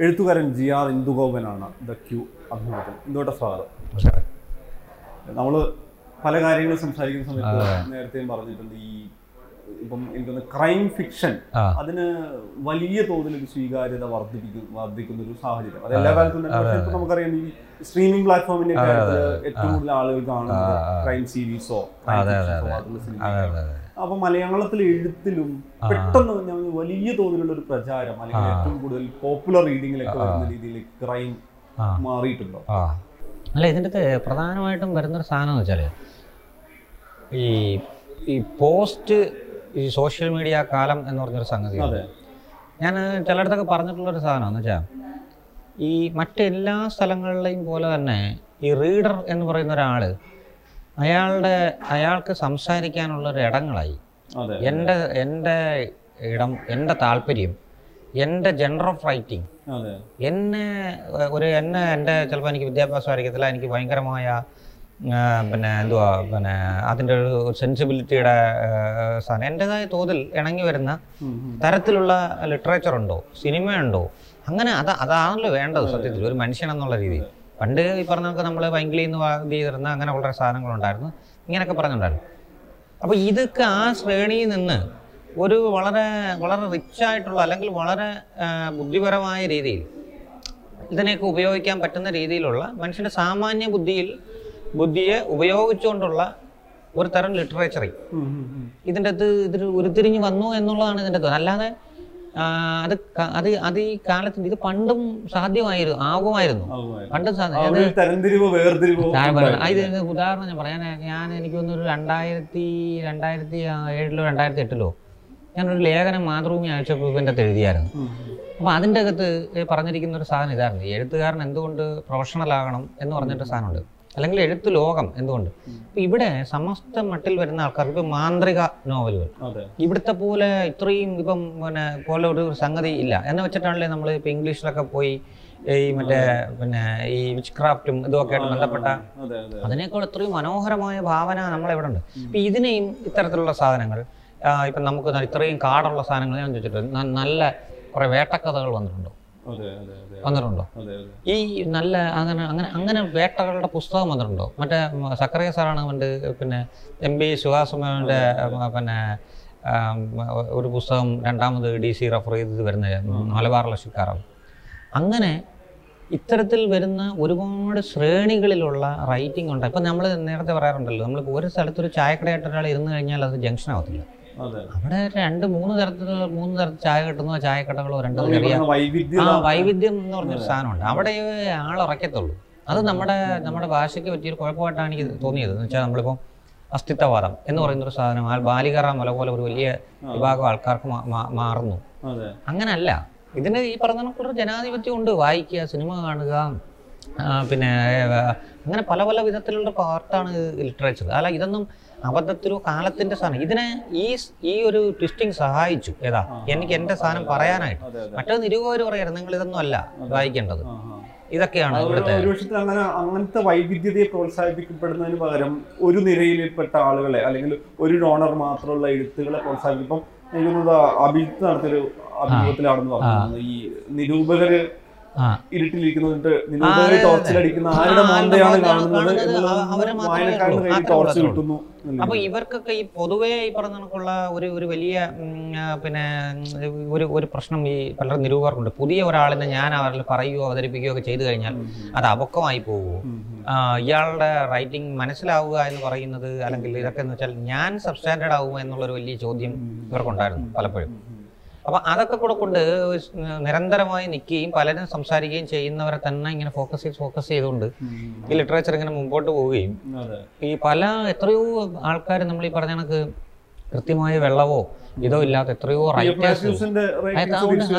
എഴുത്തുകാരൻ G R ഇന്ദുഗോപനാണ് the Cue അഭിമുഖത്തിൽ. ഇന്ദോട്ടെ സ്വാഗതം. നമ്മൾ പല കാര്യങ്ങളും സംസാരിക്കുന്ന സമയത്ത് നേരത്തെയും പറഞ്ഞിട്ടുണ്ട് ഈ ഇപ്പം എനിക്കൊന്ന് ക്രൈം ഫിക്ഷൻ. അതിന് വലിയ തോതിൽ ഒരു സ്വീകാര്യത വർദ്ധിപ്പിക്കും വർദ്ധിക്കുന്ന ഒരു സാഹചര്യം. അത് എല്ലാ കാലത്തും ഇപ്പൊ നമുക്കറിയാം ഈ സ്ട്രീമിംഗ് പ്ലാറ്റ്ഫോമിന്റെ കാര്യത്തിൽ ഏറ്റവും കൂടുതൽ ആളുകൾ കാണുന്നത് ക്രൈം സീരീസോ സിനിമ അപ്പൊ മലയാളത്തിലെ എഴുത്തിലും പെട്ടെന്ന് ഞാൻ വലിയ തോതിലുള്ള ഒരു പ്രചാരം അല്ലെങ്കിൽ ഏറ്റവും കൂടുതൽ പോപ്പുലർ റീഡിങ്ങിലൊക്കെ വരുന്ന രീതിയിൽ ക്രൈം. മാറിയിട്ടുണ്ടോ? അല്ല ഇതിന്റെ അകത്ത് പ്രധാനമായിട്ടും വരുന്നൊരു സാധനം എന്ന് വെച്ചാൽ ഈ ഈ പോസ്റ്റ് ഈ സോഷ്യൽ മീഡിയ കാലം എന്ന് പറഞ്ഞൊരു സംഗതി ഞാൻ ചിലയിടത്തൊക്കെ പറഞ്ഞിട്ടുള്ളൊരു സാധനമാണ് എന്ന് വെച്ചാൽ ഈ മറ്റെല്ലാ സ്ഥലങ്ങളിലെയും പോലെ തന്നെ ഈ റീഡർ എന്ന് പറയുന്ന ഒരാൾ അയാളുടെ അയാൾക്ക് സംസാരിക്കാനുള്ള ഒരു ഇടങ്ങളായി എന്റെ എന്റെ ഇടം എന്റെ താല്പര്യം എന്റെ ജെൻഡർ ഓഫ് റൈറ്റിംഗ് എന്നെ ഒരു എന്നെ എന്റെ ചിലപ്പോൾ എനിക്ക് വിദ്യാഭ്യാസം ആയിരിക്കത്തില്ല എനിക്ക് ഭയങ്കരമായ പിന്നെ എന്തുവാ പിന്നെ അതിന്റെ ഒരു സെൻസിബിലിറ്റിയുടെ സാധനം. എന്റെതായ തോതിൽ ഇണങ്ങി വരുന്ന. തരത്തിലുള്ള ലിറ്ററേച്ചർ ഉണ്ടോ സിനിമയുണ്ടോ അങ്ങനെ അത് അതാണല്ലോ വേണ്ടത് സത്യത്തിൽ ഒരു മനുഷ്യൻ എന്നുള്ള രീതിയിൽ പണ്ട് ഈ പറഞ്ഞ നമുക്ക് നമ്മൾ വൈങ്കിളിൽ നിന്ന് ഇത് ചെയ്തിരുന്ന അങ്ങനെ വളരെ സാധനങ്ങളുണ്ടായിരുന്നു. ഇങ്ങനെയൊക്കെ പറഞ്ഞിട്ടുണ്ടായിരുന്നു. അപ്പോൾ ഇതൊക്കെ ആ ശ്രേണിയിൽ നിന്ന് ഒരു വളരെ വളരെ റിച്ച് ആയിട്ടുള്ള അല്ലെങ്കിൽ വളരെ ബുദ്ധിപരമായ രീതിയിൽ ഇതിനെയൊക്കെ ഉപയോഗിക്കാൻ പറ്റുന്ന രീതിയിലുള്ള മനുഷ്യന്റെ സാമാന്യ ബുദ്ധിയിൽ ബുദ്ധിയെ ഉപയോഗിച്ചുകൊണ്ടുള്ള ഒരു തരം ലിറ്ററേച്ചറി. ഇതിന്റെ അകത്ത് ഇതിൽ ഉരുത്തിരിഞ്ഞ് വന്നു എന്നുള്ളതാണ് ഇതിന്റെ അല്ലാതെ അത് അത് അത് ഈ കാലത്ത് ഇത് പണ്ടും സാധ്യമായിരുന്നു ആകുമായിരുന്നു. പണ്ടും ഇത് ഉദാഹരണം ഞാൻ പറയാൻ ഞാൻ എനിക്ക് തോന്നുന്നു ഒരു രണ്ടായിരത്തി രണ്ടായിരത്തി ഏഴിലോ രണ്ടായിരത്തി എട്ടിലോ ഞാനൊരു ലേഖനം മാതൃഭൂമി ആഴ്ചപ്പൂപ്പിന്റെ അകത്ത് എഴുതിയായിരുന്നു അപ്പൊ അപ്പോൾ അതിന്റെ അകത്ത് പറഞ്ഞിരിക്കുന്ന ഒരു സാധനം ഇതായിരുന്നു. എഴുത്തുകാരൻ എന്തുകൊണ്ട് പ്രൊഫഷണൽ ആകണം എന്ന് പറഞ്ഞിട്ട് സാധനമുണ്ട്. അല്ലെങ്കിൽ എഴുത്ത് ലോകം എന്തുകൊണ്ട്? ഇപ്പം ഇവിടെ സമസ്ത മട്ടിൽ വരുന്ന ആൾക്കാർക്ക് ഇപ്പം മാന്ത്രിക നോവലുകൾ. ഇവിടുത്തെ പോലെ ഇത്രയും ഇപ്പം പിന്നെ പോലെ ഒരു സംഗതി ഇല്ല. എന്ന് വെച്ചിട്ടാണല്ലേ നമ്മൾ ഇപ്പൊ ഇംഗ്ലീഷിലൊക്കെ പോയി ഈ മറ്റേ പിന്നെ ഈ വിച്ച് ക്രാഫ്റ്റും ഇതുമൊക്കെ ആയിട്ട് ബന്ധപ്പെട്ട അതെ അതെ. അതിനേക്കാൾ എത്രയും മനോഹരമായ ഭാവന നമ്മളിവിടെ ഉണ്ട് ഇപ്പൊ ഇതിനെയും ഇത്തരത്തിലുള്ള സാധനങ്ങൾ ഇപ്പൊ നമുക്ക് ഇത്രയും കാടുള്ള സാധനങ്ങൾ ഞാൻ ചോദിച്ചിട്ടുണ്ട്. നല്ല കുറേ വേട്ടക്കഥകൾ വന്നിട്ടുണ്ടോ. വന്നിട്ടുണ്ടോ? ഈ നല്ല അങ്ങനെ അങ്ങനെ അങ്ങനെ വേട്ടകളുടെ പുസ്തകം വന്നിട്ടുണ്ടോ? മറ്റേ സക്കറിയ സാറാണ് പണ്ട് പിന്നെ എം ബി സുഹാസുമന്റെ പിന്നെ ഒരു പുസ്തകം രണ്ടാമത് ഡി സി റെഫർ ചെയ്ത് വരുന്ന മലബാർ ലക്ഷ്യക്കാരാണ് അങ്ങനെ ഇത്തരത്തിൽ വരുന്ന ഒരുപാട് ശ്രേണികളിലുള്ള റൈറ്റിംഗ് ഉണ്ട്. ഇപ്പം നമ്മൾ നേരത്തെ പറയാറുണ്ടല്ലോ നമ്മൾ ഒരു സ്ഥലത്തൊരു ചായക്കടയായിട്ട് ഒരാൾ ഇരുന്ന് കഴിഞ്ഞാൽ അത് ജംഗ്ഷൻ ആവത്തില്ല. അവിടെ രണ്ട് മൂന്ന് തരത്തിലുള്ള മൂന്ന് തരത്തിൽ ചായ കിട്ടുന്ന? ചായക്കടകളോ രണ്ടോ ചെറിയ ആ വൈവിധ്യം എന്ന് പറഞ്ഞൊരു സാധനമുണ്ട്. അവിടെ ആളുറക്കത്തുള്ളൂ. അത് നമ്മുടെ നമ്മുടെ ഭാഷയ്ക്ക് പറ്റിയൊരു കുഴപ്പമായിട്ടാണ് എനിക്ക് തോന്നിയത്. എന്ന് വെച്ചാൽ നമ്മളിപ്പോൾ അസ്തിത്വവാദം എന്ന് പറയുന്ന ഒരു സാധനം ആ ബാലികറ മല പോലെ ഒരു വലിയ വിഭാഗം ആൾക്കാർക്ക് മാറുന്നു. അങ്ങനല്ല. ഇതിന് ഈ പറഞ്ഞ കണക്കൊരു ജനാധിപത്യം ഉണ്ട്. വായിക്കുക സിനിമ കാണുക പിന്നെ അങ്ങനെ പല പല വിധത്തിലുള്ള പാർട്ടാണ് ലിറ്ററേച്ചർ അല്ല ഇതൊന്നും അബദ്ധത്തിലോ കാലത്തിന്റെ സാധനം. ഇതിനെ ഈ ഈ ഒരു ട്വിസ്റ്റിംഗ് സഹായിച്ചു. ഏതാ? എനിക്ക് എന്റെ സാധനം പറയാനായിട്ട്. മറ്റേ നിരൂപകർ പറയാറ് നിങ്ങൾ ഇതൊന്നും അല്ല വായിക്കേണ്ടത്. ഇതൊക്കെയാണ് ഇവിടുത്തെ അങ്ങനെ അങ്ങനത്തെ വൈവിധ്യതയെ പ്രോത്സാഹിപ്പിക്കപ്പെടുന്നതിന് പകരം ഒരു നിരയിൽപ്പെട്ട ആളുകളെ അല്ലെങ്കിൽ ഒരു ഡോണർ മാത്രമുള്ള എഴുത്തുകളെ പ്രോത്സാഹിപ്പിക്കും. എനിക്ക് തോന്നുന്നത് അഭിജിത്ത് നടത്തിയൊരു അഭിമുഖത്തിലാണെന്ന് പറഞ്ഞു ഈ നിരൂപകര് ടോർച്ചിലടിക്കുന്ന ആരുടെ മോന്തയാണ് കാണുന്നത് ടോർച്ച് കിട്ടുന്നു അപ്പൊ ഇവർക്കൊക്കെ ഈ പൊതുവേ ഈ പറഞ്ഞ കണക്കുള്ള ഒരു ഒരു വലിയ പിന്നെ ഒരു ഒരു പ്രശ്നം ഈ പല നിരൂപകർക്കുണ്ട്. പുതിയ ഒരാളിനെ ഞാൻ അവരിൽ പറയുകയോ അവതരിപ്പിക്കുകയോ ഒക്കെ ചെയ്തു കഴിഞ്ഞാൽ അത് അപക്വമായി പോകുമോ ഇയാളുടെ റൈറ്റിംഗ് മനസ്സിലാവുക എന്ന് പറയുന്നത് അല്ലെങ്കിൽ ഇതൊക്കെ എന്ന് വെച്ചാൽ ഞാൻ സബ്സ്റ്റാൻഡേർഡ് ആവുമോ എന്നുള്ളൊരു വലിയ ചോദ്യം ഇവർക്കുണ്ടായിരുന്നു പലപ്പോഴും. അപ്പം അതൊക്കെ കൂടെ കൊണ്ട് നിരന്തരമായി നിൽക്കുകയും പലരും സംസാരിക്കുകയും ചെയ്യുന്നവരെ തന്നെ ഇങ്ങനെ ഫോക്കസ് ചെയ്ത് ഫോക്കസ് ചെയ്തുകൊണ്ട് ഈ ലിറ്ററേച്ചർ ഇങ്ങനെ മുമ്പോട്ട് പോവുകയും ഈ പല എത്രയോ ആൾക്കാർ നമ്മൾ ഈ പറഞ്ഞ കണക്ക് കൃത്യമായ വെള്ളമോ ഇതോ ഇല്ലാത്ത എത്രയോ റൈറ്റേഴ്സ് മാത്യൂസിന്റെ ratings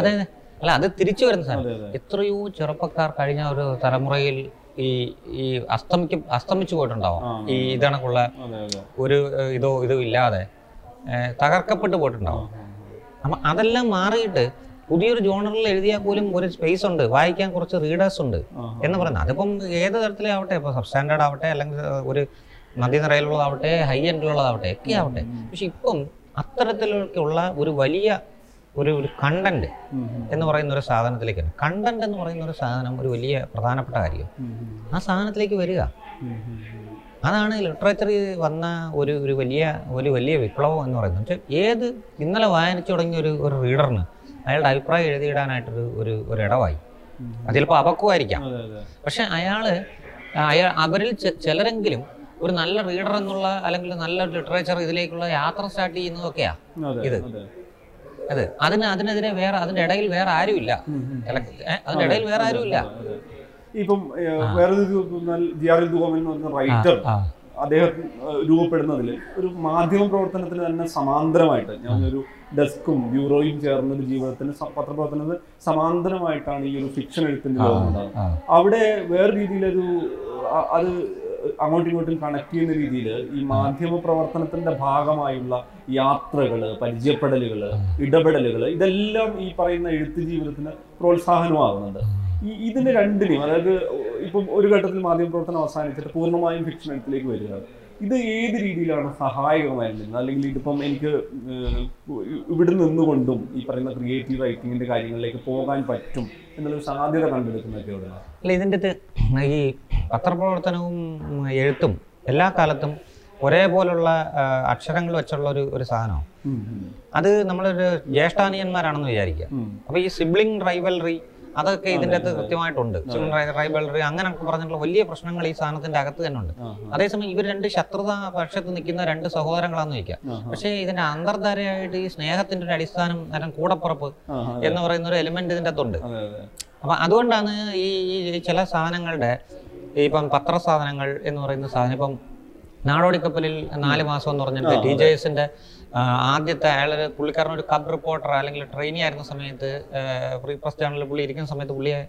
അതെ അതെ അല്ല അത് തിരിച്ചു വരുന്ന സാധനം. എത്രയോ ചെറുപ്പക്കാർ കഴിഞ്ഞ ഒരു തലമുറയിൽ ഈ ഈ അസ്തമിക്ക് അസ്തമിച്ചു പോയിട്ടുണ്ടാവും. ഈ ഇതണക്കുള്ള ഒരു ഇതോ ഇതോ ഇല്ലാതെ തകർക്കപ്പെട്ടു പോയിട്ടുണ്ടാവും. അപ്പം അതെല്ലാം മാറിയിട്ട് പുതിയൊരു ജോണറിൽ എഴുതിയാൽ പോലും ഒരു സ്പേസ് ഉണ്ട്. വായിക്കാൻ കുറച്ച് റീഡേഴ്സ് ഉണ്ട് എന്ന് പറയുന്നത്. അതിപ്പം ഏത് തരത്തിലാവട്ടെ ഇപ്പോൾ സബ്സ്റ്റാൻഡേർഡ് ആവട്ടെ അല്ലെങ്കിൽ ഒരു മധ്യനിരയിലുള്ളതാവട്ടെ ഹൈ എൻഡിലുള്ളതാവട്ടെ ഒക്കെ ആവട്ടെ. പക്ഷെ ഇപ്പം അത്തരത്തിലുള്ള ഒരു വലിയ ഒരു ഒരു കണ്ടന്റ് എന്ന് പറയുന്ന ഒരു സാധനത്തിലേക്കാണ്. കണ്ടന്റ് എന്ന് പറയുന്ന ഒരു സാധനം ഒരു വലിയ പ്രധാനപ്പെട്ട കാര്യം. ആ സാധനത്തിലേക്ക് വരിക. അതാണ് ലിറ്ററേച്ചറിൽ വന്ന ഒരു ഒരു വലിയ ഒരു വലിയ വിപ്ലവം എന്ന് പറയുന്നത്. പക്ഷേ ഏത് ഇന്നലെ വായനിച്ചു തുടങ്ങിയ ഒരു ഒരു റീഡറിന് അയാളുടെ അഭിപ്രായം എഴുതിയിടാനായിട്ടൊരു ഒരു ഒരു ഇടവായി. അത് ചിലപ്പോൾ അപക്വമായിരിക്കാം. പക്ഷെ അയാൾ അയാൾ അവരിൽ ചിലരെങ്കിലും ഒരു നല്ല റീഡർ എന്നുള്ള അല്ലെങ്കിൽ നല്ല ലിറ്ററേച്ചർ ഇതിലേക്കുള്ള യാത്ര സ്റ്റാർട്ട് ചെയ്യുന്നതൊക്കെയാ ഇത്. അതെ. അത്. അതിന് അതിനെതിരെ വേറെ അതിന്റെ ഇടയിൽ വേറെ ആരുമില്ല. അതിന്റെ ഇടയിൽ വേറെ ആരുമില്ല. ഇപ്പം വേറൊരു ജി ആർ ദുഗോമൻ എന്ന് പറഞ്ഞ റൈറ്റർ അദ്ദേഹം രൂപപ്പെടുന്നതിൽ ഒരു മാധ്യമ പ്രവർത്തനത്തിന് തന്നെ സമാന്തരമായിട്ട് ഞാൻ ഒരു ഡെസ്കും ബ്യൂറോയും ചേർന്ന ഒരു ജീവിതത്തിന് പത്രപ്രവർത്തനത്തിന് സമാന്തരമായിട്ടാണ് ഈ ഒരു ഫിക്ഷൻ എഴുത്തിന്റെ ലോകം ഉണ്ടാകുന്നത് അവിടെ വേറെ രീതിയിലൊരു അത് അങ്ങോട്ടും ഇങ്ങോട്ടും കണക്ട് ചെയ്യുന്ന രീതിയിൽ ഈ മാധ്യമ പ്രവർത്തനത്തിന്റെ ഭാഗമായുള്ള യാത്രകൾ പരിചയപ്പെടലുകൾ ഇടപെടലുകൾ ഇതെല്ലാം ഈ പറയുന്ന എഴുത്ത് ജീവിതത്തിന് പ്രോത്സാഹനമാകുന്നുണ്ട്. ഈ ഇതിന് രണ്ടിനെയും അതായത് ഇപ്പം ഒരു ഘട്ടത്തിൽ മാധ്യമ പ്രവർത്തനം അവസാനിച്ചിട്ട് പൂർണമായും ഫിക്ഷൻ എടുത്തിലേക്ക് വരികയാണ് ഇത് ഏത് രീതിയിലാണ് സഹായകമായിരുന്നത്? അല്ലെങ്കിൽ ഇതിപ്പം എനിക്ക് ഇവിടെ നിന്നുകൊണ്ടും ഈ പറയുന്ന ക്രിയേറ്റീവ് റൈറ്റിങ്ങിന്റെ കാര്യങ്ങളിലേക്ക് പോകാൻ പറ്റും എന്നുള്ളൊരു സാധ്യത കണ്ടെടുക്കുന്നൊക്കെ അല്ല ഇതിന്റെ ഈ പത്രപ്രവർത്തനവും എഴുത്തും എല്ലാ കാലത്തും ഒരേപോലുള്ള അക്ഷരങ്ങൾ വെച്ചുള്ള ഒരു ഒരു സാധനമാണ്. അത് നമ്മളൊരു ജ്യേഷ്ഠാനിയന്മാരാണെന്ന് വിചാരിക്കുക. അപ്പൊ അപ്പോൾ ഈ സിബ്ലിംഗ് റൈവൽറി അതൊക്കെ ഇതിന്റെ അകത്ത് കൃത്യമായിട്ടുണ്ട്. റൈബലറി അങ്ങനെ പറഞ്ഞിട്ടുള്ള വലിയ പ്രശ്നങ്ങൾ ഈ സാധനത്തിന്റെ അകത്ത് തന്നെ ഉണ്ട്. അതേസമയം ഇവർ രണ്ട് ശത്രുത പക്ഷത്ത് നിൽക്കുന്ന രണ്ട് സഹോദരങ്ങളാന്ന് വെക്കാം. പക്ഷേ ഇതിന്റെ അന്തർധാരയായിട്ട് ഈ സ്നേഹത്തിന്റെ ഒരു അടിസ്ഥാനം നേരം കൂടപ്പുറപ്പ് എന്ന് പറയുന്ന ഒരു എലിമെന്റ് ഇതിന്റെ അകത്തുണ്ട്. അപ്പൊ അതെ. അപ്പം അതുകൊണ്ടാണ് ഈ ഈ ചില സാധനങ്ങളുടെ ഇപ്പം പത്ര സാധനങ്ങൾ എന്ന് പറയുന്ന സാധനം ഇപ്പം നാടോടിക്കപ്പലിൽ നാല് മാസം എന്ന് പറഞ്ഞിട്ട് ടി ജെ എസിന്റെ ആദ്യത്തെ അയാൾ പുള്ളിക്കാരൻ ഒരു കബ് റിപ്പോർട്ടർ അല്ലെങ്കിൽ ട്രെയിനി ആയിരുന്ന സമയത്ത് ഫ്രീ പ്രസ് ചാനലിൽ പുള്ളി ഇരിക്കുന്ന സമയത്ത് പുള്ളിയെ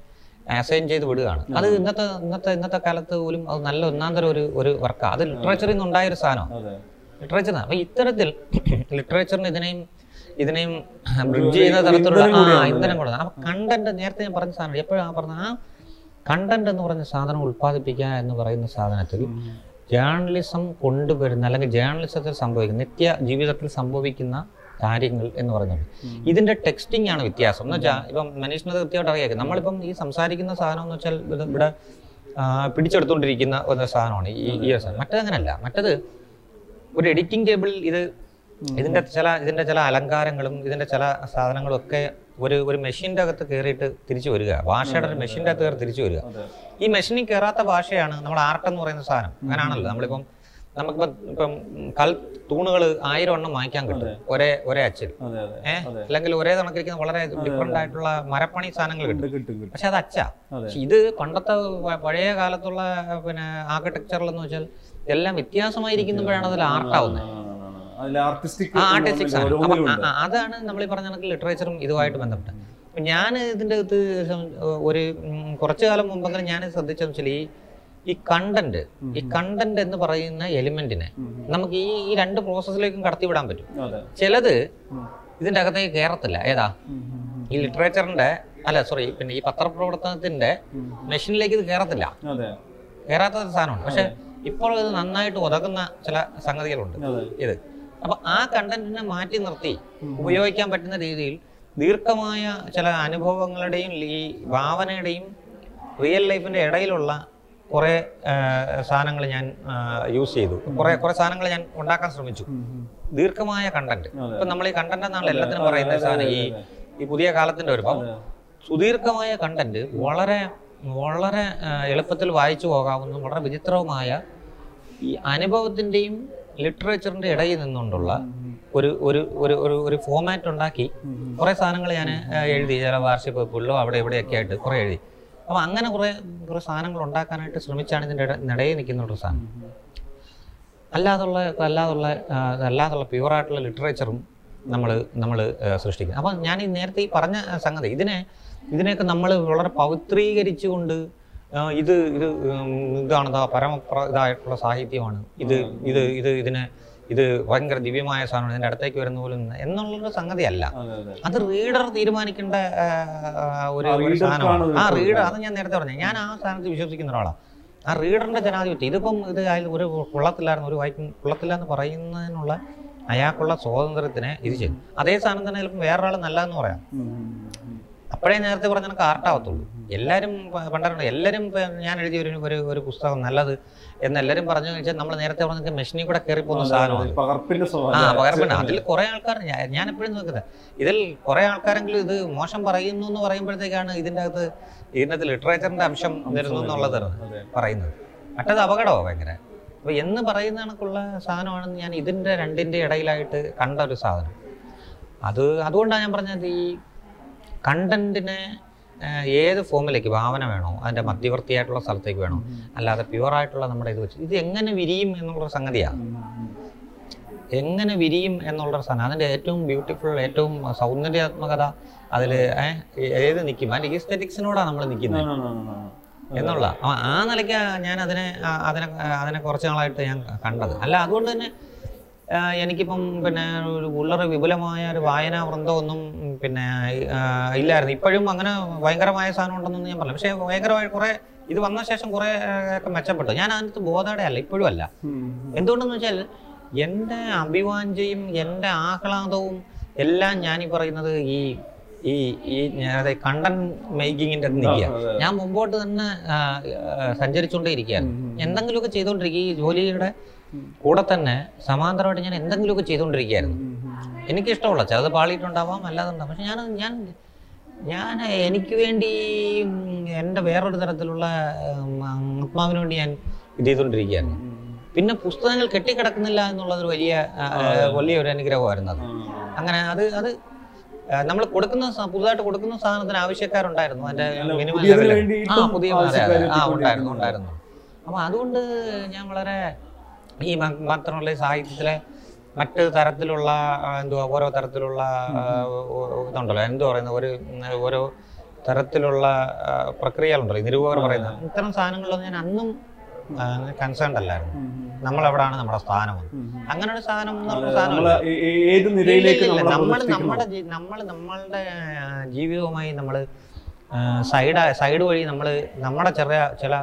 അസൈൻ ചെയ്ത് വിടുകയാണ്. അത് ഇന്നത്തെ ഇന്നത്തെ ഇന്നത്തെ കാലത്ത് പോലും അത് നല്ല ഒന്നാന്തരം ഒരു ഒരു വർക്കാണ് അത് ലിറ്ററേച്ചറിൽ നിന്ന് ഉണ്ടായ ഒരു സാധനം ലിറ്ററേച്ചർ അപ്പൊ ഇത്തരത്തിൽ ലിറ്ററേച്ചറിന് ഇതിനെയും ഇതിനെയും ബ്രിഡ്ജ് ചെയ്യുന്ന തരത്തിലുള്ള ഇന്ധനം ആ കൂടിയാണ് ഇന്ധനം കൂടെ അപ്പൊ കണ്ടന്റ് നേരത്തെ ഞാൻ പറഞ്ഞ സാധനം എപ്പോഴാണ് പറഞ്ഞ ആ കണ്ടന്റ് എന്ന് പറഞ്ഞ സാധനം ഉൽപ്പാദിപ്പിക്കുക എന്ന് പറയുന്ന സാധനത്തിൽ ജേർണലിസം കൊണ്ടുവരുന്ന അല്ലെങ്കിൽ ജേർണലിസത്തിൽ സംഭവിക്കുന്ന നിത്യ ജീവിതത്തിൽ സംഭവിക്കുന്ന കാര്യങ്ങൾ എന്ന് പറയുന്നത്. ഇതിന്റെ ടെക്സ്റ്റിംഗ് ആണ് വ്യത്യാസം. എന്ന് വെച്ചാൽ ഇപ്പം മനീഷിനത് കൃത്യമായിട്ട് അറിയാം. നമ്മളിപ്പം ഈ സംസാരിക്കുന്ന സാധനം എന്ന് വെച്ചാൽ ഇവിടെ പിടിച്ചെടുത്തുകൊണ്ടിരിക്കുന്ന ഒരു സാധനമാണ് ഈ ഈ സാധനം. മറ്റേത് അങ്ങനല്ല. മറ്റേത് ഒരു എഡിറ്റിംഗ് ടേബിൾ ഇത് ഇതിന്റെ ചില ഇതിന്റെ ചില അലങ്കാരങ്ങളും ഇതിന്റെ ചില സാധനങ്ങളും ഒക്കെ ഒരു ഒരു മെഷീന്റെ അകത്ത് കയറിയിട്ട് തിരിച്ചു വരിക. ഭാഷയുടെ ഒരു മെഷീന്റെ അകത്ത് കയറി തിരിച്ചു വരിക. ഈ മെഷീനിൽ കയറാത്ത ഭാഷയാണ് നമ്മൾ ആർട്ട് എന്ന് പറയുന്ന സാധനം. അങ്ങനെയാണല്ലോ നമ്മളിപ്പം നമുക്കിപ്പം ഇപ്പം കൽ തൂണുകൾ ആയിരം എണ്ണം വാങ്ങിക്കാൻ കിട്ടും. ഒരേ ഒരേ അച്ചിൽ. ഏഹ് അല്ലെങ്കിൽ ഒരേ കണക്കിരിക്കുന്ന വളരെ ഡിഫറെന്റ് ആയിട്ടുള്ള മരപ്പണി സാധനങ്ങൾ കിട്ടും. പക്ഷെ അത് അച്ചാ. പക്ഷെ ഇത് പണ്ടത്തെ പഴയ കാലത്തുള്ള പിന്നെ ആർക്കിടെക്ചറിൽ എന്ന് വെച്ചാൽ എല്ലാം വ്യത്യാസമായിരിക്കുമ്പോഴാണ് അതിൽ ആർട്ടാവുന്നത് ആർട്ടിസ്റ്റിക് അതാണ് നമ്മൾ ഈ പറഞ്ഞ കണക്ക് ലിറ്ററേച്ചറും ഇതുമായിട്ട് ബന്ധപ്പെട്ട് ഞാൻ ഇതിന്റെ അകത്ത് ഒരു കുറച്ചു കാലം മുമ്പെങ്കിലും ഞാൻ ശ്രദ്ധിച്ചെന്ന് വെച്ചാൽ ഈ ഈ കണ്ടന്റ് ഈ കണ്ടന്റ് എന്ന് പറയുന്ന എലിമെന്റിനെ നമുക്ക് ഈ ഈ രണ്ട് പ്രോസസ്സിലേക്കും കടത്തിവിടാൻ പറ്റും. ചിലത് ഇതിന്റെ ഇതിന്റെ അകത്തേക്ക് കയറത്തില്ല ഏതാ. ഈ ലിറ്ററേച്ചറിന്റെ അല്ല സോറി പിന്നെ ഈ പത്രപ്രവർത്തനത്തിന്റെ മെഷീനിലേക്ക് ഇത് കയറത്തില്ല കയറാത്ത ഒരു സാധനമുണ്ട് പക്ഷെ ഇപ്പോൾ ഇത് നന്നായിട്ട് ഉതകുന്ന ചില സംഗതികളുണ്ട്. ഇത്. അപ്പൊ ആ കണ്ടന്റിനെ മാറ്റി നിർത്തി. ഉപയോഗിക്കാൻ പറ്റുന്ന രീതിയിൽ ദീർഘമായ ചില അനുഭവങ്ങളുടെയും ഈ ഭാവനയുടെയും റിയൽ ലൈഫിന്റെ ഇടയിലുള്ള കുറെ സാധനങ്ങൾ ഞാൻ യൂസ് ചെയ്തു. കുറെ കുറെ സാധനങ്ങൾ ഞാൻ ഉണ്ടാക്കാൻ ശ്രമിച്ചു. ദീർഘമായ കണ്ടന്റ്. ഇപ്പൊ നമ്മൾ ഈ കണ്ടന്റ് എന്നാണ് എല്ലാത്തിനും പറയുന്ന സാധനം ഈ ഈ പുതിയ കാലത്തിന്റെ വരുമ്പോൾ സുദീർഘമായ കണ്ടന്റ് വളരെ വളരെ എളുപ്പത്തിൽ വായിച്ചു പോകാവുന്ന വളരെ വിചിത്രവുമായ ഈ അനുഭവത്തിന്റെയും ലിറ്ററേച്ചറിന്റെ ഇടയിൽ നിന്നുകൊണ്ടുള്ള ഒരു ഒരു ഒരു ഒരു ഒരു ഫോമാറ്റ് ഉണ്ടാക്കി കുറേ സാധനങ്ങൾ ഞാൻ എഴുതി. ചില വാർഷിക വെപ്പുകളിലോ അവിടെ ഇവിടെയൊക്കെ ആയിട്ട് കുറേ എഴുതി. അപ്പോൾ അങ്ങനെ കുറേ കുറേ സാധനങ്ങൾ ഉണ്ടാക്കാനായിട്ട് ശ്രമിച്ചാണ് ഇതിന്റെ ഇട ഇടയിൽ നിൽക്കുന്ന ഒരു സാധനം. അല്ലാതുള്ള അല്ലാതുള്ള അല്ലാതുള്ള പ്യുവറായിട്ടുള്ള ലിറ്ററേച്ചറും നമ്മൾ നമ്മൾ സൃഷ്ടിക്കുന്നത് അപ്പം ഞാൻ ഈ നേരത്തെ ഈ പറഞ്ഞ സംഗതി ഇതിനെ ഇതിനെയൊക്കെ നമ്മൾ വളരെ പവിത്രീകരിച്ചുകൊണ്ട് ആ, ഇത് ഇത് ഇതാണ് പരമ ഇതായിട്ടുള്ള സാഹിത്യമാണ്. ഇത് ഇത് ഇത് ഇതിനെ ഇത് ഭയങ്കര ദിവ്യമായ സാധനമാണ്. ഇതിന്റെ അടുത്തേക്ക് വരുന്ന പോലും എന്നുള്ളൊരു സംഗതിയല്ല. അതെ റീഡർ തീരുമാനിക്കേണ്ട ഒരു സാധനമാണ്. ആ. റീഡർ അത് ഞാൻ നേരത്തെ പറഞ്ഞു. ഞാൻ ആ സ്ഥാനത്ത് വിശ്വസിക്കുന്ന ഒരാളാണ്. ആ റീഡറിന്റെ ജനാധിപത്യം ഇതിപ്പം ഇത് അതിൽ ഒരു കൊള്ളത്തില്ലായിരുന്നു ഒരു വായിക്കും കൊള്ളത്തില്ല എന്ന് പറയുന്നതിനുള്ള അയാൾക്കുള്ള സ്വാതന്ത്ര്യത്തിനെ ഇത് ചെയ്യും അതേ സാധനം തന്നെ ചിലപ്പോൾ വേറൊരാൾ നല്ലതെന്ന് പറയാം. അപ്പോഴേ നേരത്തെ പറഞ്ഞ കണക്ക് ആർട്ടാവത്തുള്ളൂ എല്ലാവരും പ- എല്ലാവരും ഞാൻ എഴുതിയ ഒരു ഒരു ഒരു പുസ്തകം നല്ലത് എന്ന് എല്ലാവരും പറഞ്ഞു വെച്ചാൽ നമ്മൾ നേരത്തെ പറഞ്ഞ മെഷീനിൽ കൂടെ കയറി പോകുന്ന സാധനമാണ്. ആ പകർപ്പിന് അതിൽ കുറെ ആൾക്കാർ ഞാൻ- എപ്പോഴും നോക്കുന്നത് ഇതിൽ കുറെ ആൾക്കാരെങ്കിലും ഇത് മോശം പറയുന്നു എന്ന് പറയുമ്പോഴത്തേക്കാണ് ഇതിന്റെ അകത്ത് ഇതിനകത്ത് ലിറ്ററേച്ചറിന്റെ അംശം വരുന്നു എന്നുള്ളത്. പറയുന്നത്. മറ്റത് അപകടമാണ് ഭയങ്കര. അപ്പൊ എന്ന് പറയുന്ന കണക്കുള്ള സാധനമാണെന്ന് ഞാൻ ഇതിന്റെ രണ്ടിന്റെ ഇടയിലായിട്ട് കണ്ട ഒരു സാധനം. അത് അതുകൊണ്ടാണ് ഞാൻ പറഞ്ഞത് ഈ കണ്ടന്റിനെ ഏത് ഫോമിലേക്ക് ഭാവന വേണോ അതിന്റെ മധ്യവർത്തിയായിട്ടുള്ള സ്ഥലത്തേക്ക് വേണോ അല്ലാതെ പ്യുവറായിട്ടുള്ള നമ്മുടെ ഇത് വെച്ച് ഇത് എങ്ങനെ വിരിയും എന്നുള്ളൊരു സംഗതിയാണ് എങ്ങനെ വിരിയും എന്നുള്ളൊരു സാധനം അതിന്റെ ഏറ്റവും ബ്യൂട്ടിഫുൾ ഏറ്റവും സൗന്ദര്യാത്മകത അതിൽ ഏത് നിൽക്കും അതിന്റെ ഈസ്തെറ്റിക്സിനോടാണ് നമ്മൾ നിൽക്കുന്നത് എന്നുള്ള ആ- നിലയ്ക്ക് ഞാൻ അതിനെ അതിനെ അതിനെ കുറച്ച് നാളായിട്ട് ഞാൻ കണ്ടത്. അല്ല അതുകൊണ്ട് തന്നെ എനിക്കിപ്പം പിന്നെ ഒരു ഉള്ളറ വിപുലമായ ഒരു വായനാ വൃന്ദമൊന്നും പിന്നെ ഇല്ലായിരുന്നു. ഇപ്പോഴും അങ്ങനെ ഭയങ്കരമായ സാധനം ഉണ്ടെന്നൊന്നും ഞാൻ പറഞ്ഞു പക്ഷേ ഭയങ്കരമായി കുറേ ഇത് വന്ന ശേഷം കുറേ ഒക്കെ മെച്ചപ്പെട്ടു. ഞാൻ അതിനകത്ത് ബോധയുടെ അല്ല ഇപ്പോഴും അല്ല. എന്തുകൊണ്ടെന്ന് വെച്ചാൽ എന്റെ അഭിവാഞ്ചയും എന്റെ ആഹ്ലാദവും എല്ലാം ഞാൻ ഈ പറയുന്നത് ഈ ഈ ഈ അതായത് കണ്ടന്റ് മേക്കിങ്ങിന്റെ നിൽക്കുക. ഞാൻ മുമ്പോട്ട് തന്നെ സഞ്ചരിച്ചുകൊണ്ടേ ഇരിക്കുകയാണ്. എന്തെങ്കിലുമൊക്കെ ചെയ്തുകൊണ്ടിരിക്കുക. ഈ ജോലിയുടെ കൂടെ തന്നെ സമാന്തരമായിട്ട് ഞാൻ എന്തെങ്കിലുമൊക്കെ ചെയ്തുകൊണ്ടിരിക്കുകയായിരുന്നു. എനിക്ക് ഇഷ്ടമുള്ള ചിലത് പാളിയിട്ടുണ്ടാവാം അല്ലാതെ ഉണ്ടാവും പക്ഷെ ഞാൻ ഞാൻ ഞാൻ എനിക്ക് വേണ്ടി എന്റെ വേറൊരു തരത്തിലുള്ള ആത്മാവിന് വേണ്ടി ഞാൻ ഇത് ചെയ്തുകൊണ്ടിരിക്കുകയായിരുന്നു പിന്നെ പുസ്തകങ്ങൾ കെട്ടിക്കിടക്കുന്നില്ല എന്നുള്ളത് ഒരു വലിയ വലിയ ഒരു അനുഗ്രഹമായിരുന്നു അത്. അങ്ങനെ അത് അത് നമ്മൾ കൊടുക്കുന്ന പുതുതായിട്ട് കൊടുക്കുന്ന സാധനത്തിന് ആവശ്യക്കാരുണ്ടായിരുന്നു. അതിന്റെ മിനിമം ലെവലിൽ. ആ പുതിയ. ആ ഉണ്ടായിരുന്നു ഉണ്ടായിരുന്നു. അപ്പൊ അതുകൊണ്ട് ഞാൻ വളരെ ഈ മാത്രമല്ല സാഹിത്യത്തിലെ മറ്റ് തരത്തിലുള്ള എന്തുവാ ഓരോ തരത്തിലുള്ള ഇതുണ്ടല്ലോ. എന്തു പറയുന്നത്? ഒരു ഓരോ തരത്തിലുള്ള പ്രക്രിയകളുണ്ടല്ലോ. നിരൂപകർ പറയുന്നത്. ഇത്തരം സാധനങ്ങളിലൊന്നും ഞാൻ അന്നും കൺസേൺഡ് അല്ലായിരുന്നു. നമ്മൾ എവിടെയാണ് നമ്മുടെ സ്ഥാനം. അങ്ങനെ ഒരു സ്ഥാനം ഏത് നമ്മൾ നമ്മുടെ നമ്മൾ നമ്മളുടെ ജീവിതവുമായി നമ്മൾ സൈഡ് സൈഡ് വഴി നമ്മൾ നമ്മുടെ ചെറിയ ചില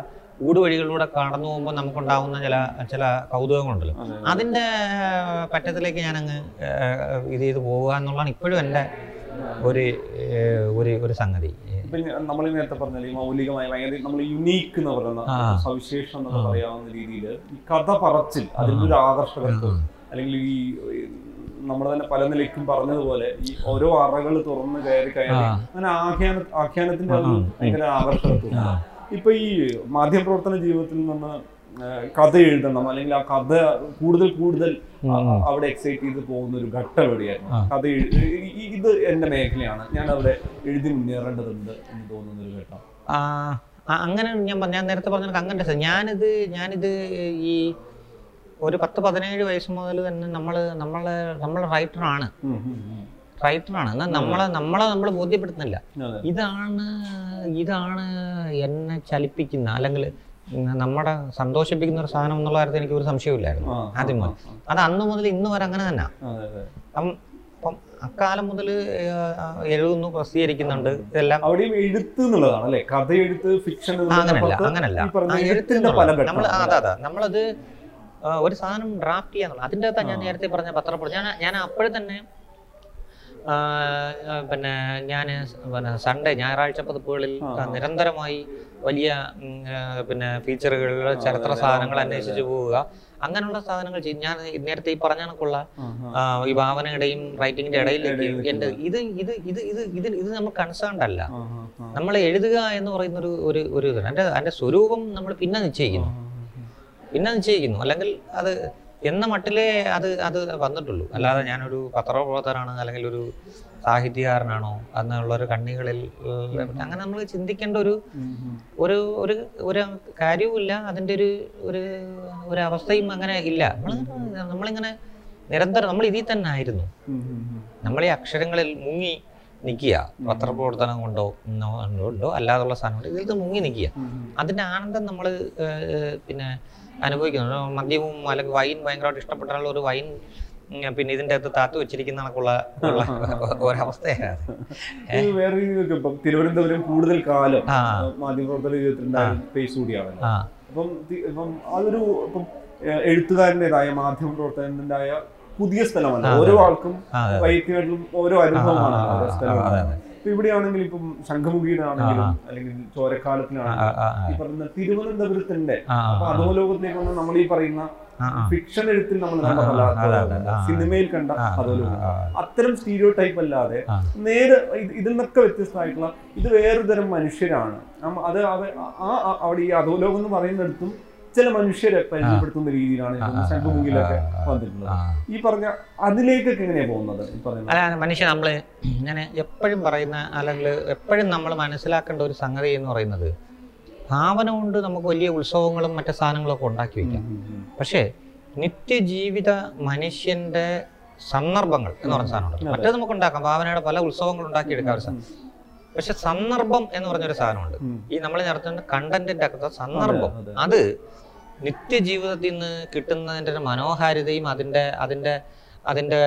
ഊടുവഴികളിലൂടെ കടന്നു പോകുമ്പോൾ നമുക്കുണ്ടാവുന്ന ചില ചില കൗതുകങ്ങളുണ്ടല്ലോ. അതിന്റെ പറ്റത്തിലേക്ക് ഞാനങ്ങ് ഇത് ചെയ്ത് പോവുക എന്നുള്ളതാണ് ഇപ്പോഴും എന്റെ ഒരു ഒരു ഒരു സംഗതി. നമ്മൾ നേരത്തെ പറഞ്ഞാൽ ഈ മൗലികമായ ഭയങ്കര നമ്മൾ യുണീക്ക് എന്ന് പറയുന്ന. സവിശേഷം എന്നൊക്കെ പറയാവുന്ന രീതിയിൽ ഈ കഥ പറച്ചിൽ അതിന്റെ ഒരു ആകർഷകത്വം. അല്ലെങ്കിൽ ഈ നമ്മൾ തന്നെ പല നിലയ്ക്കും പറഞ്ഞതുപോലെ ഈ ഓരോ അറകൾ തുറന്ന് കയറി കയറി അങ്ങനെ ആഖ്യാന ആഖ്യാനത്തിന്റെ ഭയങ്കര ആകർഷകത്വം. ഇപ്പൊ ഈ മാധ്യമപ്രവർത്തന ജീവിതത്തിൽ നിന്ന് കഥ എഴുതണം അല്ലെങ്കിൽ ആ കഥ കൂടുതൽ കൂടുതൽ അവിടെ എക്സൈറ്റ് ചെയ്ത് പോകുന്ന ഒരു ഘട്ടം എവിടെയായിരുന്നു? കഥ ഇത് എന്റെ മേഖലയാണ്. ഞാൻ അവിടെ എഴുതി മുന്നേറേണ്ടതുണ്ട് എന്ന് തോന്നുന്ന ഒരു ഘട്ടം. അങ്ങനെ ഞാൻ ഞാൻ നേരത്തെ പറഞ്ഞ അങ്ങനെ ഞാനിത് ഞാനിത് ഈ ഒരു പത്ത് പതിനേഴ് വയസ്സ് മുതൽ തന്നെ നമ്മൾ നമ്മളെ നമ്മൾ റൈറ്ററാണ്. റൈറ്ററാണ് എന്നാൽ നമ്മളെ നമ്മളെ നമ്മൾ ബോധ്യപ്പെടുത്തുന്നില്ല. ഇതാണ് ഇതാണ് എന്നെ ചലിപ്പിക്കുന്ന അല്ലെങ്കിൽ നമ്മുടെ സന്തോഷിപ്പിക്കുന്ന ഒരു സാധനം എന്നുള്ള കാര്യത്തിൽ എനിക്ക് ഒരു സംശയമില്ലായിരുന്നു ആദ്യം മുതൽ. അത് അന്ന് മുതൽ ഇന്ന് വരെ അങ്ങനെ തന്നെ. അപ്പം അപ്പം അക്കാലം മുതൽ എഴുതുന്നു പ്രസിദ്ധീകരിക്കുന്നുണ്ട്. ഇതെല്ലാം അവിടെയും എഴുത്ത് എന്നുള്ളതാണ് അല്ലേ? ഫിക്ഷൻ അങ്ങനല്ല അങ്ങനല്ല. നമ്മൾ അതെ അതെ. നമ്മളത് ഒരു സാധനം ഡ്രാഫ്റ്റ് ചെയ്യാന്നുള്ളത്. അതിന്റെ അകത്താണ് ഞാൻ നേരത്തെ പറഞ്ഞ പത്രപ്രതി ഞാൻ ഞാൻ അപ്പോഴേ തന്നെ പിന്നെ ഞാൻ പിന്നെ സൺഡേ ഞായറാഴ്ച പതിപ്പുകളിൽ നിരന്തരമായി വലിയ പിന്നെ ഫീച്ചറുകൾ ചരിത്ര സാധനങ്ങൾ അന്വേഷിച്ചു പോവുക. അങ്ങനെയുള്ള സാധനങ്ങൾ ചെയ്യും. ഞാൻ നേരത്തെ ഈ പറഞ്ഞ കണക്കുള്ള ഈ ഭാവനയുടെയും റൈറ്റിംഗിന്റെ ഇടയിലേക്ക് എന്റെ ഇത് ഇത് ഇത് ഇത് ഇത് ഇത് നമ്മൾ കൺസേൺഡ് അല്ല. നമ്മൾ എഴുതുക എന്ന് പറയുന്ന ഒരു ഒരു ഒരു ഇതാണ്. എന്റെ അതിന്റെ സ്വരൂപം നമ്മൾ പിന്നെ നിശ്ചയിക്കുന്നു. പിന്നെ നിശ്ചയിക്കുന്നു. അല്ലെങ്കിൽ അത് എന്ന മട്ടിലേ അത് അത് വന്നിട്ടുള്ളൂ. അല്ലാതെ ഞാനൊരു പത്രപ്രവർത്തകനാണ് അല്ലെങ്കിൽ ഒരു സാഹിത്യകാരനാണോ എന്നുള്ള ഒരു കണ്ണികളിൽ അങ്ങനെ നമ്മൾ ചിന്തിക്കേണ്ട ഒരു ഒരു ഒരു ഒരു കാര്യവുമില്ല. അതിന്റെ ഒരു ഒരു ഒരു അവസ്ഥയും അങ്ങനെ ഇല്ല. നമ്മൾ നമ്മളിങ്ങനെ നിരന്തരം നമ്മൾ ഇതിൽ തന്നെ ആയിരുന്നു. നമ്മൾ ഈ അക്ഷരങ്ങളിൽ മുങ്ങി നിൽക്കുക. പത്രപ്രവർത്തനം കൊണ്ടോ ഉണ്ടോ അല്ലാതുള്ള സാധനം കൊണ്ട് ഇതിൽ മുങ്ങി നിൽക്കുക. അതിന്റെ ആനന്ദം നമ്മൾ പിന്നെ അനുഭവിക്കുന്നു. മദ്യവും അല്ലെങ്കിൽ വൈൻ ഭയങ്കരമായിട്ട് ഇഷ്ടപ്പെട്ടാലുള്ള ഒരു വൈൻ പിന്നെ ഇതിന്റെ അകത്ത് താത്തു വെച്ചിരിക്കുന്ന കണക്കുള്ള ഒരവസ്ഥയാണ് വേറെ രീതിയിലൊക്കെ ഇപ്പം തിരുവനന്തപുരം കൂടുതൽ കാലം. മാധ്യമപ്രവർത്തന ജീവിതത്തിലുണ്ടായ പേസ് കൂടിയാണല്ലോ. അപ്പം ഇപ്പം അതൊരു ഇപ്പം എഴുത്തുകാരന്റെതായ മാധ്യമ പ്രവർത്തകന്റെതായ പുതിയ സ്ഥലമല്ല. ഓരോ ആൾക്കും ആ, ഓരോ അനുഭവമാണ് ആ, ഇവിടെയാണെങ്കിൽ ഇപ്പം സംഘമുഖീനാണെങ്കിലും അല്ലെങ്കിൽ ചോരക്കാലത്തിനാണെങ്കിലും ഈ പറയുന്ന തിരുവനന്തപുരത്തിന്റെ അപ്പൊ അധോലോകത്തിലേക്ക് വന്ന് നമ്മൾ ഈ പറയുന്ന. ഫിക്ഷൻ എഴുത്തിൽ നമ്മൾ. സിനിമയിൽ കണ്ട അധോലോകം അത്തരം സ്റ്റീരിയോ ടൈപ്പ് അല്ലാതെ. നേരെ ഇത് ഇതിൽ നിന്നൊക്കെ വ്യത്യസ്തമായിട്ടുള്ള ഇത് വേറൊരു തരം മനുഷ്യരാണ് അത് അവിടെ ഈ അധോലോകം എന്ന് പറയുന്നിടത്തും ചില മനുഷ്യരെ പരിചയപ്പെടുത്തുന്ന രീതിയിലാണ് ശംഖുമുഖിലൊക്കെ വന്നിട്ടുള്ളത്. ഈ പറഞ്ഞ അതിലേക്കൊക്കെ എങ്ങനെയാ പോകുന്നത്? അല്ല മനുഷ്യ നമ്മൾ ഞാൻ എപ്പോഴും പറയുന്ന അല്ലെങ്കിൽ എപ്പോഴും നമ്മൾ മനസ്സിലാക്കേണ്ട ഒരു സംഗതി എന്ന് പറയുന്നത് ഭാവന കൊണ്ട് നമുക്ക് വലിയ ഉത്സവങ്ങളും മറ്റു സാധനങ്ങളും ഒക്കെ ഉണ്ടാക്കി വെക്കാം. പക്ഷേ നിത്യജീവിത മനുഷ്യന്റെ സന്ദർഭങ്ങൾ എന്ന് പറഞ്ഞ സാധനമുണ്ട്. മറ്റേ മറ്റേത് നമുക്ക് ഉണ്ടാക്കാം. ഭാവനയുടെ പല ഉത്സവങ്ങൾ ഉണ്ടാക്കിയെടുക്കാൻ ഒരു സാധനം. പക്ഷെ സന്ദർഭം എന്ന് പറഞ്ഞൊരു സാധനമുണ്ട്. ഈ നമ്മൾ നടത്തുന്ന കണ്ടന്റിന്റെ അകത്ത് സന്ദർഭം. അത് നിത്യജീവിതത്തിൽ നിന്ന് കിട്ടുന്നതിന്റെ ഒരു മനോഹാരിതയും അതിന്റെ അതിന്റെ അതിന്റെ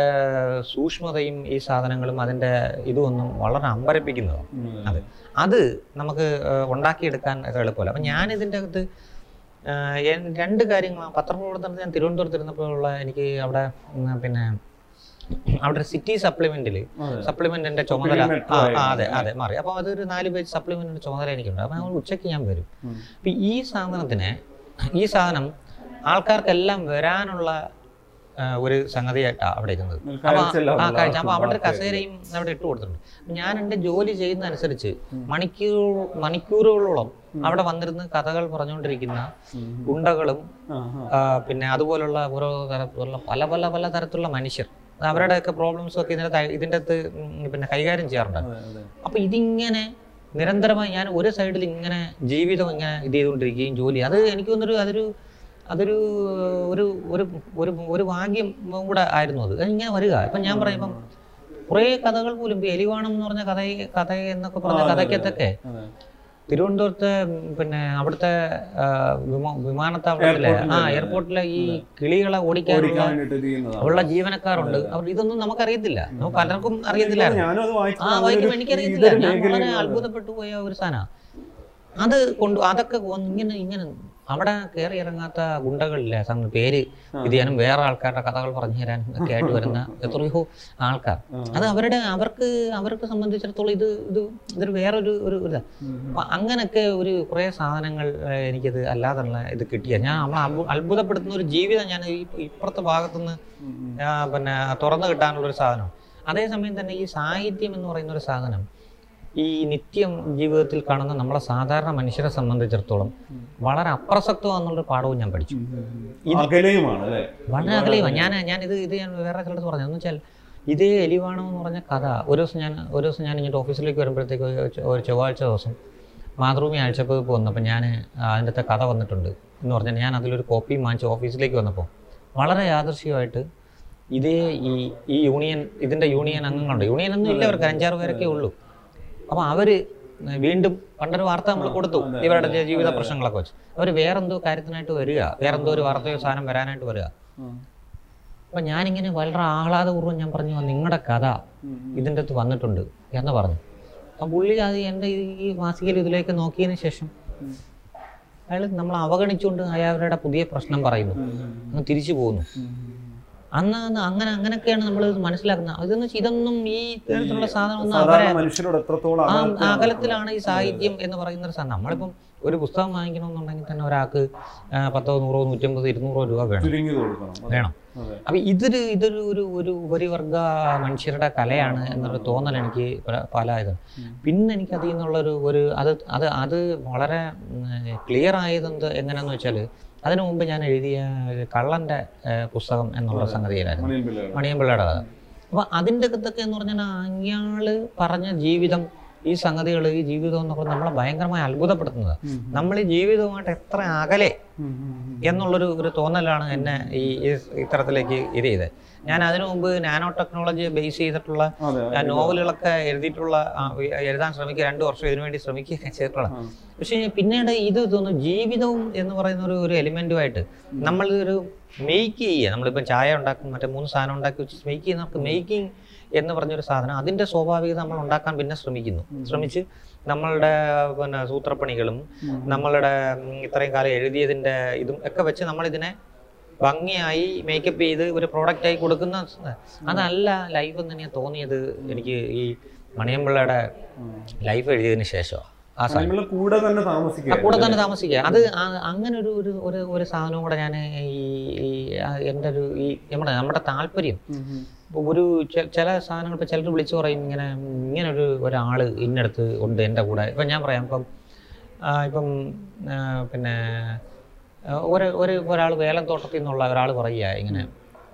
സൂക്ഷ്മതയും ഈ സാധനങ്ങളും അതിന്റെ ഇതുമൊന്നും വളരെ അമ്പരപ്പിക്കുന്നതാണ് അത് അതെ. നമുക്ക് ഉണ്ടാക്കിയെടുക്കാൻ എളുപ്പമല്ല അപ്പം ഞാൻ ഇതിന്റെ അകത്ത് രണ്ട് കാര്യങ്ങൾ പത്രപ്രവർത്തനത്തിൽ ഞാൻ തിരുവനന്തപുരത്ത് ഇരുന്നപ്പോഴുള്ള എനിക്ക് അവിടെ പിന്നെ അവിടെ സിറ്റി സപ്ലിമെന്റിൽ. സപ്ലിമെന്റിന്റെ ചുമതല അതെ അതെ മാറി അപ്പോൾ അതൊരു നാല് പേജ് സപ്ലിമെന്റിന്റെ ചുമതല എനിക്കുണ്ട് അപ്പം ഉച്ചയ്ക്ക് ഞാൻ വരും. അപ്പം ഈ സാധനത്തിന് ഈ സാധനം ആൾക്കാർക്കെല്ലാം വരാനുള്ള ഒരു സംഗതിയായിട്ടാണ് അവിടെ ഇരുന്നത് അപ്പൊ ആ അവിടെ കാഴ്ച. അപ്പോൾ അവിടെ ഒരു കസേരയും അവിടെ ഇട്ട് കൊടുത്തിട്ടുണ്ട്. അപ്പൊ ഞാൻ എന്റെ ജോലി ചെയ്യുന്നതനുസരിച്ച് മണിക്കൂർ മണിക്കൂറുകളോളം അവിടെ വന്നിരുന്ന് കഥകൾ പറഞ്ഞുകൊണ്ടിരിക്കുന്ന. ഗുണ്ടകളും പിന്നെ അതുപോലുള്ള ഓരോ തരത്തിലുള്ള പല പല പല തരത്തിലുള്ള മനുഷ്യർ. അവരുടെയൊക്കെ പ്രോബ്ലംസ് ഒക്കെ ഇതിന്റെ ഇതിന്റെ അകത്ത് പിന്നെ കൈകാര്യം ചെയ്യാറുണ്ട്. അപ്പൊ ഇതിങ്ങനെ നിരന്തരമായി ഞാൻ ഒരു സൈഡിൽ ഇങ്ങനെ ജീവിതം ഇങ്ങനെ ഇത് ചെയ്തുകൊണ്ടിരിക്കുകയും ജോലി അത് എനിക്ക് തോന്നുന്നൊരു അതൊരു അതൊരു ഒരു ഒരു ഒരു ഒരു ഭാഗ്യം കൂടെ ആയിരുന്നു അത് ഇങ്ങനെ വരിക ഇപ്പം ഞാൻ പറയാം ഇപ്പം കുറേ കഥകൾ പോലും ഇപ്പം എലിവാണം എന്ന് പറഞ്ഞ കഥ കഥ എന്നൊക്കെ പറഞ്ഞ. കഥയ്ക്കത്തൊക്കെ. തിരുവനന്തപുരത്തെ പിന്നെ അവിടുത്തെ വിമാനത്താവളത്തിലെ ആ എയർപോർട്ടിലെ, ഈ കിളികളെ ഓടിക്കാനുള്ള. ഉള്ള ജീവനക്കാരുണ്ട്. അവർ ഇതൊന്നും നമുക്കറിയത്തില്ല. നമുക്ക് പലർക്കും അറിയത്തില്ല ആ വായിക്കുമ്പോൾ എനിക്കറിയത്തില്ല. ഞാൻ വളരെ അത്ഭുതപ്പെട്ടു പോയ ഒരു സാധനം അത് കൊണ്ട് അതൊക്കെ ഇങ്ങനെ ഇങ്ങനെ അവിടെ കയറി ഇറങ്ങാത്ത ഗുണ്ടകളില്ല? പേര് ഇത് ചെയ്യാനും വേറെ ആൾക്കാരുടെ കഥകൾ പറഞ്ഞു തരാനും ഒക്കെ ആയിട്ട് വരുന്ന എത്രയോ ആൾക്കാർ. അത് അവരുടെ അവർക്ക് അവർക്ക് സംബന്ധിച്ചിടത്തോളം ഇത് ഇത് ഇതൊരു വേറൊരു ഒരു ഇതാ. അപ്പൊ അങ്ങനൊക്കെ ഒരു കുറേ സാധനങ്ങൾ എനിക്കിത് അല്ലാതുള്ള ഇത് കിട്ടിയ. ഞാൻ നമ്മൾ അത്ഭുതപ്പെടുത്തുന്ന ഒരു ജീവിതം ഞാൻ ഈ ഇപ്പുറത്തെ ഭാഗത്തുനിന്ന് പിന്നെ തുറന്നു കിട്ടാനുള്ള ഒരു സാധനം അതേസമയം തന്നെ ഈ സാഹിത്യം എന്ന് പറയുന്ന ഒരു സാധനം ഈ നിത്യം ജീവിതത്തിൽ കാണുന്ന നമ്മളെ സാധാരണ മനുഷ്യരെ സംബന്ധിച്ചിടത്തോളം വളരെ അപ്രസക്തമാണെന്നുള്ളൊരു പാഠവും ഞാൻ പഠിച്ചു. വളരെ അകലെയുമാണ്. ഞാൻ ഞാൻ ഇത് ഇത് ഞാൻ വേറെ ചിലടത്ത് പറഞ്ഞു എന്ന് വെച്ചാൽ ഇതേ എലിവാണം എന്ന് പറഞ്ഞ കഥ ഒരു ദിവസം ഞാൻ ഒരു ദിവസം ഞാൻ ഇങ്ങോട്ട് ഓഫീസിലേക്ക് വരുമ്പോഴത്തേക്ക് ഒരു ചൊവ്വാഴ്ച ദിവസം മാതൃഭൂമി ആഴ്ചപ്പതിപ്പ് വന്നപ്പോൾ ഞാൻ അതിന്റെ കഥ വന്നിട്ടുണ്ട് എന്ന് പറഞ്ഞാൽ ഞാൻ അതിലൊരു കോപ്പി വാങ്ങിച്ച് ഓഫീസിലേക്ക് വന്നപ്പോൾ വളരെ യാദൃശ്യമായിട്ട് ഇതേ ഈ ഈ യൂണിയൻ ഇതിന്റെ യൂണിയൻ അംഗങ്ങളുണ്ട്. യൂണിയൻ ഒന്നും ഇല്ല അവർക്ക് അഞ്ചാറ് പേരൊക്കെ ഉള്ളൂ. അപ്പോൾ അവർ വീണ്ടും പണ്ടൊരു വാർത്ത നമ്മൾ കൊടുത്തു. ഇവരുടെ ജീവിത പ്രശ്നങ്ങളൊക്കെ വെച്ച്. അവർ വേറെന്തോ കാര്യത്തിനായിട്ട് വരിക. വേറെന്തോ ഒരു വാർത്തയോ സാധനം വരാനായിട്ട് വരിക. അപ്പം ഞാനിങ്ങനെ വളരെ ആഹ്ലാദപൂർവം ഞാൻ പറഞ്ഞു നിങ്ങളുടെ കഥ ഇതിന്റെ അകത്ത് വന്നിട്ടുണ്ട് എന്ന് പറഞ്ഞു. അപ്പം പുള്ളി അത് എന്റെ ഈ- ഈ മാസികയിൽ ഇതിലേക്ക് നോക്കിയതിന് ശേഷം അയാൾ നമ്മൾ അവഗണിച്ചുകൊണ്ട് അയാളുടെ പുതിയ പ്രശ്നം പറയുന്നു. അങ്ങ് തിരിച്ചു പോകുന്നു. അന്ന് അങ്ങനെ അങ്ങനെയൊക്കെയാണ് നമ്മൾ മനസ്സിലാക്കുന്നത്. അതൊന്നും വെച്ചാൽ ഇതൊന്നും ഈ തരത്തിലുള്ള സാധനം അകലത്തിലാണ് ഈ സാഹിത്യം എന്ന് പറയുന്ന ഒരു സാധനം. നമ്മളിപ്പം ഒരു പുസ്തകം വാങ്ങിക്കണമെന്നുണ്ടെങ്കിൽ തന്നെ ഒരാൾക്ക് പത്തോ നൂറോ നൂറ്റമ്പത് ഇരുന്നൂറോ രൂപ വേണം. വേണം. അപ്പൊ ഇതൊരു ഇതൊരു ഒരു ഒരു ഉപരിവർഗ മനുഷ്യരുടെ കലയാണ് എന്നൊരു തോന്നൽ എനിക്ക് പല- പല ഇത്. പിന്നെ എനിക്ക് അതിൽ നിന്നുള്ളൊരു ഒരു അത് അത് അത് വളരെ ക്ലിയർ ആയത് എന്ത് എങ്ങനെയാന്ന് വെച്ചാൽ അതിനു മുമ്പ് ഞാൻ എഴുതിയ കള്ളന്റെ പുസ്തകം എന്നുള്ള സംഗതിയിലായിരുന്നു. മണിയൻ പിള്ളയുടെ. മണിയമ്പിള്ളയുടെ കഥ അപ്പോൾ അതിന്റെ എന്ന് പറഞ്ഞാൽ അയാൾ പറഞ്ഞ ജീവിതം ഈ സംഗതികൾ ഈ ജീവിതം എന്നൊക്കെ നമ്മളെ ഭയങ്കരമായി അത്ഭുതപ്പെടുത്തുന്നത്. നമ്മൾ ഈ ജീവിതവുമായിട്ട് എത്ര അകലെ. എന്നുള്ളൊരു ഒരു തോന്നലാണ് എന്നെ ഈ ഇത്തരത്തിലേക്ക് ഇത് ചെയ്തത്. ഞാൻ അതിനു മുമ്പ് നാനോ ടെക്നോളജി ബേസ് ചെയ്തിട്ടുള്ള നോവലുകളൊക്കെ എഴുതിയിട്ടുള്ള എഴുതാൻ ശ്രമിക്കുക രണ്ട് വർഷം ഇതിനുവേണ്ടി ശ്രമിക്കുകയൊക്കെ ചെയ്തിട്ടുള്ള. പക്ഷേ പിന്നീട് ഇത് തോന്നുന്നു ജീവിതവും എന്ന് പറയുന്ന ഒരു ഒരു എലിമെന്റുമായിട്ട് നമ്മളിതൊരു ഒരു മെയ്ക്ക് ചെയ്യുക. നമ്മളിപ്പോൾ ചായ ഉണ്ടാക്കും മറ്റേ മൂന്ന് സാധനം ഉണ്ടാക്കി വെച്ച് മെയ്ക്ക് ചെയ്യുന്ന നമുക്ക് മെയ്ക്കിംഗ് എന്ന് പറഞ്ഞൊരു സാധനം അതിന്റെ സ്വാഭാവികത നമ്മൾ ഉണ്ടാക്കാൻ പിന്നെ ശ്രമിക്കുന്നു. ശ്രമിച്ച് നമ്മളുടെ പിന്നെ സൂത്രപ്പണികളും നമ്മളുടെ ഇത്രയും കാലം എഴുതിയതിന്റെ ഇതും ഒക്കെ വെച്ച് നമ്മൾ ഇതിനെ ഭംഗിയായി മേക്കപ്പ് ചെയ്ത് ഒരു പ്രോഡക്റ്റ് ആയി കൊടുക്കുന്ന അതല്ല ലൈഫ് എന്ന് തന്നെയാണ് തോന്നിയത് എനിക്ക് ഈ മണിയമ്പിള്ളയുടെ ലൈഫ് എഴുതിയതിന് ശേഷമാണ് കൂടെ തന്നെ താമസിക്കുക. അത് അങ്ങനെ ഒരു ഒരു ഒരു ഒരു സാധനവും കൂടെ ഞാൻ ഈ എന്റെ ഒരു ഈ നമ്മുടെ നമ്മുടെ താല്പര്യം. ഒരു ചില സാധനങ്ങൾ ഇപ്പം ചിലർ വിളിച്ചു പറയും ഇങ്ങനെ ഇങ്ങനെ ഒരു ഒരാൾ ഇന്നടുത്ത് ഉണ്ട് എന്റെ കൂടെ. ഇപ്പം ഞാൻ പറയാം ഇപ്പം ഇപ്പം പിന്നെ ഒരു ഒരു ഒരാൾ വേലത്തോട്ടത്തിൽ നിന്നുള്ള ഒരാൾ പറയുക ഇങ്ങനെ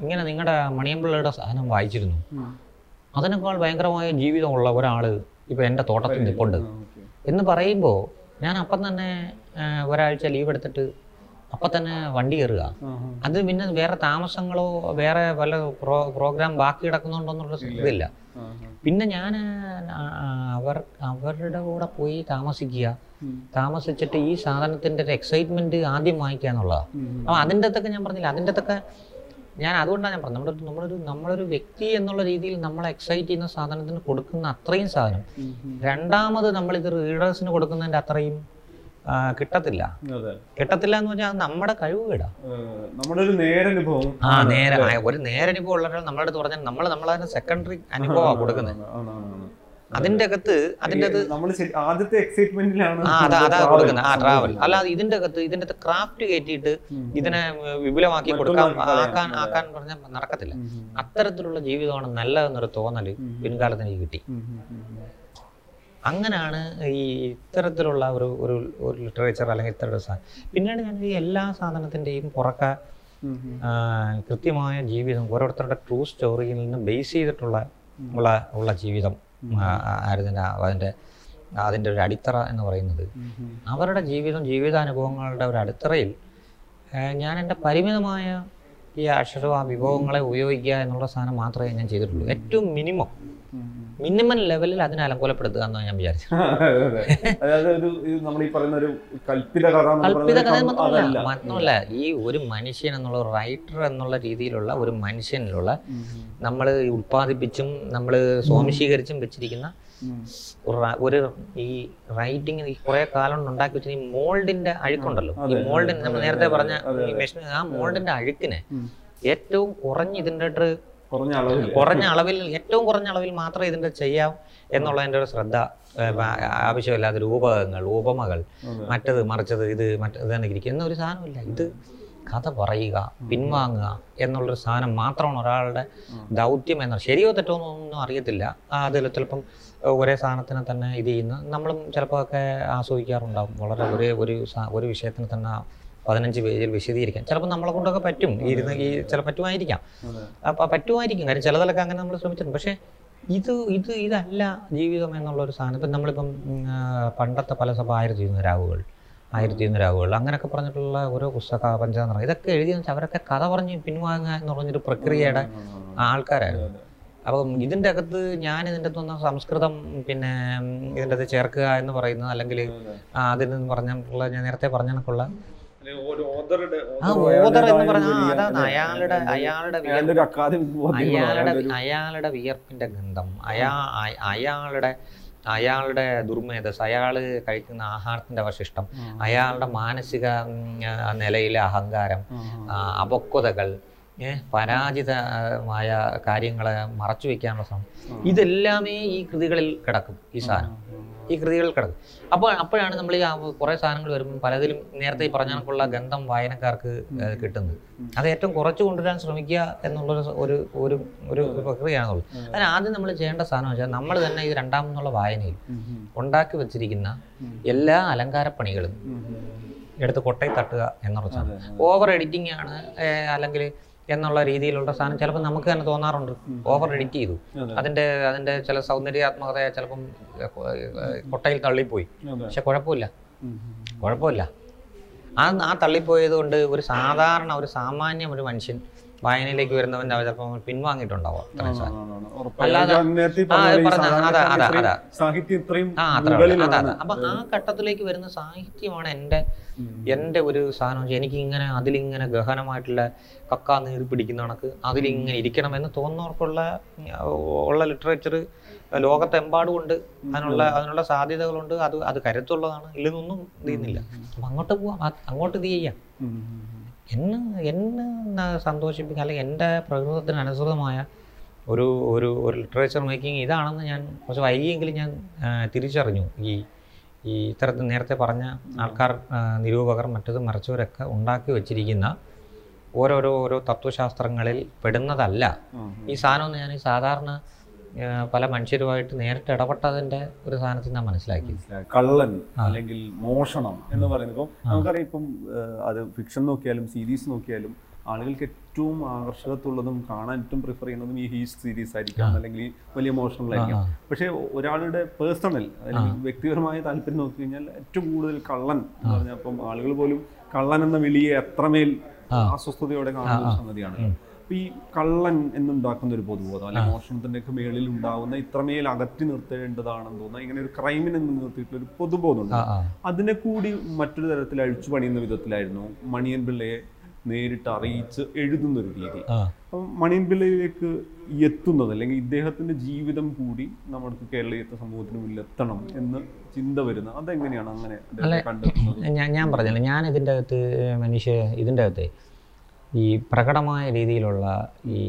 ഇങ്ങനെ നിങ്ങളുടെ മണിയമ്പിള്ളയുടെ സാധനം വായിച്ചിരുന്നു. അതിനേക്കാൾ ഭയങ്കരമായ ജീവിതമുള്ള ഒരാൾ ഇപ്പം എന്റെ തോട്ടത്തിൽ നിൽപ്പുണ്ട് എന്ന് പറയുമ്പോൾ ഞാൻ അപ്പം തന്നെ ഒരാഴ്ച ലീവ് എടുത്തിട്ട് അപ്പം തന്നെ വണ്ടി കയറുക. അത് പിന്നെ വേറെ താമസങ്ങളോ വേറെ വല്ല പ്രോ പ്രോഗ്രാം ബാക്കി കിടക്കുന്നുണ്ടോന്നുള്ള ഇതില്ല. പിന്നെ ഞാൻ അവർ അവരുടെ കൂടെ പോയി താമസിക്കുക. താമസിച്ചിട്ട് ഈ സാധനത്തിന്റെ ഒരു എക്സൈറ്റ്മെന്റ് ആദ്യം വാങ്ങിക്കുക എന്നുള്ളതാണ് അപ്പോൾ അതിന്റെ അകത്തൊക്കെ ഞാൻ പറഞ്ഞില്ല അതിന്റെ അകത്തൊക്കെ ഞാൻ അതുകൊണ്ടാണ് ഞാൻ പറഞ്ഞത്. നമ്മുടെ നമ്മളൊരു നമ്മളൊരു വ്യക്തി എന്നുള്ള രീതിയിൽ നമ്മളെ എക്സൈറ്റ് ചെയ്യുന്ന സാധനത്തിന് കൊടുക്കുന്ന അത്രയും സാധനം. രണ്ടാമത് നമ്മൾ ഇത് റീഡേഴ്സിന് കൊടുക്കുന്നതിന്റെ അത്രയും കിട്ടത്തില്ല. കിട്ടത്തില്ല എന്ന് പറഞ്ഞാൽ നമ്മുടെ കഴിവ് കേടാ നമ്മുടെ ഒരു നേരനുഭവം. ആ നേരെ. ഒരു നേരനുഭവം ഉള്ള അടുത്ത് പറഞ്ഞാൽ നമ്മൾ നമ്മളതിന് സെക്കൻഡറി അനുഭവമാണ് കൊടുക്കുന്നത്. അതിന്റെ അകത്ത് അതിന്റെ ആദ്യത്തെ എക്സൈറ്റ്മെന്റിലാണ് ആ അതാ അതാ കൊടുക്കുന്നത്. ആ ട്രാവൽ അല്ലാതെ ഇതിന്റെ അകത്ത് ഇതിന്റെ അകത്ത് ക്രാഫ്റ്റ് കയറ്റിയിട്ട് ഇതിനെ വിപുലമാക്കി കൊടുക്കാൻ ആക്കാൻ ആക്കാൻ പറഞ്ഞാൽ നടക്കത്തില്ല. അത്തരത്തിലുള്ള ജീവിതമാണ് നല്ലതെന്നൊരു തോന്നൽ പിൻകാലത്ത് എനിക്ക് കിട്ടി. അങ്ങനെയാണ് ഈ ഇത്തരത്തിലുള്ള ഒരു ഒരു ഒരു ലിറ്ററേച്ചർ അല്ലെങ്കിൽ ഇത്തരം സാധനം പിന്നീട് ഞാൻ ഈ എല്ലാ സാധനത്തിന്റെയും പുറക്ക കൃത്യമായ ജീവിതം ഓരോരുത്തരുടെ ട്രൂ സ്റ്റോറിയിൽ നിന്ന് ബേസ് ചെയ്തിട്ടുള്ള ഉള്ള ഉള്ള ജീവിതം. ആയിരുന്നു അതിന്റെ അതിന്റെ അതിന്റെ ഒരു അടിത്തറ എന്ന് പറയുന്നത്. അവരുടെ ജീവിതം ജീവിതാനുഭവങ്ങളുടെ ഒരു അടിത്തറയിൽ ഞാൻ എന്റെ പരിമിതമായ ഈ അക്ഷരവും ആ വിഭവങ്ങളെ ഉപയോഗിക്കുക എന്നുള്ള സാധനം മാത്രമേ ഞാൻ ചെയ്തിട്ടുള്ളൂ. ഏറ്റവും മിനിമം മിനിമം ലെവലിൽ അതിനെ അലങ്കോലപ്പെടുത്തുക എന്നാണ് ഞാൻ വിചാരിച്ചത്. കൽപ്പിത കഥ മാത്രമല്ല ഈ ഒരു മനുഷ്യൻ എന്നുള്ള റൈറ്റർ എന്നുള്ള രീതിയിലുള്ള ഒരു മനുഷ്യനിലുള്ള നമ്മൾ ഉത്പാദിപ്പിച്ചും നമ്മൾ സ്വാംശീകരിച്ചും വെച്ചിരിക്കുന്ന ഒരു ഈ റൈറ്റിംഗ് ഈ കുറെ കാലം കൊണ്ട് ഉണ്ടാക്കി വെച്ച ഈ മോൾഡിന്റെ അഴുക്കുണ്ടല്ലോ. ഈ മോൾഡിന് നമ്മൾ നേരത്തെ പറഞ്ഞ ഈ മെഷീൻ ആ മോൾഡിന്റെ അഴുക്കിനെ ഏറ്റവും കുറഞ്ഞ ഇതിന്റെ കുറഞ്ഞ അളവിൽ കുറഞ്ഞ അളവിൽ ഏറ്റവും കുറഞ്ഞ അളവിൽ മാത്രമേ ഇതിന്റെ ചെയ്യാം എന്നുള്ളതിന്റെ ഒരു ശ്രദ്ധ ആവശ്യമില്ലാത്ത രൂപകങ്ങൾ ഉപമകൾ മറ്റത് മറിച്ചത് ഇത് മറ്റത് തന്നെ ഇരിക്കും. ഒരു സാധനമില്ല. ഇത് കഥ പറയുക പിൻവാങ്ങുക എന്നുള്ളൊരു സാധനം മാത്രമാണ് ഒരാളുടെ ദൗത്യം എന്ന ശരിയോ തെറ്റോ ഒന്നും അറിയത്തില്ല. അതിൽ ചിലപ്പം ഒരേ സാധനത്തിനെ തന്നെ ഇത് ചെയ്യുന്ന. നമ്മളും ചിലപ്പോൾ ഒക്കെ ആസ്വദിക്കാറുണ്ടാവും. വളരെ ഒരേ ഒരു ഒരു വിഷയത്തിന് തന്നെ പതിനഞ്ച് പേജിൽ വിശദീകരിക്കാൻ ചിലപ്പോൾ നമ്മളെ കൊണ്ടൊക്കെ പറ്റും. ഇരുന്ന് ഈ ചില പറ്റുമായിരിക്കാം. അപ്പം പറ്റുമായിരിക്കും. കാര്യം ചിലതിലൊക്കെ അങ്ങനെ നമ്മൾ ശ്രമിച്ചിട്ടുണ്ട്. പക്ഷേ ഇത് ഇത് ഇതല്ല ജീവിതം എന്നുള്ള ഒരു സാധനം. ഇപ്പം നമ്മളിപ്പം പണ്ടത്തെ പല സഭ ആയിരത്തി ഇരുന്നൂറ് രാവുകൾ ആയിരത്തി ഇരുന്നൂറ് രാവുകൾ അങ്ങനെയൊക്കെ പറഞ്ഞിട്ടുള്ള ഓരോ പുസ്തക പഞ്ചതന്ത്രം ഇതൊക്കെ എഴുതിയെന്ന് വെച്ചാൽ അവരൊക്കെ കഥ പറഞ്ഞ് പിൻവാങ്ങുക എന്ന് പറഞ്ഞൊരു പ്രക്രിയയുടെ ആൾക്കാരായിരുന്നു. അപ്പം ഇതിന്റെ അകത്ത് ഞാൻ ഇതിന്റെ അകത്ത് സംസ്കൃതം പിന്നെ ഇതിന്റെ അകത്ത് ചേർക്കുക എന്ന് പറയുന്നത് അല്ലെങ്കിൽ അതിൽ നിന്ന് പറഞ്ഞിട്ടുള്ള ഞാൻ നേരത്തെ പറഞ്ഞ കണക്കുള്ള ഒരു ഓതറുടെ ആ ഓദർ എന്ന് പറഞ്ഞാൽ അതാണ് അയാളുടെ അയാളുടെ അയാളുടെ വിയർപ്പിന്റെ ഗന്ധം. അയാ അയാളുടെ അയാളുടെ ദുർമേധസ്. അയാൾ കഴിക്കുന്ന ആഹാരത്തിന്റെ അവശിഷ്ടം അയാളുടെ മാനസിക നിലയിലെ അഹങ്കാരം അപക്വതകൾ പരാജിതമായ കാര്യങ്ങളെ മറച്ചു വെക്കാനുള്ള ശ്രമം ഇതെല്ലാമേ ഈ കൃതികളിൽ കിടക്കും ഈ സാധനം. ഈ കൃതികളിൽ കിടക്കും. അപ്പോൾ അപ്പോഴാണ് നമ്മൾ ഈ കുറേ സാധനങ്ങൾ വരുമ്പോൾ പലതിലും നേരത്തെ ഈ പറഞ്ഞ കണക്കുള്ള ഗന്ധം വായനക്കാർക്ക് കിട്ടുന്നത്. അത് ഏറ്റവും കുറച്ച് കൊണ്ടുവരാൻ ശ്രമിക്കുക എന്നുള്ളൊരു സ- ഒരു ഒരു ഒരു പ്രക്രിയയാണുള്ളത് അതിന് ആദ്യം നമ്മൾ ചെയ്യേണ്ട സാധനം വെച്ചാൽ നമ്മൾ തന്നെ ഈ രണ്ടാമെന്നുള്ള വായനയിൽ ഉണ്ടാക്കി വെച്ചിരിക്കുന്ന എല്ലാ അലങ്കാരപ്പണികളും എടുത്ത് കൊട്ടയിൽ തട്ടുക എന്നുള്ളതാണ് ഓവർ എഡിറ്റിംഗ് ആണ് അല്ലെങ്കിൽ എന്നുള്ള രീതിയിലുള്ള സാധനം ചിലപ്പോൾ നമുക്ക് തന്നെ തോന്നാറുണ്ട്. ഓവർ എഡിറ്റ് ചെയ്തു. അതിന്റെ അതിന്റെ ചില സൗന്ദര്യാത്മകത ചിലപ്പം കൊട്ടയിൽ തള്ളിപ്പോയി. പക്ഷെ കുഴപ്പമില്ല. കുഴപ്പമില്ല. ആ ആ തള്ളിപ്പോയത് കൊണ്ട് ഒരു സാധാരണ ഒരു സാമാന്യം ഒരു മനുഷ്യൻ വായനയിലേക്ക് വരുന്നവൻ ചിലപ്പോൾ പിൻവാങ്ങിയിട്ടുണ്ടാവും. അപ്പൊ ആ ഘട്ടത്തിലേക്ക് വരുന്ന സാഹിത്യമാണ് എന്റെ എന്റെ ഒരു സാധനം. എനിക്ക് ഇങ്ങനെ അതിലിങ്ങനെ ഗഹനമായിട്ടുള്ള കക്ക നീറി പിടിക്കുന്ന കണക്ക് അതിലിങ്ങനെ ഇരിക്കണം എന്ന് തോന്നുന്നവർക്കുള്ള ഉള്ള ലിറ്ററേച്ചർ ലോകത്തെമ്പാടും ഉണ്ട്. അതിനുള്ള അതിനുള്ള സാധ്യതകളുണ്ട്. അത് അത് കരുത്തുള്ളതാണ്. ഇല്ലെന്നൊന്നും ഇത് അപ്പൊ അങ്ങോട്ട് പോവാം. അങ്ങോട്ട് ചെയ്യാം. ഉം. എന്നെ എന്നെ സന്തോഷിപ്പിക്കുക അല്ലെങ്കിൽ എന്റെ പ്രകൃതത്തിന് അനുസൃതമായ ഒരു ഒരു ഒരു ലിറ്ററേച്ചർ മേക്കിംഗ് ഇതാണെന്ന് ഞാൻ കുറച്ച് വൈകിയെങ്കിലും ഞാൻ തിരിച്ചറിഞ്ഞു. ഈ ഈ ഇത്തരത്തിൽ നേരത്തെ പറഞ്ഞ ആൾക്കാർ നിരൂപകർ മറ്റത് മറിച്ചവരൊക്കെ ഉണ്ടാക്കി വെച്ചിരിക്കുന്ന ഓരോരോ ഓരോ തത്വശാസ്ത്രങ്ങളിൽ പെടുന്നതല്ല. ഈ സാധനം ഞാൻ ഈ സാധാരണ പല മനുഷ്യരുമായിട്ട് നേരിട്ട് ഇടപെട്ടതിന്റെ ഒരു സാധനത്തിൽ ഞാൻ മനസ്സിലാക്കി. കള്ളൻ അല്ലെങ്കിൽ മോഷണം എന്ന് പറയുമ്പോൾ നമുക്കറിയാം ഇപ്പം അത് ഫിക്ഷൻ നോക്കിയാലും സീരീസ് നോക്കിയാലും ആളുകൾക്ക് ഏറ്റവും ആകർഷകത്തുള്ളതും കാണാൻ ഏറ്റവും പ്രിഫർ ചെയ്യുന്നതും ഈ ഹീസ് സീരീസ് ആയിരിക്കാം അല്ലെങ്കിൽ വലിയ മോഷണൽ ആയിരിക്കാം പക്ഷേ ഒരാളുടെ പേഴ്സണൽ അല്ലെങ്കിൽ വ്യക്തിപരമായ താല്പര്യം നോക്കി കഴിഞ്ഞാൽ ഏറ്റവും കൂടുതൽ കള്ളൻ എന്ന് പറഞ്ഞാൽ അപ്പം ആളുകൾ പോലും കള്ളൻ എന്ന വിളിയെ എത്രമേൽ അസ്വസ്ഥതയോടെ കാണുന്ന സംഗതിയാണ്. ഈ കള്ളൻ എന്നുണ്ടാക്കുന്ന ഒരു പൊതുബോധം അല്ലെങ്കിൽ മോഷണത്തിന്റെ ഒക്കെ മേളിൽ ഉണ്ടാവുന്ന ഇത്രമേൽ അകറ്റി നിർത്തേണ്ടതാണെന്ന് തോന്നുന്ന. ഇങ്ങനെ ഒരു ക്രൈമിനെ നിർത്തിയിട്ടുള്ള ഒരു പൊതുബോധമുണ്ട് അതിനെ കൂടി മറ്റൊരു തരത്തിൽ അഴിച്ചു പണിയുന്ന വിധത്തിലായിരുന്നു മണിയൻ പിള്ളയെ നേരിട്ട് അറിയിച്ച് എഴുതുന്ന ഒരു രീതി അപ്പം മണിയൻ പിള്ളയിലേക്ക് എത്തുന്നത് അല്ലെങ്കിൽ ഇദ്ദേഹത്തിന്റെ ജീവിതം കൂടി നമ്മൾക്ക് കേരളീയത്തെ സമൂഹത്തിന് മുന്നിൽ എത്തണം എന്ന് ചിന്ത വരുന്ന അതെങ്ങനെയാണ് അങ്ങനെ കണ്ടെത്തുന്നത്? ഞാൻ പറഞ്ഞല്ലോ ഞാൻ ഇതിന്റെ അകത്ത് മനുഷ്യ ഇതിന്റെ അകത്ത് ഈ പ്രകടമായ രീതിയിലുള്ള ഈ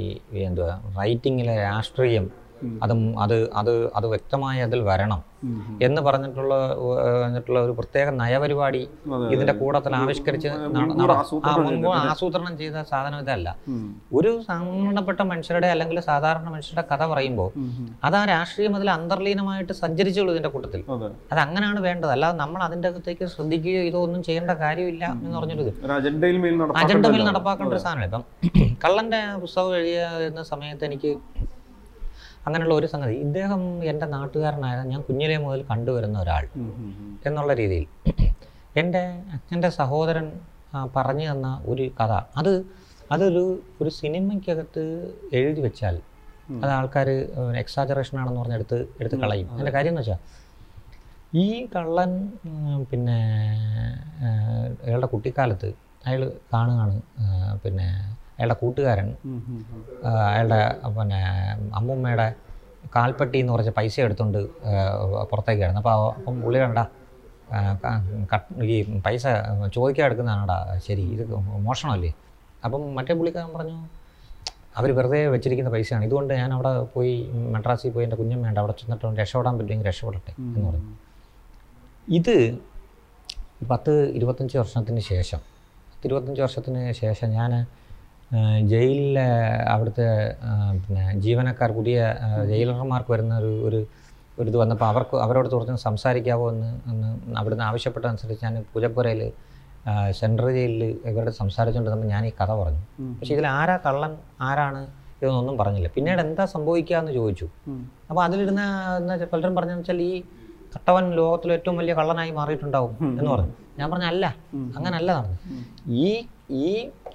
എന്തുവാ റൈറ്റിങ്ങിലെ രാഷ്ട്രീയം അതും അത് അത് അത് വ്യക്തമായി അതിൽ വരണം. എന്ന് പറഞ്ഞിട്ടുള്ള പറഞ്ഞിട്ടുള്ള ഒരു പ്രത്യേക നയപരിപാടി ഇതിന്റെ കൂടത്തിൽ ആവിഷ്കരിച്ച് ആസൂത്രണം ചെയ്ത സാധനം ഇതല്ല. ഒരു സംഘടനപ്പെട്ട മനുഷ്യരുടെ അല്ലെങ്കിൽ സാധാരണ മനുഷ്യരുടെ കഥ പറയുമ്പോൾ. അത് ആ രാഷ്ട്രീയം അതിൽ അന്തർലീനമായിട്ട് സഞ്ചരിച്ചുള്ളൂ ഇതിന്റെ കൂട്ടത്തിൽ. അത്. അങ്ങനെയാണ് വേണ്ടത്. അല്ലാതെ നമ്മൾ അതിന്റെ അകത്തേക്ക് ശ്രദ്ധിക്കുകയോ ഇതോ ഒന്നും ചെയ്യേണ്ട കാര്യമില്ല എന്ന് പറഞ്ഞൊരു അജണ്ടയിൽ. നടപ്പാക്കേണ്ട ഒരു സാധനമാണ് ഇപ്പം കള്ളന്റെ പുസ്തകം എഴുതിയ സമയത്ത് എനിക്ക് അങ്ങനെയുള്ള ഒരു സംഗതി. ഇദ്ദേഹം എന്റെ നാട്ടുകാരനായ ഞാൻ കുഞ്ഞിലേ മുതൽ കണ്ടുവരുന്ന ഒരാൾ. എന്നുള്ള രീതിയിൽ. എന്റെ അച്ഛന്റെ സഹോദരൻ പറഞ്ഞു തന്ന ഒരു കഥ. അത് അതൊരു ഒരു സിനിമയ്ക്കകത്ത് എഴുതി വെച്ചാൽ അത് ആൾക്കാർ എക്സാജറേഷൻ ആണെന്ന് പറഞ്ഞ് എടുത്ത് എടുത്ത് കളയും. അതിന്റെ കാര്യം എന്ന് വെച്ചാൽ ഈ കള്ളൻ പിന്നെ അയാളുടെ കുട്ടിക്കാലത്ത് അയാൾ കാണുകയാണ് പിന്നെ അയാളുടെ കൂട്ടുകാരൻ അയാളുടെ പിന്നെ അമ്മൂമ്മയുടെ കാൽപ്പട്ടി എന്ന് പറഞ്ഞ പൈസ എടുത്തുകൊണ്ട് പുറത്തേക്കായിരുന്നു. പുറത്തേക്ക് കിടന്നു അപ്പോൾ അപ്പം പുള്ളി കണ്ട കട്ട് ഈ പൈസ ചോദിക്കാൻ എടുക്കുന്നതാണടാ ശരി ഇത് മോഷണമല്ലേ? അപ്പം മറ്റേ പുള്ളിക്കാരൻ പറഞ്ഞു അവർ വെറുതെ വെച്ചിരിക്കുന്ന പൈസയാണ്. ഇതുകൊണ്ട് ഞാൻ അവിടെ പോയി മദ്രാസിൽ പോയി എന്റെ കുഞ്ഞും വേണ്ട അവിടെ ചെന്നിട്ട് രക്ഷപ്പെടാൻ പറ്റുമെങ്കിൽ രക്ഷപ്പെടട്ടെ എന്ന് പറഞ്ഞു. ഇത് പത്ത് ഇരുപത്തഞ്ച് വർഷത്തിന് ശേഷം പത്ത് ഇരുപത്തഞ്ച് വർഷത്തിന് ശേഷം ഞാൻ ജയിലിലെ അവിടുത്തെ പിന്നെ ജീവനക്കാർ പുതിയ ജയിലർമാർക്ക് വരുന്ന ഒരു ഒരു ഒരു ഇത് വന്നപ്പോൾ അവർക്ക് അവരോട് തുറന്ന് സംസാരിക്കാവോ എന്ന് എന്ന് അവിടുന്ന് ആവശ്യപ്പെട്ടതനുസരിച്ച് ഞാൻ പൂജപ്പുരയിൽ സെൻട്രൽ ജയിലിൽ ഇവരോട് സംസാരിച്ചുകൊണ്ടിരുന്നപ്പോൾ ഞാൻ ഈ കഥ പറഞ്ഞു. പക്ഷേ ഇതിൽ ആരാ കള്ളൻ ആരാണ് ഇതൊന്നും പറഞ്ഞില്ല. പിന്നീട് എന്താ സംഭവിക്കുക എന്ന് ചോദിച്ചു അപ്പോൾ അതിലിരുന്ന പലരും പറഞ്ഞതെന്ന് വെച്ചാൽ ഈ കട്ടവൻ ലോകത്തിലെ ഏറ്റവും വലിയ കള്ളനായി മാറിയിട്ടുണ്ടാവും എന്ന് പറഞ്ഞു. ഞാൻ പറഞ്ഞ അല്ല അങ്ങനല്ല നടന്നു ഈ ഈ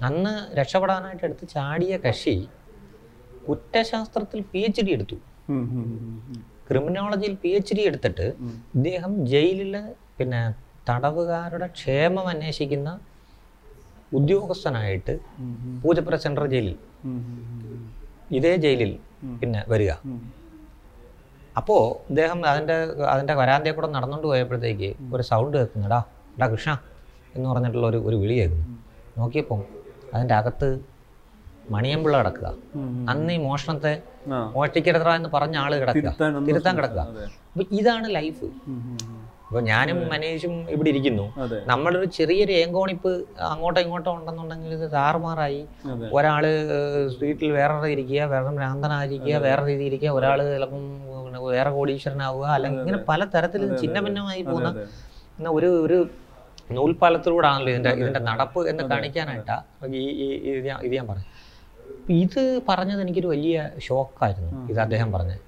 അന്ന് രക്ഷപ്പെടാനായിട്ട് എടുത്ത് ചാടിയ കക്ഷി കുറ്റശാസ്ത്രത്തിൽ പി എച്ച് ഡി എടുത്തു. ക്രിമിനോളജിയിൽ പി എച്ച് ഡി എടുത്തിട്ട് ഇദ്ദേഹം ജയിലിൽ പിന്നെ തടവുകാരുടെ ക്ഷേമം അന്വേഷിക്കുന്ന ഉദ്യോഗസ്ഥനായിട്ട് പൂജപ്പുര സെൻട്രൽ ജയിലിൽ. ഇതേ ജയിലിൽ പിന്നെ വരിക. അപ്പോൾ അദ്ദേഹം അതിന്റെ അതിന്റെ വരാന്തയെ കൂടെ നടന്നുകൊണ്ട് പോയപ്പോഴത്തേക്ക് ഒരു സൗണ്ട് കേൾക്കുന്നുടാ എടാ കൃഷ്ണ എന്ന് പറഞ്ഞിട്ടുള്ള ഒരു ഒരു വിളി കേൾക്കുന്നു. നോക്കിയപ്പം അതിന്റെ അകത്ത് മണിയമ്പിള്ള കിടക്കുക. അന്ന് ഈ മോഷണത്തെ മോഷ്ടിക്കരുത്ര എന്ന് പറഞ്ഞ ആൾ കിടക്കുക. തിരുത്താൻ കിടക്കുക. അപ്പൊ ഇതാണ് ലൈഫ്. അപ്പോൾ ഞാനും മനീഷും ഇവിടെ ഇരിക്കുന്നു. നമ്മളൊരു ചെറിയൊരു ഏങ്കോണിപ്പ് അങ്ങോട്ടോ ഇങ്ങോട്ടോ ഉണ്ടെന്നുണ്ടെങ്കിൽ ഇത് താറുമാറായി. ഒരാൾ സ്ട്രീറ്റിൽ വേറെ ഇരിക്കുക വേറെ ഭ്രാന്തനായിരിക്കുക വേറെ രീതിയിൽ ഇരിക്കുക ഒരാൾ ചിലപ്പം പിന്നെ വേറെ കോടീശ്വരനാവുക അല്ലെങ്കിൽ ഇങ്ങനെ പല തരത്തിൽ ചിന്ന ഭിന്നമായി പോകുന്ന എന്നാ ഒരു ഒരു നൂൽപ്പാലത്തിലൂടെയാണല്ലോ ഇതിന്റെ ഇതിന്റെ നടപ്പ് എന്ന് കാണിക്കാനായിട്ടാ. ഈ ഈ ഇത് ഞാൻ പറഞ്ഞു ഇത് പറഞ്ഞത് എനിക്കൊരു വലിയ ഷോക്കായിരുന്നു ഇത് അദ്ദേഹം പറഞ്ഞത്.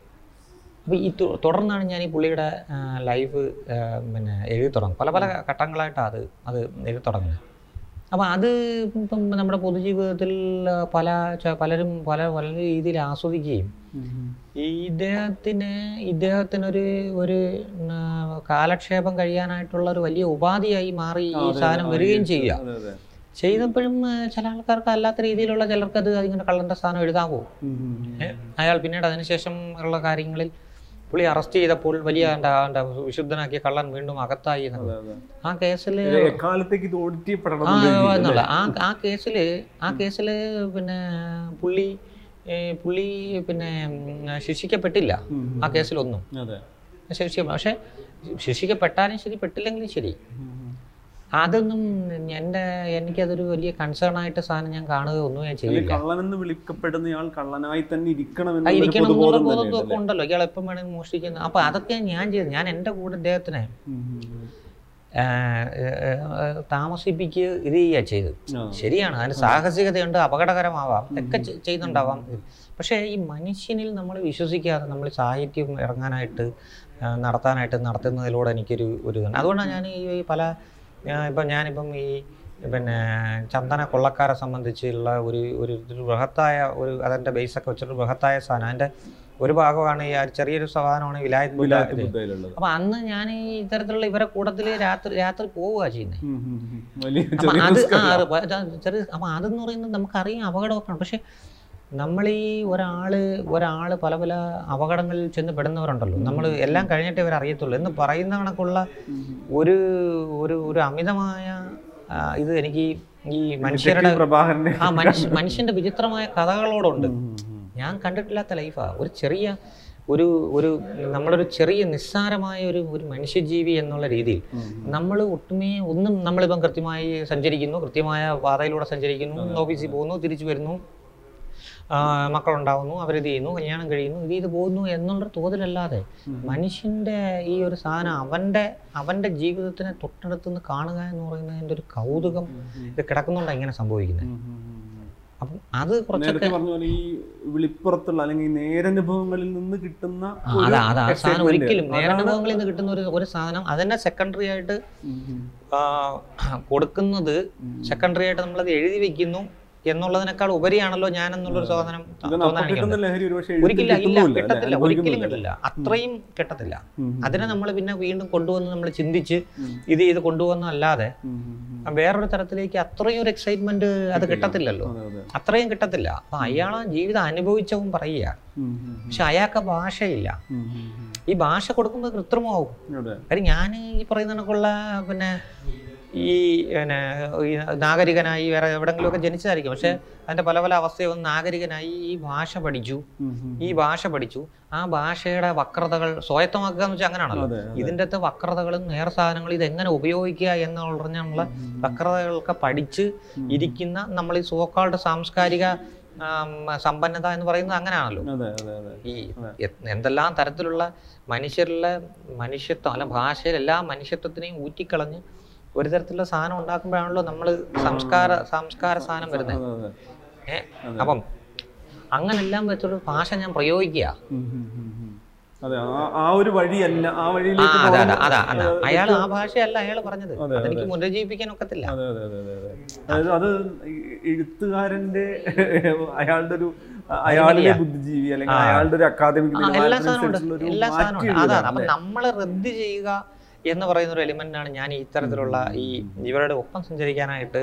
അപ്പോൾ ഈ തുടർന്നാണ് ഞാൻ ഈ പുള്ളിയുടെ ലൈവ് പിന്നെ എഴുതി തുടങ്ങും പല പല ഘട്ടങ്ങളായിട്ടാണ് അത് അത് എഴുതി തുടങ്ങുന്നത്. അപ്പോൾ അത് ഇപ്പം നമ്മുടെ പൊതുജീവിതത്തിൽ പല പലരും പല പല രീതിയിൽ ആസ്വദിക്കുകയും ഇദ്ദേഹത്തിന് ഇദ്ദേഹത്തിനൊരു ഒരു കാലക്ഷേപം കഴിയാനായിട്ടുള്ള ഒരു വലിയ ഉപാധിയായി മാറി ഈ സാധനം വരികയും ചെയ്യുക. ചെയ്തപ്പോഴും ചില ആൾക്കാർക്ക് അല്ലാത്ത രീതിയിലുള്ള ചിലർക്ക് അത് അതിങ്ങനെ കള്ളന്റെ സ്ഥാനം എഴുതാൻ പോകും. അയാൾ പിന്നീട് അതിനുശേഷം ഉള്ള കാര്യങ്ങളിൽ പുള്ളി അറസ്റ്റ് ചെയ്തപ്പോൾ വലിയ വിശുദ്ധനാക്കിയ കള്ളൻ വീണ്ടും അകത്തായി ആ ആ എന്നുള്ള. ആ ആ കേസിൽ ആ കേസിൽ പിന്നെ പുള്ളി പുള്ളി പിന്നെ ശിക്ഷിക്കപ്പെട്ടില്ല ആ കേസിലൊന്നും. ശിക്ഷിക്ക പക്ഷെ ശിക്ഷിക്കപ്പെട്ടാലും ശരി പെട്ടില്ലെങ്കിലും ശരി. അതൊന്നും എന്റെ എനിക്കതൊരു വലിയ കൺസേൺ ആയിട്ട് സാധനം ഞാൻ കാണുക ഒന്നും ഞാൻ ചെയ്യില്ല. കള്ളനെന്ന് വിളിക്കപ്പെടുന്നയാൾ കള്ളനായി തന്നെ ഇരിക്കണം ഇരിക്കണം ഉണ്ടല്ലോ. ഇയാൾ എപ്പം വേണമെങ്കിൽ മോഷ്ടിക്കുന്ന. അപ്പൊ അതൊക്കെ ഞാൻ ചെയ്ത്. ഞാൻ എന്റെ കൂടെ അദ്ദേഹത്തിനെ താമസിപ്പിക്കുക ഇത് ചെയ്യുക ചെയ്ത് ശരിയാണ്. അതിന് സാഹസികതയുണ്ട് അപകടകരമാവാം ഒക്കെ ചെയ്യുന്നുണ്ടാവാം പക്ഷേ ഈ മനുഷ്യനിൽ നമ്മൾ വിശ്വസിക്കാതെ നമ്മൾ സാഹിത്യം ഇറങ്ങാനായിട്ട് നടത്താനായിട്ട് നടത്തുന്നതിലൂടെ എനിക്കൊരു ഒരു ഇതുണ്ട്. അതുകൊണ്ടാണ് ഞാൻ ഈ പല ഇപ്പം ഞാനിപ്പം ഈ പിന്നെ ചന്ദന കൊള്ളക്കാരെ സംബന്ധിച്ചുള്ള ഒരു ഒരു ബൃഹത്തായ ഒരു അതിന്റെ ബേസൊക്കെ വെച്ചിട്ട് ബൃഹത്തായ സാധനം. അതിന്റെ ഒരു ഭാഗമാണ് ഈ ചെറിയൊരു സാധനമാണ് വിലായത് ബുദ്ധ അപ്പൊ അന്ന് ഞാൻ ഈ ഇത്തരത്തിലുള്ള ഇവരെ കൂട്ടത്തിൽ രാത്രി രാത്രി പോവുക ചെയ്യുന്നത് അപ്പൊ അത് ചെറിയ അതെന്ന് പറയുന്നത് നമുക്കറിയാം അപകടമൊക്കെയാണ് പക്ഷെ നമ്മൾ ഈ ഒരാൾ ഒരാൾ പല പല അപകടങ്ങളിൽ ചെന്ന് പെടുന്നവരുണ്ടല്ലോ നമ്മൾ എല്ലാം കഴിഞ്ഞിട്ട് ഇവർ അറിയത്തുള്ളൂ എന്ന് പറയുന്ന കണക്കുള്ള ഒരു ഒരു ഒരു അമിതമായ ഇത് എനിക്ക് ഈ മനുഷ്യരുടെ. ആ മനുഷ്യ മനുഷ്യന്റെ വിചിത്രമായ കഥകളോടുണ്ട്. ഞാൻ കണ്ടിട്ടില്ലാത്ത ലൈഫാണ് ഒരു ചെറിയ ഒരു ഒരു നമ്മളൊരു ചെറിയ നിസ്സാരമായ ഒരു ഒരു മനുഷ്യജീവി എന്നുള്ള രീതിയിൽ നമ്മൾ ഒട്ടുമേ ഒന്നും നമ്മളിപ്പം കൃത്യമായി സഞ്ചരിക്കുന്നു കൃത്യമായ പാതയിലൂടെ സഞ്ചരിക്കുന്നു ഓഫീസിൽ പോകുന്നു തിരിച്ചു വരുന്നു മക്കളുണ്ടാവുന്നു അവരിത് ചെയ്യുന്നു കല്യാണം കഴിയുന്നു ഇത് ചെയ്ത് പോകുന്നു എന്നുള്ള തോതിലല്ലാതെ മനുഷ്യന്റെ ഈ ഒരു സാധനം അവന്റെ അവന്റെ ജീവിതത്തിനെ തൊട്ടടുത്തുനിന്ന് കാണുക എന്ന് പറയുന്നതിന്റെ ഒരു കൗതുകം ഇത് കിടക്കുന്നുണ്ട്? ഇങ്ങനെ സംഭവിക്കുന്നത്. അപ്പം അത് കുറച്ചൊക്കെ നേരത്തെ പറഞ്ഞ പോലെ ഈ വിളിപ്പുറത്തുള്ള അല്ലെങ്കിൽ നേരനുഭവങ്ങളിൽ നിന്ന് കിട്ടുന്ന ആ, അതാ അതാ സാധനം. ഒരിക്കലും നേരനുഭവങ്ങളിൽ നിന്ന് കിട്ടുന്ന ഒരു ഒരു സാധനം അതന്നെ സെക്കൻഡറി ആയിട്ട് കൊടുക്കുന്നത് സെക്കൻഡറി ആയിട്ട് നമ്മളത് എഴുതി വെക്കുന്നു. എന്നുള്ളതിനേക്കാൾ ഉപരിയാണല്ലോ ഞാൻ എന്നുള്ളൊരു സാധനം ഒരിക്കലും ഇല്ല കിട്ടത്തില്ല ഒരിക്കലും കിട്ടില്ല അത്രയും കിട്ടത്തില്ല. അതിനെ നമ്മൾ പിന്നെ വീണ്ടും കൊണ്ടുവന്ന് നമ്മൾ ചിന്തിച്ച് ഇത് ഇത് ചെയ്ത് കൊണ്ടുവന്നല്ലാതെ. വേറൊരു തരത്തിലേക്ക് അത്രയും ഒരു എക്സൈറ്റ്മെന്റ് അത് കിട്ടത്തില്ലല്ലോ. അതെ, അതെ. അത്രയും കിട്ടത്തില്ല. അപ്പൊ അയാൾ ജീവിതം അനുഭവിച്ചവും പറയുക. പക്ഷെ അയാൾക്ക് ഭാഷയില്ല. ഈ ഭാഷ കൊടുക്കുന്നത് കൃത്രിമമാവും. അതെ. കാര്യം ഞാൻ ഈ പറയുന്ന കണക്കുള്ള പിന്നെ ഈ പിന്നെ ഈ നാഗരികനായി വേറെ എവിടെങ്കിലുമൊക്കെ ജനിച്ചതായിരിക്കും. പക്ഷെ അതിന്റെ പല പല അവസ്ഥയും നാഗരികനായി ഈ ഭാഷ പഠിച്ചു. ഈ ഭാഷ പഠിച്ചു. ആ ഭാഷയുടെ വക്രതകൾ സ്വായത്തമാക്കുക എന്ന് വെച്ചാൽ അങ്ങനെയാണല്ലോ. അതെ, ഇതിന്റെ അകത്ത് വക്രതകളും നേർ സാധനങ്ങളും ഇതെങ്ങനെ ഉപയോഗിക്കുക എന്ന് പറഞ്ഞുള്ള വക്രതകളൊക്കെ പഠിച്ച് ഇരിക്കുന്ന നമ്മൾ ഈ സോക്കാളുടെ സാംസ്കാരിക സമ്പന്നത എന്ന് പറയുന്നത് അങ്ങനെയാണല്ലോ. ഈ എന്തെല്ലാം തരത്തിലുള്ള മനുഷ്യരിലെ മനുഷ്യത്വം അല്ല ഭാഷയിൽ എല്ലാ മനുഷ്യത്വത്തിനെയും ഊറ്റിക്കളഞ്ഞ് ഒരു തരത്തിലുള്ള സാധനം ഉണ്ടാക്കുമ്പോഴാണല്ലോ നമ്മൾ സംസ്കാര സംസ്കാര സാധനം വരുന്നത്. ഏഹ്. അപ്പം അങ്ങനെല്ലാം വെച്ചൊരു ഭാഷ ഞാൻ പ്രയോഗിക്കുക. ആ- ഒരു വഴിയല്ല ആ വഴിയിലേക്ക് അയാൾ ആ ഭാഷയല്ല അയാൾ പറഞ്ഞത്. അതെ, അതെനിക്ക് പുനരുജ്ജീവിപ്പിക്കാൻ ഒക്കത്തില്ല. അതെ അതെ അതെ അതെ അതെ. അതായത് അത് എഴുത്തുകാരന്റെ അയാളുടെ ഒരു അയാളുടെ ബുദ്ധിജീവി അല്ലെങ്കിൽ അയാളുടെ ഒരു അക്കാദമിക് എല്ലാ സാധനവും അതാണ് അപ്പം നമ്മൾ റദ്ദ് ചെയ്യുക എന്ന് പറയുന്ന ഒരു എലിമെന്റ് ആണ് ഞാൻ ഇത്തരത്തിലുള്ള ഈ ഇവരുടെ ഒപ്പം സഞ്ചരിക്കാനായിട്ട്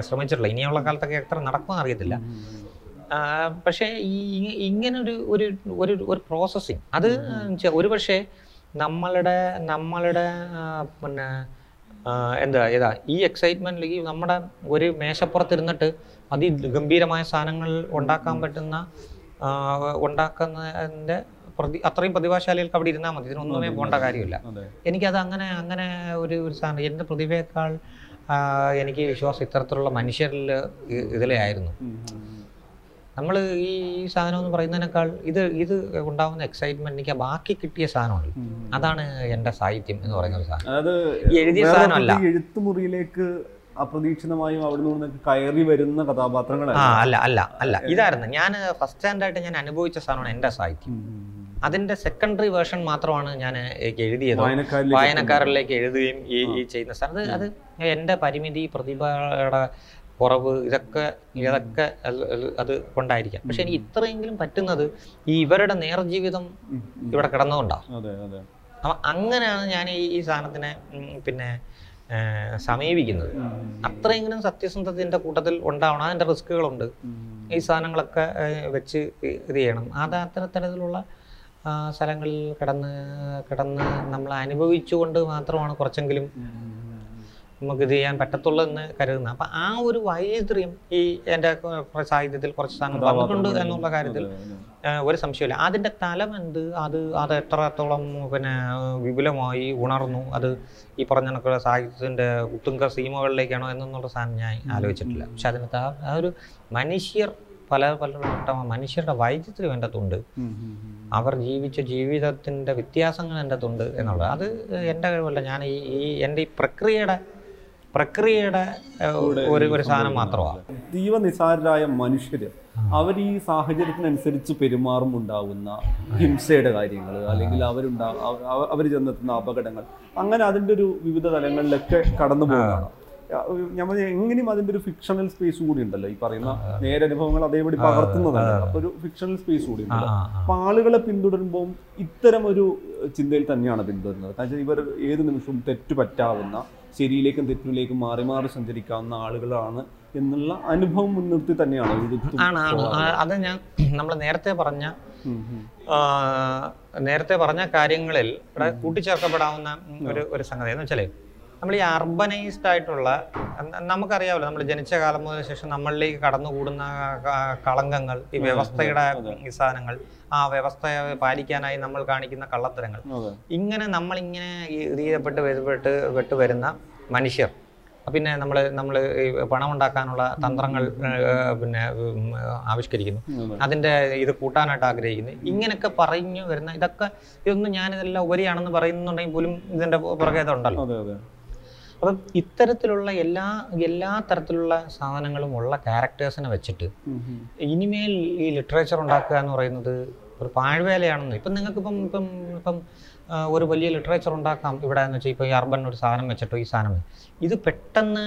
ശ്രമിച്ചിട്ടുള്ളത്. ഇനിയുള്ള കാലത്തൊക്കെ എത്ര നടക്കുമെന്ന് അറിയത്തില്ല. പക്ഷേ ഈ ഇങ്ങനെ ഇങ്ങനൊരു ഒരു ഒരു ഒരു പ്രോസസ്സിങ് അത് ഒരു ഒരുപക്ഷെ നമ്മളുടെ നമ്മളുടെ പിന്നെ എന്താ ഏതാ ഈ എക്സൈറ്റ്മെന്റിലേക്ക് നമ്മുടെ ഒരു മേശപ്പുറത്തിരുന്നിട്ട് അതിഗംഭീരമായ സാധനങ്ങൾ ഉണ്ടാക്കാൻ പറ്റുന്ന ഉണ്ടാക്കുന്നതിന്റെ പ്രതി അത്രയും പ്രതിഭാശാലികൾക്ക് അവിടെ ഇരുന്നാൽ മതി. ഇതിനൊന്നുമേ പോകേണ്ട കാര്യമില്ല. എനിക്കത് അങ്ങനെ അങ്ങനെ ഒരു ഒരു സാധനം. എന്റെ പ്രതിഭയേക്കാൾ എനിക്ക് വിശ്വാസം ഇത്തരത്തിലുള്ള മനുഷ്യരിൽ ഇതിലായിരുന്നു ആയിരുന്നു. നമ്മൾ ഈ ഈ സാധനം എന്ന് പറയുന്നതിനേക്കാൾ ഇത് ഇത് ഉണ്ടാവുന്ന എക്സൈറ്റ്മെന്റ് എനിക്ക് ബാക്കി കിട്ടിയ സാധനമാണ് അതാണ് എന്റെ സാഹിത്യം എന്ന് പറയുന്ന ഒരു സാധനം. എഴുതിയ സാധനമല്ല. എഴുത്തുമുറിയിലേക്ക് അപ്രതീക്ഷിതമായും അവിടെ നിന്ന് കയറി വരുന്ന കഥാപാത്രങ്ങളാണ് അല്ല അല്ല അല്ല. ഇതായിരുന്നു. ഞാൻ ഫസ്റ്റ് സ്റ്റാൻഡായിട്ട് ഞാൻ അനുഭവിച്ച സാധനമാണ് എന്റെ സാഹിത്യം. അതിന്റെ സെക്കൻഡറി വേർഷൻ മാത്രമാണ് ഞാൻ എഴുതിയത്. വായനക്കാരിലേക്ക് എഴുതുകയും ഈ ഈ ചെയ്യുന്ന സാധനം അത് അത് എന്റെ പരിമിതി പ്രതിഭയുടെ കുറവ് ഇതൊക്കെ ഇതൊക്കെ അത് കൊണ്ടായിരിക്കാം. പക്ഷെ എനിക്ക് ഇത്രയെങ്കിലും പറ്റുന്നത് ഈ ഇവരുടെ നേർജീവിതം. ഇവിടെ കിടന്നുകൊണ്ടാണ് അപ്പം അങ്ങനെയാണ് ഞാൻ ഈ ഈ സാധനത്തിനെ പിന്നെ സമീപിക്കുന്നത്. അത്രയെങ്കിലും സത്യസന്ധതയുടെ കൂട്ടത്തിൽ ഉണ്ടാവണം. അതിന്റെ റിസ്കുകളുണ്ട് ഈ സാധനങ്ങളൊക്കെ വെച്ച് ഇത് ചെയ്യണം. അത് ആ, സ്ഥലങ്ങളിൽ കിടന്ന് കിടന്ന് നമ്മൾ അനുഭവിച്ചുകൊണ്ട് മാത്രമാണ് കുറച്ചെങ്കിലും നമുക്ക് ഇത് ചെയ്യാൻ പറ്റത്തുള്ളൂ എന്ന് കരുതുന്നത്. അപ്പം ആ ഒരു വൈദ്യം ഈ എന്റെ സാഹിത്യത്തിൽ കുറച്ച് സാധനം വന്നിട്ടുണ്ട് എന്നുള്ള കാര്യത്തിൽ ഒരു സംശയമില്ല അതിന്റെ തലം എന്ത്? അത് അത് എത്രത്തോളം പിന്നെ വിപുലമായി ഉണർന്നു? അത് ഈ പറഞ്ഞ കണക്കുള്ള സാഹിത്യത്തിന്റെ ഉത്തുങ്ക സീമകളിലേക്കാണോ എന്നുള്ള സാധനം ഞാൻ ആലോചിച്ചിട്ടില്ല. പക്ഷെ അതിനകത്ത് ആ ഒരു മനുഷ്യർ പല പലരുടെ മനുഷ്യരുടെ വൈചിത്രം എന്റെ അകത്തുണ്ട് അവർ ജീവിച്ച ജീവിതത്തിന്റെ വ്യത്യാസങ്ങൾ എന്റെ അകത്തുണ്ട് എന്നുള്ളത്. അത് എന്റെ കഴിവല്ല ഞാൻ ഈ ഈ എന്റെ ഈ പ്രക്രിയയുടെ പ്രക്രിയയുടെ ഒരു ഒരു സാധനം മാത്രമാണ്. ജീവ മനുഷ്യർ മനുഷ്യര് അവർ ഈ സാഹചര്യത്തിനനുസരിച്ച് പെരുമാറുമുണ്ടാവുന്ന ഹിംസയുടെ കാര്യങ്ങൾ അല്ലെങ്കിൽ അവരുണ്ടാ അവ- അവർ ചെന്നെത്തുന്ന അപകടങ്ങൾ. അങ്ങനെ അതിന്റെ ഒരു വിവിധ തലങ്ങളിലൊക്കെ കടന്നു പോകുന്നതാണ് ഞാൻ പറഞ്ഞ എങ്ങനെയും അതിന്റെ ഒരു ഫിക്ഷണൽ സ്പേസ് കൂടി ഉണ്ടല്ലോ. ഈ പറയുന്ന നേരനുഭവങ്ങൾ അതേപടി പകർത്തുന്നതല്ല അപ്പൊ ഒരു ഫിക്ഷണൽ സ്പേസ് കൂടി ഉണ്ട്. അപ്പൊ ആളുകളെ പിന്തുടരുമ്പോൾ ഇത്തരം ഒരു ചിന്തയിൽ തന്നെയാണ് പിന്തുടരുന്നത്. കാരണം ഇവർ ഏത് നിമിഷവും തെറ്റു പറ്റാവുന്ന ശരിയിലേക്കും തെറ്റിലേക്കും മാറി മാറി സഞ്ചരിക്കാവുന്ന ആളുകളാണ് എന്നുള്ള അനുഭവം മുൻനിർത്തി തന്നെയാണ് ആണ് ആണ്. അത് ഞാൻ നമ്മൾ നേരത്തെ പറഞ്ഞ നേരത്തെ പറഞ്ഞ കാര്യങ്ങളിൽ ഇവിടെ കൂട്ടിച്ചേർക്കപ്പെടാവുന്ന ഒരു ഒരു സംഗതി എന്ന് വെച്ചാൽ നമ്മൾ ഈ അർബനൈസ്ഡ് ആയിട്ടുള്ള നമുക്കറിയാമല്ലോ നമ്മൾ ജനിച്ച കാലം മുതൽ ശേഷം നമ്മളിലേക്ക് കടന്നുകൂടുന്ന കളങ്കങ്ങൾ ഈ വ്യവസ്ഥയുടെ സാധനങ്ങൾ ആ വ്യവസ്ഥയെ പാലിക്കാനായി നമ്മൾ കാണിക്കുന്ന കള്ളത്തരങ്ങൾ. ഇങ്ങനെ നമ്മളിങ്ങനെ ഇതീതപ്പെട്ട് വരുപ്പെട്ട് പെട്ട് വരുന്ന മനുഷ്യർ പിന്നെ നമ്മൾ നമ്മൾ പണം ഉണ്ടാക്കാനുള്ള തന്ത്രങ്ങൾ പിന്നെ ആവിഷ്കരിക്കുന്നു. അതിന്റെ അതിന്റെ ഇത് കൂട്ടാനായിട്ട് ആഗ്രഹിക്കുന്നു. ഇങ്ങനെയൊക്കെ പറഞ്ഞു വരുന്ന ഇതൊക്കെ ഇതൊന്നും ഞാനിതെല്ലാം ഉപരിയാണെന്ന് പറയുന്നുണ്ടെങ്കിൽ പോലും ഇതിന്റെ പുറകെ അപ്പം ഇത്തരത്തിലുള്ള എല്ലാ എല്ലാ തരത്തിലുള്ള സാധനങ്ങളും ഉള്ള ക്യാരക്ടേഴ്സിനെ വെച്ചിട്ട്. ഇനിമേൽ ഈ ലിറ്ററേച്ചർ ഉണ്ടാക്കുക എന്ന് പറയുന്നത് ഒരു പാഴ്വേലയാണെന്ന് ഇപ്പം നിങ്ങൾക്ക് ഇപ്പം ഇപ്പം ഇപ്പം ഒരു വലിയ ലിറ്ററേച്ചർ ഉണ്ടാക്കാം ഇവിടെ എന്ന് വെച്ചാൽ ഇപ്പോൾ ഈ അർബൻ ഒരു സാധനം വെച്ചിട്ടോ ഈ സാധനം ഇത് പെട്ടെന്ന്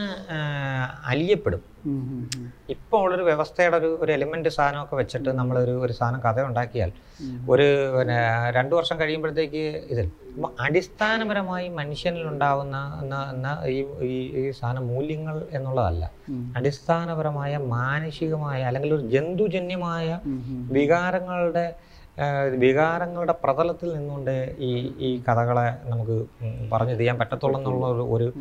അലിയപ്പെടും. ഇപ്പോൾ ഉള്ളൊരു വ്യവസ്ഥയുടെ ഒരു ഒരു എലിമെന്റ് സാധനമൊക്കെ വെച്ചിട്ട് നമ്മളൊരു ഒരു സാധനം കഥ ഉണ്ടാക്കിയാൽ ഒരു പിന്നെ രണ്ടു വർഷം കഴിയുമ്പോഴത്തേക്ക് ഇതിൽ അടിസ്ഥാനപരമായി മനുഷ്യനിൽ ഉണ്ടാവുന്ന എന്ന- ഈ ഈ- സാധനം മൂല്യങ്ങൾ എന്നുള്ളതല്ല. അടിസ്ഥാനപരമായ മാനസികമായ അല്ലെങ്കിൽ ഒരു ജന്തുജന്യമായ. വികാരങ്ങളുടെ വികാരങ്ങളുടെ പ്രതലത്തിൽ നിന്നുകൊണ്ട് ഈ ഈ കഥകളെ നമുക്ക് പറഞ്ഞു ചെയ്യാൻ പറ്റത്തുള്ളൂ എന്നുള്ള ഒരു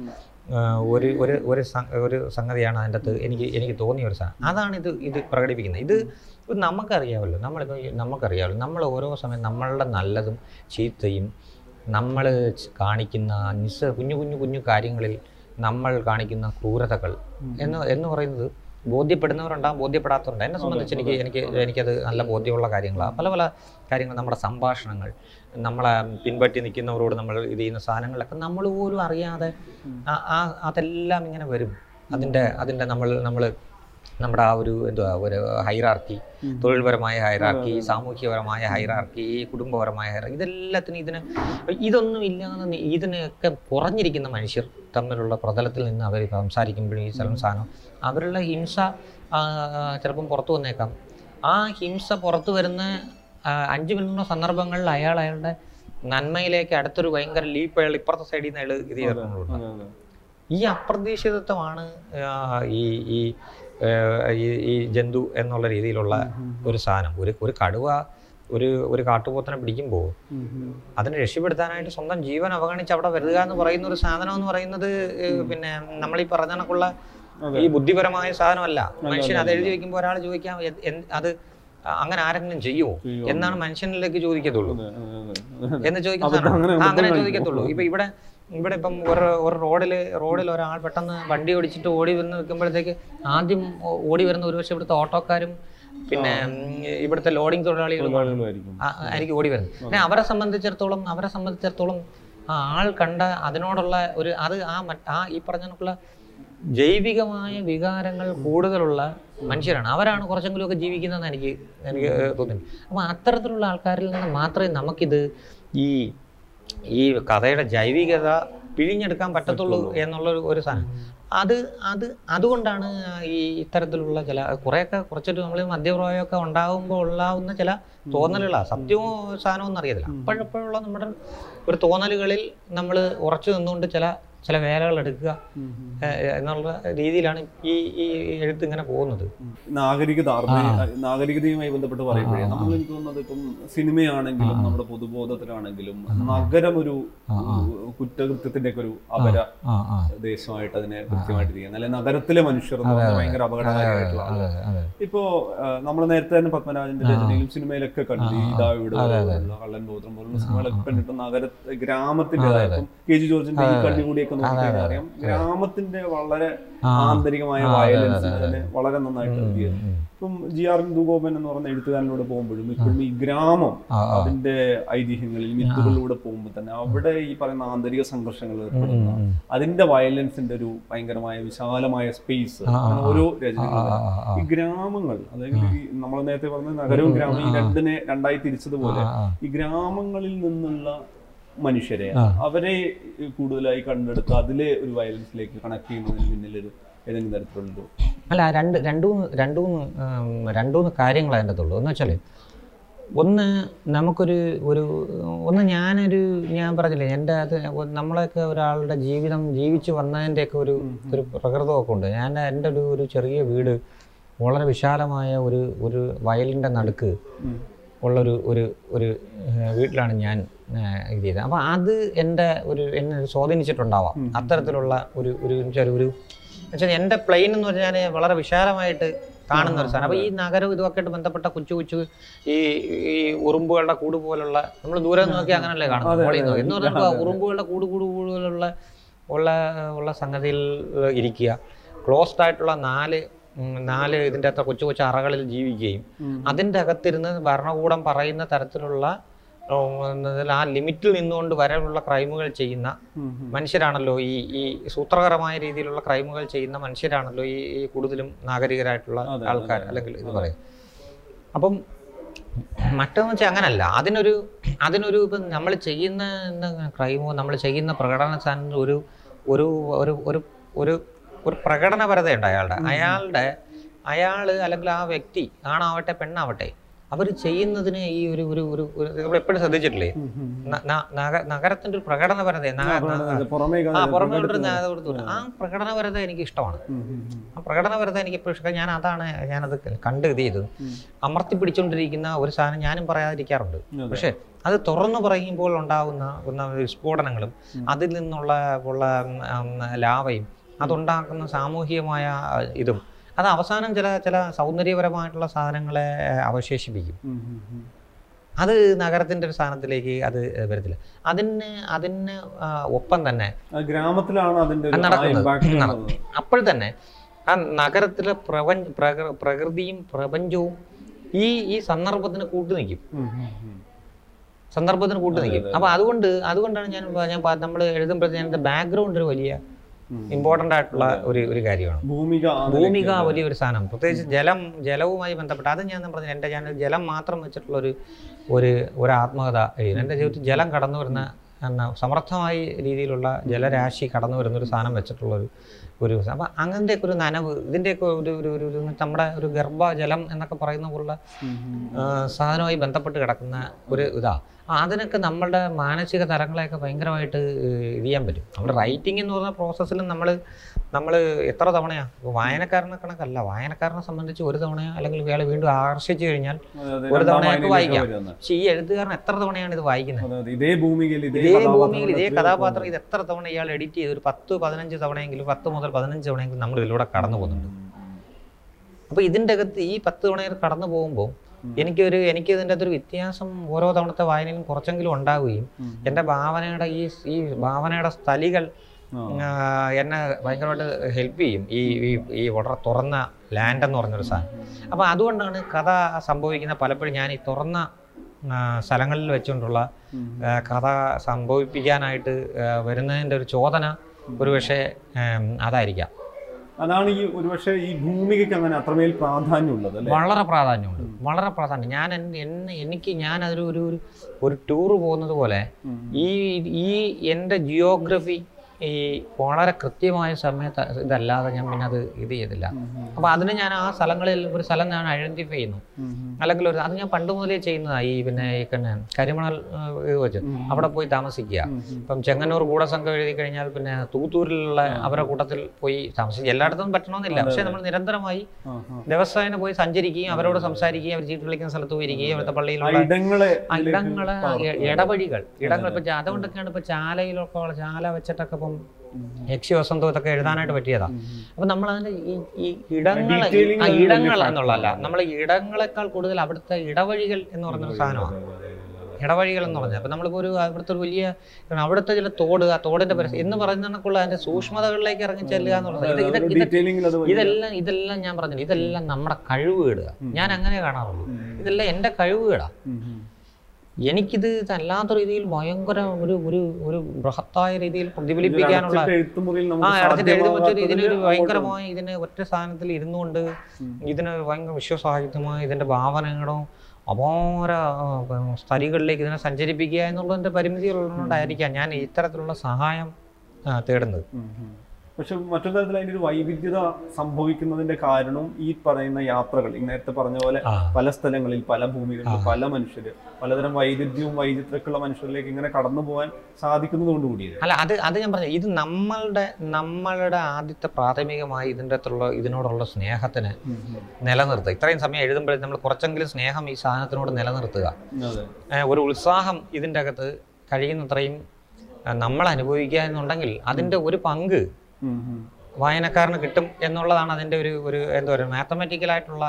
ഒരു ഒരു ഒരു ഒരു സംഗതിയാണ് അതിന്റെ അകത്ത് എനിക്ക് എനിക്ക് തോന്നിയ ഒരു സാധനം അതാണ് ഇത് ഇത് പ്രകടിപ്പിക്കുന്നത്. ഇത് നമുക്കറിയാമല്ലോ. നമ്മളിപ്പോൾ ഈ- നമുക്കറിയാമല്ലോ. നമ്മൾ ഓരോ സമയം നമ്മളുടെ നല്ലതും ചീത്തയും നമ്മൾ കാണിക്കുന്ന നിസ്സ കുഞ്ഞു കുഞ്ഞു കുഞ്ഞു കാര്യങ്ങളിൽ നമ്മൾ കാണിക്കുന്ന ക്രൂരതകൾ എന്ന് എന്ന് പറയുന്നത് ബോധ്യപ്പെടുന്നവരുണ്ടാകും ബോധ്യപ്പെടാത്തവരുണ്ട് എന്നെ സംബന്ധിച്ച് എനിക്ക് എനിക്ക് എനിക്കത് നല്ല ബോധ്യമുള്ള കാര്യങ്ങളാണ് പല പല കാര്യങ്ങൾ നമ്മുടെ സംഭാഷണങ്ങൾ നമ്മളെ പിൻപറ്റി നിൽക്കുന്നവരോട് നമ്മൾ ഇത് ചെയ്യുന്ന സാധനങ്ങളൊക്കെ നമ്മൾ പോലും അറിയാതെ ആ- അതെല്ലാം ഇങ്ങനെ വരും. അതിന്റെ അതിന്റെ നമ്മൾ നമ്മൾ നമ്മുടെ ആ ഒരു എന്തുവാ ഒരു ഹൈറാർക്കി തൊഴിൽപരമായ ഹൈറാർക്കി സാമൂഹ്യപരമായ ഹൈറാർക്കി കുടുംബപരമായ ഹൈറാർക്കി ഇതെല്ലാത്തിനും ഇതിന് ഇതൊന്നും ഇല്ലാതെ ഇതിനൊക്കെ കുറഞ്ഞിരിക്കുന്ന മനുഷ്യർ തമ്മിലുള്ള പ്രതലത്തിൽ നിന്ന് അവർ സംസാരിക്കുമ്പോഴും ഈ സ്ഥലം സാധനം അവരുടെ ഹിംസ ചിലപ്പം പുറത്തു വന്നേക്കാം. ആ ഹിംസ പുറത്തു വരുന്ന അഞ്ച് മിനിറ്റ് സന്ദർഭങ്ങളിൽ അയാൾ അയാളുടെ നന്മയിലേക്ക് അടുത്തൊരു ഭയങ്കര ലീപ്പ് അയാൾ ഇപ്പുറത്തെ സൈഡിൽ നിന്ന് അയാൾ ഇത് അതെ. ഈ അപ്രതീക്ഷിതത്വമാണ് ഈ ഈ ഈ- ജന്തു എന്നുള്ള രീതിയിലുള്ള ഒരു സാധനം. ഒരു ഒരു കടുവ ഒരു ഒരു കാട്ടുപോത്തിനെ പിടിക്കുമ്പോൾ. അതിനെ രക്ഷപ്പെടുത്താനായിട്ട് സ്വന്തം ജീവൻ അവഗണിച്ച് അവിടെ വരിക എന്ന് പറയുന്ന ഒരു സാധനം എന്ന് പറയുന്നത് പിന്നെ നമ്മൾ ഈ പറഞ്ഞ കണക്കുള്ള ഈ ബുദ്ധിപരമായ സാധനമല്ല. മനുഷ്യൻ അത് എഴുതി വെക്കുമ്പോൾ ഒരാൾ ചോദിക്കാം അത് അങ്ങനെ ആരെങ്കിലും ചെയ്യുമോ? എന്നാണ് മനുഷ്യനിലേക്ക് ചോദിക്കത്തുള്ളൂ. എന്ന് ചോദിക്കുന്ന അങ്ങനെ ചോദിക്കത്തുള്ളൂ. ഇപ്പൊ ഇവിടെ ഇവിടെ ഇപ്പം ഒരു ഒരു റോഡിൽ റോഡിൽ ഒരാൾ പെട്ടെന്ന് വണ്ടി ഓടിച്ചിട്ട് ഓടി വന്ന് നിൽക്കുമ്പോഴത്തേക്ക് ആദ്യം ഓടി വരുന്ന ഒരുപക്ഷെ ഇവിടുത്തെ ഓട്ടോക്കാരും പിന്നെ ഇവിടുത്തെ ലോഡിംഗ് തൊഴിലാളികളും ആയിരിക്കും ഓടി വരുന്നത്. പിന്നെ അവരെ സംബന്ധിച്ചിടത്തോളം അവരെ സംബന്ധിച്ചിടത്തോളം ആ ആൾ കണ്ട അതിനോടുള്ള ഒരു അത് ആ ആ ഈ പറഞ്ഞ ജൈവികമായ വികാരങ്ങൾ കൂടുതലുള്ള മനുഷ്യരാണ്. അവരാണ് കുറച്ചെങ്കിലുമൊക്കെ ജീവിക്കുന്നതെന്ന് എനിക്ക് എനിക്ക് തോന്നുന്നു. അപ്പോൾ അത്തരത്തിലുള്ള ആൾക്കാരിൽ നിന്ന് മാത്രമേ നമുക്കിത് ഈ ഈ കഥയുടെ ജൈവികത പിഴിഞ്ഞെടുക്കാൻ പറ്റത്തുള്ളൂ എന്നുള്ള ഒരു- സാധനം. അത് അത് അതുകൊണ്ടാണ് ഈ ഇത്തരത്തിലുള്ള ചില കുറേയൊക്കെ കുറച്ചൊരു നമ്മൾ മദ്യപ്രായമൊക്കെ ഉണ്ടാകുമ്പോൾ ഉണ്ടാവുന്ന ചില തോന്നലുകളാണ് സത്യമോ സാധനമോ എന്നറിയത്തില്ല അറിയത്തില്ല. അപ്പോഴപ്പോഴുള്ള നമ്മുടെ ഒരു തോന്നലുകളിൽ നമ്മൾ ഉറച്ചു നിന്നുകൊണ്ട് ചില ചില വേലകൾ എടുക്കുക എന്നുള്ള രീതിയിലാണ് ഈ ഈ എഴുത്ത് ഇങ്ങനെ പോകുന്നത്. നാഗരികത നാഗരികതയുമായി ബന്ധപ്പെട്ട് പറയുമ്പോഴേ നമ്മൾ എനിക്ക് തോന്നുന്നത് ഇപ്പം സിനിമയാണെങ്കിലും നമ്മുടെ പൊതുബോധത്തിലാണെങ്കിലും നഗരം ഒരു കുറ്റകൃത്യത്തിന്റെ ഒക്കെ ഒരു അപര ദേശമായിട്ട് അതിനെ കൃത്യമായിട്ട് ചെയ്യുന്നത് അല്ലെ നഗരത്തിലെ മനുഷ്യർ ഭയങ്കര അപകടകാരിയായിട്ടുള്ള ഇപ്പോ നമ്മൾ നേരത്തെ തന്നെ പത്മനാഭന്റെ രചനയിലും സിനിമയിലൊക്കെ കണ്ടു. ഈ ഇതാ ഇവിടെ കള്ളൻ ഗോത്രം പോലുള്ള സിനിമകളൊക്കെ കണ്ടിട്ട് നഗര ഗ്രാമത്തിന്റെ കെ ജി ജോർജിന്റെ ഈ നോക്കിക്കഴിഞ്ഞാൽ അറിയാം ഗ്രാമത്തിന്റെ വളരെ ആന്തരികമായ വയലൻസ് വളരെ നന്നായിട്ട് എഴുതിയത് ഇപ്പം ജി ആർ ദുഗോപൻ എന്ന് പറഞ്ഞ എഴുത്തുകാരനോട് പോകുമ്പോഴും ഇപ്പോഴും ഈ ഗ്രാമം. അതിന്റെ ഐതിഹ്യങ്ങളിൽ മിത്തുകളിലൂടെ പോകുമ്പോൾ തന്നെ അവിടെ ഈ പറയുന്ന ആന്തരിക സംഘർഷങ്ങൾ ഏർപ്പെടുന്ന അതിന്റെ വയലൻസിന്റെ ഒരു ഭയങ്കരമായ വിശാലമായ സ്പേസ് ഓരോ രചനകളും. ഈ ഗ്രാമങ്ങൾ അതായത് ഈ നമ്മൾ നേരത്തെ പറഞ്ഞ നഗരവും ഗ്രാമവും ഈ രണ്ടിനെ രണ്ടായി തിരിച്ചതുപോലെ ഈ ഗ്രാമങ്ങളിൽ നിന്നുള്ള മനുഷ്യരെ. അവരെ കൂടുതലായി കണ്ടെടുത്ത് അതിലെ ഒരു വയലൻസിലേക്ക് കണക്ട് ചെയ്യുന്നതിന് പിന്നിലൊരു ഏതെങ്കിലും തരത്തിലുണ്ടോ? അല്ല രണ്ട് രണ്ട് മൂന്ന് രണ്ട് മൂന്ന് ഉം, രണ്ട് മൂന്ന് കാര്യങ്ങൾ അതിന്റെ അകത്തുള്ളൂ എന്ന് വെച്ചാൽ ഒന്ന് നമുക്കൊരു ഒരു ഒന്ന് ഞാനൊരു ഞാൻ പറഞ്ഞില്ലേ എന്റെ അത് നമ്മളെയൊക്കെ ഒരാളുടെ ജീവിതം ജീവിച്ചു വന്നതിന്റെയൊക്കെ ഒരു ഒരു പ്രകൃതമൊക്കെ ഉണ്ട്. ഞാൻ എന്റെ ഒരു ഒരു ചെറിയ വീട് വളരെ വിശാലമായ ഒരു ഒരു വയലിന്റെ നടുക്ക് ഉള്ളൊരു ഒരു ഒരു വീട്ടിലാണ് ഞാൻ ഇത് ചെയ്തത്. അപ്പോൾ അത് എന്റെ ഒരു എന്നെ സ്വാധീനിച്ചിട്ടുണ്ടാവാം. അത്തരത്തിലുള്ള ഒരു ഒരു ചെറിയ ഒരു വെച്ചാൽ എന്റെ പ്ലെയിൻ എന്ന് പറഞ്ഞാൽ വളരെ വിശാലമായിട്ട് കാണുന്ന ഒരു സാധനം. അപ്പോൾ ഈ നഗരം ഇതൊക്കെ ആയിട്ട് ബന്ധപ്പെട്ട കൊച്ചു കൊച്ചു ഈ ഈ ഉറുമ്പുകളുടെ കൂട് പോലുള്ള നമ്മൾ ദൂരെ നോക്കി അങ്ങനല്ലേ കാണുന്നത്? മുകളിൽ നോക്കി. എന്ന് പറഞ്ഞാൽ ഉറുമ്പുകളുടെ കൂട് കൂട് കൂടുതലുള്ള ഉള്ള ഉള്ള സംഗതിയിൽ ഇരിക്കുക. ക്ലോസ്ഡ് ആയിട്ടുള്ള നാല് നാല് ഇതിന്റെ അകത്ത് കൊച്ചു കൊച്ചു അറകളിൽ ജീവിക്കുകയും അതിന്റെ അകത്തിരുന്ന് ഭരണകൂടം പറയുന്ന തരത്തിലുള്ള ആ ലിമിറ്റിൽ നിന്നുകൊണ്ട് വരാനുള്ള ക്രൈമുകൾ ചെയ്യുന്ന മനുഷ്യരാണല്ലോ ഈ ഈ സൂത്രകരമായ രീതിയിലുള്ള ക്രൈമുകൾ ചെയ്യുന്ന മനുഷ്യരാണല്ലോ ഈ ഈ കൂടുതലും നാഗരികരായിട്ടുള്ള ആൾക്കാർ അല്ലെങ്കിൽ ഇത് പറയും. അപ്പം മറ്റൊന്ന് വെച്ചാൽ അങ്ങനല്ല. അതിനൊരു അതിനൊരു ഇപ്പം നമ്മൾ ചെയ്യുന്ന ക്രൈമോ നമ്മൾ ചെയ്യുന്ന പ്രകടന സാധനം ഒരു ഒരു ഒരു ഒരു ഒരു ഒരു പ്രകടനപരതയുണ്ട് അയാളുടെ. അയാളുടെ അയാൾ അല്ലെങ്കിൽ ആ വ്യക്തി ആണാവട്ടെ പെണ്ണാവട്ടെ അവർ ചെയ്യുന്നതിന് ഈ ഒരു ഒരു ഒരു നമ്മൾ എപ്പോഴും ശ്രദ്ധിച്ചിട്ടില്ലേ? നഗരത്തിന്റെ ഒരു പ്രകടനപരത ആ പുറമെ ആ പ്രകടനപരത എനിക്ക് ഇഷ്ടമാണ്. ആ പ്രകടനപരത എനിക്ക് എപ്പോഴും ഇഷ്ടം. ഞാൻ അതാണ് ഞാനത് കണ്ട് ഇത് ചെയ്തത്. അമർത്തി പിടിച്ചുകൊണ്ടിരിക്കുന്ന ഒരു സാധനം ഞാനും പറയാതിരിക്കാറുണ്ട്. പക്ഷെ അത് തുറന്നു പറയുമ്പോൾ ഉണ്ടാകുന്ന una വിസ്ഫോടനങ്ങളും അതിൽ നിന്നുള്ള ഉള്ള ലാവയും അതുണ്ടാക്കുന്ന സാമൂഹികമായ ഇതും അത് അവസാനം ചില ചില സൗന്ദര്യപരമായിട്ടുള്ള സാധനങ്ങളെ അവശേഷിപ്പിക്കും. അത് നഗരത്തിന്റെ ഒരു സ്ഥാനത്തിലേക്ക് അത് വരത്തില്ല. അതിന് അതിന് ഒപ്പം തന്നെ ഗ്രാമത്തിലാണ് അതിന്റെ നടക്കുന്നത്. അപ്പോൾ തന്നെ ആ നഗരത്തിലെ പ്രപഞ്ച പ്രകൃതിയും പ്രപഞ്ചവും ഈ ഈ സന്ദർഭത്തിന് കൂട്ടു നിൽക്കും. സന്ദർഭത്തിന് കൂട്ടു നിൽക്കും. അപ്പൊ അതുകൊണ്ട് അതുകൊണ്ടാണ് ഞാൻ ഞാൻ നമ്മൾ എഴുതുമ്പോഴത്തേക്ക് ബാക്ക്ഗ്രൗണ്ട് ഒരു വലിയ ഇമ്പോർട്ടന്റ് ആയിട്ടുള്ള ഒരു ഒരു കാര്യമാണ്. ഭൂമിക ഭൂമിക വലിയൊരു സാധനം. പ്രത്യേകിച്ച് ജലം ജലവുമായി ബന്ധപ്പെട്ട് അത് ഞാൻ പറഞ്ഞു എന്റെ ചാനൽ ജലം മാത്രം വെച്ചിട്ടുള്ള ഒരു ഒരു ഒരു ആത്മകഥ എഴുതി എന്റെ ജീവിതത്തിൽ ജലം കടന്നു വരുന്ന എന്നാ സമർത്ഥമായ രീതിയിലുള്ള ജലരാശി കടന്നു വരുന്ന ഒരു സാധനം വെച്ചിട്ടുള്ള ഒരു ഒരു അപ്പം അങ്ങനത്തെയൊക്കെ ഒരു നനവ് ഇതിന്റെയൊക്കെ ഒരു ഒരു ഒരു നമ്മുടെ ഒരു ഗർഭജലം എന്നൊക്കെ പറയുന്ന പോലുള്ള സാധനവുമായി ബന്ധപ്പെട്ട് കിടക്കുന്ന ഒരു ഇതാ. അതിനൊക്കെ നമ്മളുടെ മാനസിക തരങ്ങളെയൊക്കെ ഭയങ്കരമായിട്ട് ഇത് ചെയ്യാൻ പറ്റും. നമ്മുടെ റൈറ്റിംഗ് എന്ന് പറഞ്ഞ പ്രോസസ്സിലും നമ്മൾ നമ്മൾ എത്ര തവണയാണ് ഇപ്പോൾ വായനക്കാരനെ കണക്കല്ല. വായനക്കാരനെ സംബന്ധിച്ച് ഒരു തവണയോ അല്ലെങ്കിൽ വേള വീണ്ടും ആകർഷിച്ചു കഴിഞ്ഞാൽ ഒരു തവണയൊക്കെ വായിക്കാം. പക്ഷെ ഈ എഴുത്തുകാരൻ എത്ര തവണയാണ് ഇത് വായിക്കുന്നത്? ഇതേ ഭൂമിയിൽ ഇതേ ഭൂമിയിൽ ഇതേ കഥാപാത്രം ഇത് എത്ര തവണ ഇയാൾ എഡിറ്റ് ചെയ്ത് ഒരു പത്ത് പതിനഞ്ച് തവണയെങ്കിലും പത്ത് മുതൽ പതിനഞ്ച് തവണയെങ്കിലും നമ്മൾ ഇതിലൂടെ കടന്നു പോകുന്നുണ്ട്. അപ്പോൾ ഇതിന്റെ അകത്ത് ഈ പത്ത് തവണയിൽ കടന്നു പോകുമ്പോൾ എനിക്കൊരു എനിക്ക് ഇതിന്റെ അകത്തൊരു വ്യത്യാസം ഓരോ തവണത്തെ വായനയിലും കുറച്ചെങ്കിലും ഉണ്ടാവുകയും എന്റെ ഭാവനയുടെ ഈ ഈ ഭാവനയുടെ സ്ഥലികൾ എന്നെ ഭയങ്കരമായിട്ട് ഹെൽപ്പ് ചെയ്യും. ഈ ഈ വളരെ തുറന്ന ലാൻഡ് എന്ന് പറഞ്ഞൊരു സാധനം. അപ്പോൾ അതുകൊണ്ടാണ് കഥ സംഭവിക്കുന്ന പലപ്പോഴും ഞാൻ ഈ തുറന്ന സ്ഥലങ്ങളിൽ വെച്ചുകൊണ്ടുള്ള കഥ സംഭവിപ്പിക്കാനായിട്ട് വരുന്നതിന്റെ ഒരു ചോദന ഒരു പക്ഷേ അതായിരിക്കാം. അതാണ് ഈ ഒരുപക്ഷെ ഈ ഭൂമികയ്ക്ക് അങ്ങനെ അത്രമേൽ പ്രാധാന്യമുള്ളത് വളരെ പ്രാധാന്യമുണ്ട്. വളരെ പ്രാധാന്യം. ഞാൻ എന്നെ എനിക്ക് ഞാൻ അതൊരു ഒരു ഒരു- ഒരു ടൂറ് പോകുന്നത് പോലെ ഈ ഈ എന്റെ ജിയോഗ്രഫി ഈ വളരെ കൃത്യമായ സമയത്ത് ഇതല്ലാതെ ഞാൻ പിന്നെ അത് ഇത് ചെയ്തില്ല. അപ്പോൾ അതിന് ഞാൻ ആ സ്ഥലങ്ങളിൽ ഒരു സ്ഥലം ഞാൻ ഐഡന്റിഫൈ ചെയ്യുന്നു. അല്ലെങ്കിൽ ഒരു അത് ഞാൻ പണ്ട് മുതലേ ചെയ്യുന്നതായി ഈ പിന്നെ ഈ പിന്നെ കരിമണൽ ഇത് വെച്ച്. അവിടെ പോയി താമസിക്കുക. ഇപ്പം ചെങ്ങന്നൂർ ഗൂഢസംഘം എഴുതി കഴിഞ്ഞാൽ പിന്നെ തൂത്തൂരിലുള്ള അവരുടെ കൂട്ടത്തിൽ പോയി താമസിക്കുക എല്ലായിടത്തും പറ്റണമെന്നില്ല. പക്ഷേ നമ്മൾ നിരന്തരമായി ദിവസേന പോയി സഞ്ചരിക്കുകയും അവരോട് സംസാരിക്കുകയും അവർ ചീട്ട് വിളിക്കുന്ന സ്ഥലത്ത് പോയിരിക്കുകയും അവിടുത്തെ പള്ളിയിലുള്ള ഇടങ്ങളെ ഇടവഴികൾ ഇടങ്ങൾ ഇപ്പൊ അതുകൊണ്ടൊക്കെയാണ് ഇപ്പൊ ചാലയിലൊക്കെ ചാല വെച്ചിട്ടൊക്കെ ഇപ്പം യക്ഷി വസന്തം ഇതൊക്കെ എഴുതാനായിട്ട് പറ്റിയതാ. അപ്പൊ നമ്മൾ അതിന്റെ ഈ ഈ ഇടങ്ങൾ ഇടങ്ങൾ എന്നുള്ളതല്ല. നമ്മൾ ഇടങ്ങളെക്കാൾ കൂടുതൽ അവിടുത്തെ ഇടവഴികൾ എന്ന് പറഞ്ഞ ഒരു സാധനമാണ് ഇടവഴികൾ. എന്ന് പറഞ്ഞത്. അപ്പൊ നമ്മളിപ്പോ ഒരു അവിടുത്തെ ഒരു വലിയ അവിടുത്തെ ചില തോട് ആ തോടിന്റെ പരസ്യം എന്ന് പറയുന്നതിനൊക്കെയുള്ള അതിന്റെ സൂക്ഷ്മതകളിലേക്ക് ഇറങ്ങി ചെല്ലുക എന്നുള്ളത് ഇതെല്ലാം ഇതെല്ലാം ഞാൻ പറഞ്ഞു ഇതെല്ലാം നമ്മുടെ കഴിവ് ഇടുക ഞാൻ അങ്ങനെ കാണാറുള്ളൂ. ഇതെല്ലാം എന്റെ ഉം, ഉം. എനിക്കിത് അല്ലാത്ത രീതിയിൽ ഭയങ്കര ഒരു ഒരു ഒരു ബൃഹത്തായ രീതിയിൽ പ്രതിഫലിപ്പിക്കാനുള്ള ഭയങ്കരമായി ആ അടച്ചിട്ട് എഴുതി വെച്ചൊരു സാധ്യമാകാത്തതിന് ഇതിനൊരു അങ്ങോട്ട് ഭയങ്കരമായ ഇതിന് ഒറ്റ സ്ഥാനത്തിൽ ഇരുന്നുകൊണ്ട് ഇതിന് ഭയങ്കര വിശ്വസാഹിത്യമായ ഇതിന്റെ ഭാവനകളോ അപാര സ്ഥലികളിലേക്ക് ഇതിനെ സഞ്ചരിപ്പിക്കുക എന്നുള്ളതിന്റെ പരിമിതികളുള്ളതുകൊണ്ടായിരിക്കാം ഞാൻ ഇത്തരത്തിലുള്ള സഹായം തേടുന്നത്. പക്ഷെ മറ്റൊരു തരത്തിൽ അതിന്റെ ഒരു വൈവിധ്യത സംഭവിക്കുന്നതിന്റെ കാരണം ഈ പറയുന്ന യാത്രകൾ ഈ നേരത്തെ പറഞ്ഞ പോലെ പല സ്ഥലങ്ങളിൽ പല ഭൂമികളിൽ പല മനുഷ്യര് പലതരം വൈവിധ്യവും വൈചിത്രക്കുള്ള മനുഷ്യരിലേക്ക് ഇങ്ങനെ കടന്നു പോകാൻ സാധിക്കുന്നതുകൊണ്ട് കൂടി കൂടിയത്. അല്ല അത് അത് ഞാൻ പറഞ്ഞു ഇത് നമ്മളുടെ നമ്മളുടെ ആദ്യത്തെ പ്രാഥമികമായി ഇതിന്റെ അകത്തുള്ള ഇതിനോടുള്ള സ്നേഹത്തിന് നിലനിർത്തുക. ഇത്രയും സമയം എഴുതുമ്പോഴേ നമ്മൾ കുറച്ചെങ്കിലും സ്നേഹം ഈ സാധനത്തിനോട് നിലനിർത്തുക. ഒരു ഉത്സാഹം ഇതിന്റെ അകത്ത് കഴിയുന്നത്രയും നമ്മൾ അനുഭവിക്കുക എന്നുണ്ടെങ്കിൽ അതിന്റെ ഒരു പങ്ക്. വായനക്കാരന് കിട്ടും എന്നുള്ളതാണ് അതിന്റെ ഒരു ഒരു എന്താ പറയുക മാത്തമാറ്റിക്കലായിട്ടുള്ള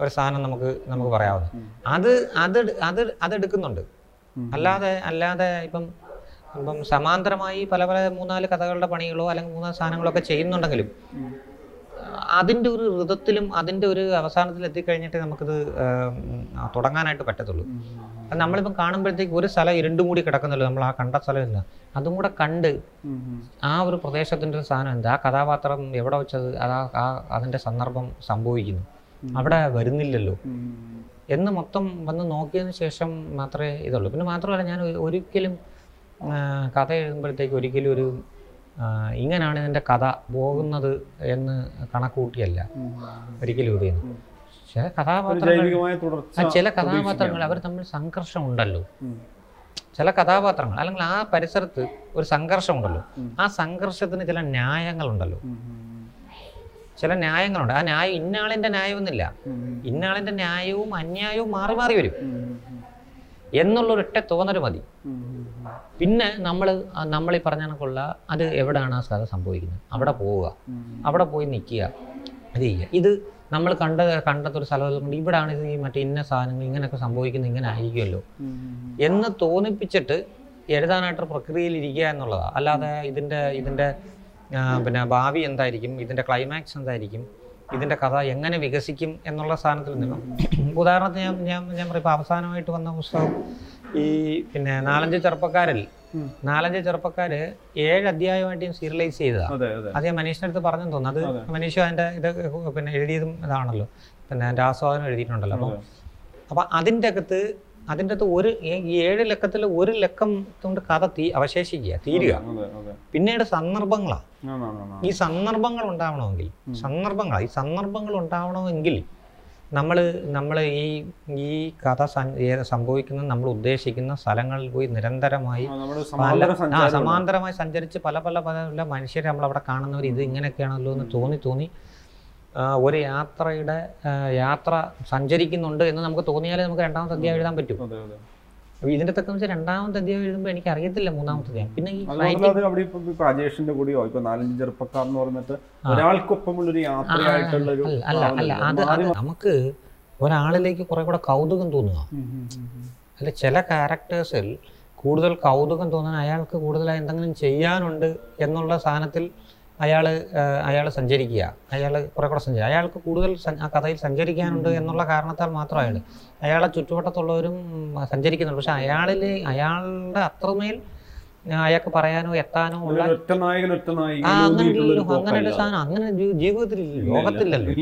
ഒരു സാധനം നമുക്ക് നമുക്ക് പറയാവുന്നത്. അത് അത് അത് അതെടുക്കുന്നുണ്ട് അല്ലാതെ അല്ലാതെ ഇപ്പം ഇപ്പം സമാന്തരമായി പല പല മൂന്നാൽ കഥകളുടെ പണികളോ അല്ലെങ്കിൽ മൂന്നാൽ സാധനങ്ങളോ ഒക്കെ ചെയ്യുന്നുണ്ടെങ്കിലും. അതിന്റെ ഒരു ഋതത്തിലും അതിന്റെ ഒരു അവസാനത്തിൽ എത്തിക്കഴിഞ്ഞിട്ട് നമുക്കിത് തുടങ്ങാനായിട്ട് പറ്റത്തുള്ളൂ. നമ്മളിപ്പം കാണുമ്പോഴത്തേക്ക് ഒരു സ്ഥലം ഇരുണ്ടും കൂടി കിടക്കുന്നല്ലോ നമ്മൾ ആ കണ്ട സ്ഥലമില്ല. അതും കൂടെ കണ്ട്. ആ ഒരു പ്രദേശത്തിന്റെ ഒരു സാധനം എന്താ? ആ കഥാപാത്രം എവിടെ വെച്ചത്? അതാ ആ അതിന്റെ സന്ദർഭം സംഭവിക്കുന്നു. അവിടെ വരുന്നില്ലല്ലോ. എന്ന് മൊത്തം വന്ന് നോക്കിയതിന് ശേഷം മാത്രമേ ഇതുള്ളൂ. പിന്നെ മാത്രമല്ല ഞാൻ ഒരിക്കലും കഥ എഴുതുമ്പോഴത്തേക്ക് ഒരിക്കലും ഒരു ആ, ഇങ്ങനെയാണ് ഇതിന്റെ കഥ പോകുന്നത് എന്ന് കണക്കൂട്ടിയല്ല. ഒരിക്കലും ഇത് ചില കഥാപാത്രങ്ങൾ ചില കഥാപാത്രങ്ങൾ അവർ തമ്മിൽ സംഘർഷം ഉണ്ടല്ലോ ചില കഥാപാത്രങ്ങൾ അല്ലെങ്കിൽ ആ പരിസരത്ത് ഒരു സംഘർഷം ഉണ്ടല്ലോ ആ സംഘർഷത്തിന് ചില ന്യായങ്ങളുണ്ടല്ലോ. ചില ന്യായങ്ങളുണ്ട്. ആ ന്യായം ഇന്നാളിന്റെ ന്യായമൊന്നുമില്ല. ഇന്നാളിന്റെ. ന്യായവും അന്യായവും മാറി മാറി വരും. എന്നുള്ളൊരൊറ്റ തോന്നൽ മതി. പിന്നെ നമ്മൾ നമ്മൾ ഈ പറഞ്ഞ കണക്കുള്ള അത് എവിടെയാണ് ആ കഥ സംഭവിക്കുന്നത്? അവിടെ പോവുക. അവിടെ പോയി നിൽക്കുക അത് ചെയ്യുക. ഇത് നമ്മൾ കണ്ട കണ്ടത്തൊരു സ്ഥലം ഇവിടെയാണ് ഇത് ഈ മറ്റേ ഇന്ന സാധനങ്ങൾ ഇങ്ങനെയൊക്കെ സംഭവിക്കുന്നത് ഇങ്ങനെ ആയിരിക്കുമല്ലോ. എന്ന് തോന്നിപ്പിച്ചിട്ട് എഴുതാനായിട്ട് പ്രക്രിയയിൽ ഇരിക്കുക എന്നുള്ളതാണ് അല്ലാതെ ഇതിന്റെ ഇതിന്റെ പിന്നെ ഭാവി എന്തായിരിക്കും? ഇതിന്റെ ക്ലൈമാക്സ് എന്തായിരിക്കും? ഇതിന്റെ കഥ എങ്ങനെ വികസിക്കും എന്നുള്ള സ്ഥാനത്തിൽ നിന്നും. ഉദാഹരണത്തിന് ഞാൻ ഞാൻ ഞാൻ പറയും ഇപ്പോൾ അവസാനമായിട്ട് വന്ന പുസ്തകം ഈ പിന്നെ നാലഞ്ച് ചെറുപ്പക്കാരിൽ നാലഞ്ച് ചെറുപ്പക്കാര് ഏഴ് അധ്യായമായിട്ട് സീരിയലൈസ് ചെയ്തതാണ് അതെ ഞാൻ മനീഷിന്റെ അടുത്ത് പറഞ്ഞെന്ന് തോന്നുന്നു. അത് മനീഷ് അതിന്റെ ഇത് പിന്നെ എഴുതിയതും ഇതാണല്ലോ. പിന്നെ എന്റെ ആസ്വാദനം എഴുതിയിട്ടുണ്ടല്ലോ. അപ്പം. അപ്പം അതിന്റെ അകത്ത് അതിന്റെ അകത്ത് ഒരു ഈ ഏഴ് ലക്കത്തിൽ ഒരു ലക്കം കൊണ്ട് കഥ തീ അവശേഷിക്കുക തീരുക. പിന്നീട് സന്ദർഭങ്ങളാണ്. ഈ സന്ദർഭങ്ങൾ ഉണ്ടാവണമെങ്കിൽ സന്ദർഭങ്ങളാണ് ഈ സന്ദർഭങ്ങൾ ഉണ്ടാവണമെങ്കിൽ നമ്മൾ നമ്മൾ ഈ ഈ കഥ സംഭവിക്കുന്ന നമ്മൾ ഉദ്ദേശിക്കുന്ന സ്ഥലങ്ങളിൽ പോയി നിരന്തരമായി സമാന്തരമായി സഞ്ചരിച്ച് പല പല പല മനുഷ്യരെ നമ്മൾ അവിടെ കാണുന്നവർ ഇത് ഇങ്ങനെയൊക്കെയാണല്ലോ എന്ന് തോന്നി തോന്നി ഒരു യാത്രയുടെ യാത്ര സഞ്ചരിക്കുന്നുണ്ട് എന്ന് നമുക്ക് തോന്നിയാലേ നമുക്ക് രണ്ടാമത്തെ അധ്യായം എഴുതാൻ പറ്റും. ഇതിന്റെ ഒക്കെ വെച്ചാൽ രണ്ടാമത്തെ അധ്യായം എഴുതുമ്പോൾ എനിക്ക് അറിയത്തില്ല മൂന്നാമത്തെ അധ്യായം. പിന്നെ ഈ കൂടിയോ അത് അവിടെ ഇപ്പൊ കൂടെയോ നാലഞ്ച് ചെറുപ്പക്കാർ എന്ന് പറഞ്ഞിട്ട് ഒരാൾക്കൊപ്പമുള്ള ഒരു യാത്രയായിട്ടുള്ള അല്ല അല്ല അത് നമുക്ക് ഒരാളിലേക്ക് കുറെ കൂടെ കൗതുകം തോന്നുക അല്ല ചില ക്യാരക്ടേഴ്സിൽ കൂടുതൽ കൗതുകം തോന്നാൻ അയാൾക്ക് കൂടുതലായി എന്തെങ്കിലും ചെയ്യാനുണ്ട് എന്നുള്ള സാധനത്തിൽ അയാൾ അയാൾ സഞ്ചരിക്കുക. അയാൾ കുറെ കൂടെ സഞ്ചരിക്കുക അയാൾക്ക് കൂടുതൽ ആ കഥയിൽ സഞ്ചരിക്കാനുണ്ട് എന്നുള്ള കാരണത്താൽ മാത്രം അയാൾ അയാളെ ചുറ്റുവട്ടത്തുള്ളവരും സഞ്ചരിക്കുന്നുണ്ട്. പക്ഷെ അയാളിൽ അയാളുടെ അത്രമേൽ അയാൾക്ക് പറയാനോ എത്താനോ ഉള്ള അങ്ങനെ ഒരു. സാധനം. അങ്ങനെ ജീവിതത്തിലില്ല ലോകത്തില്ലല്ലോ.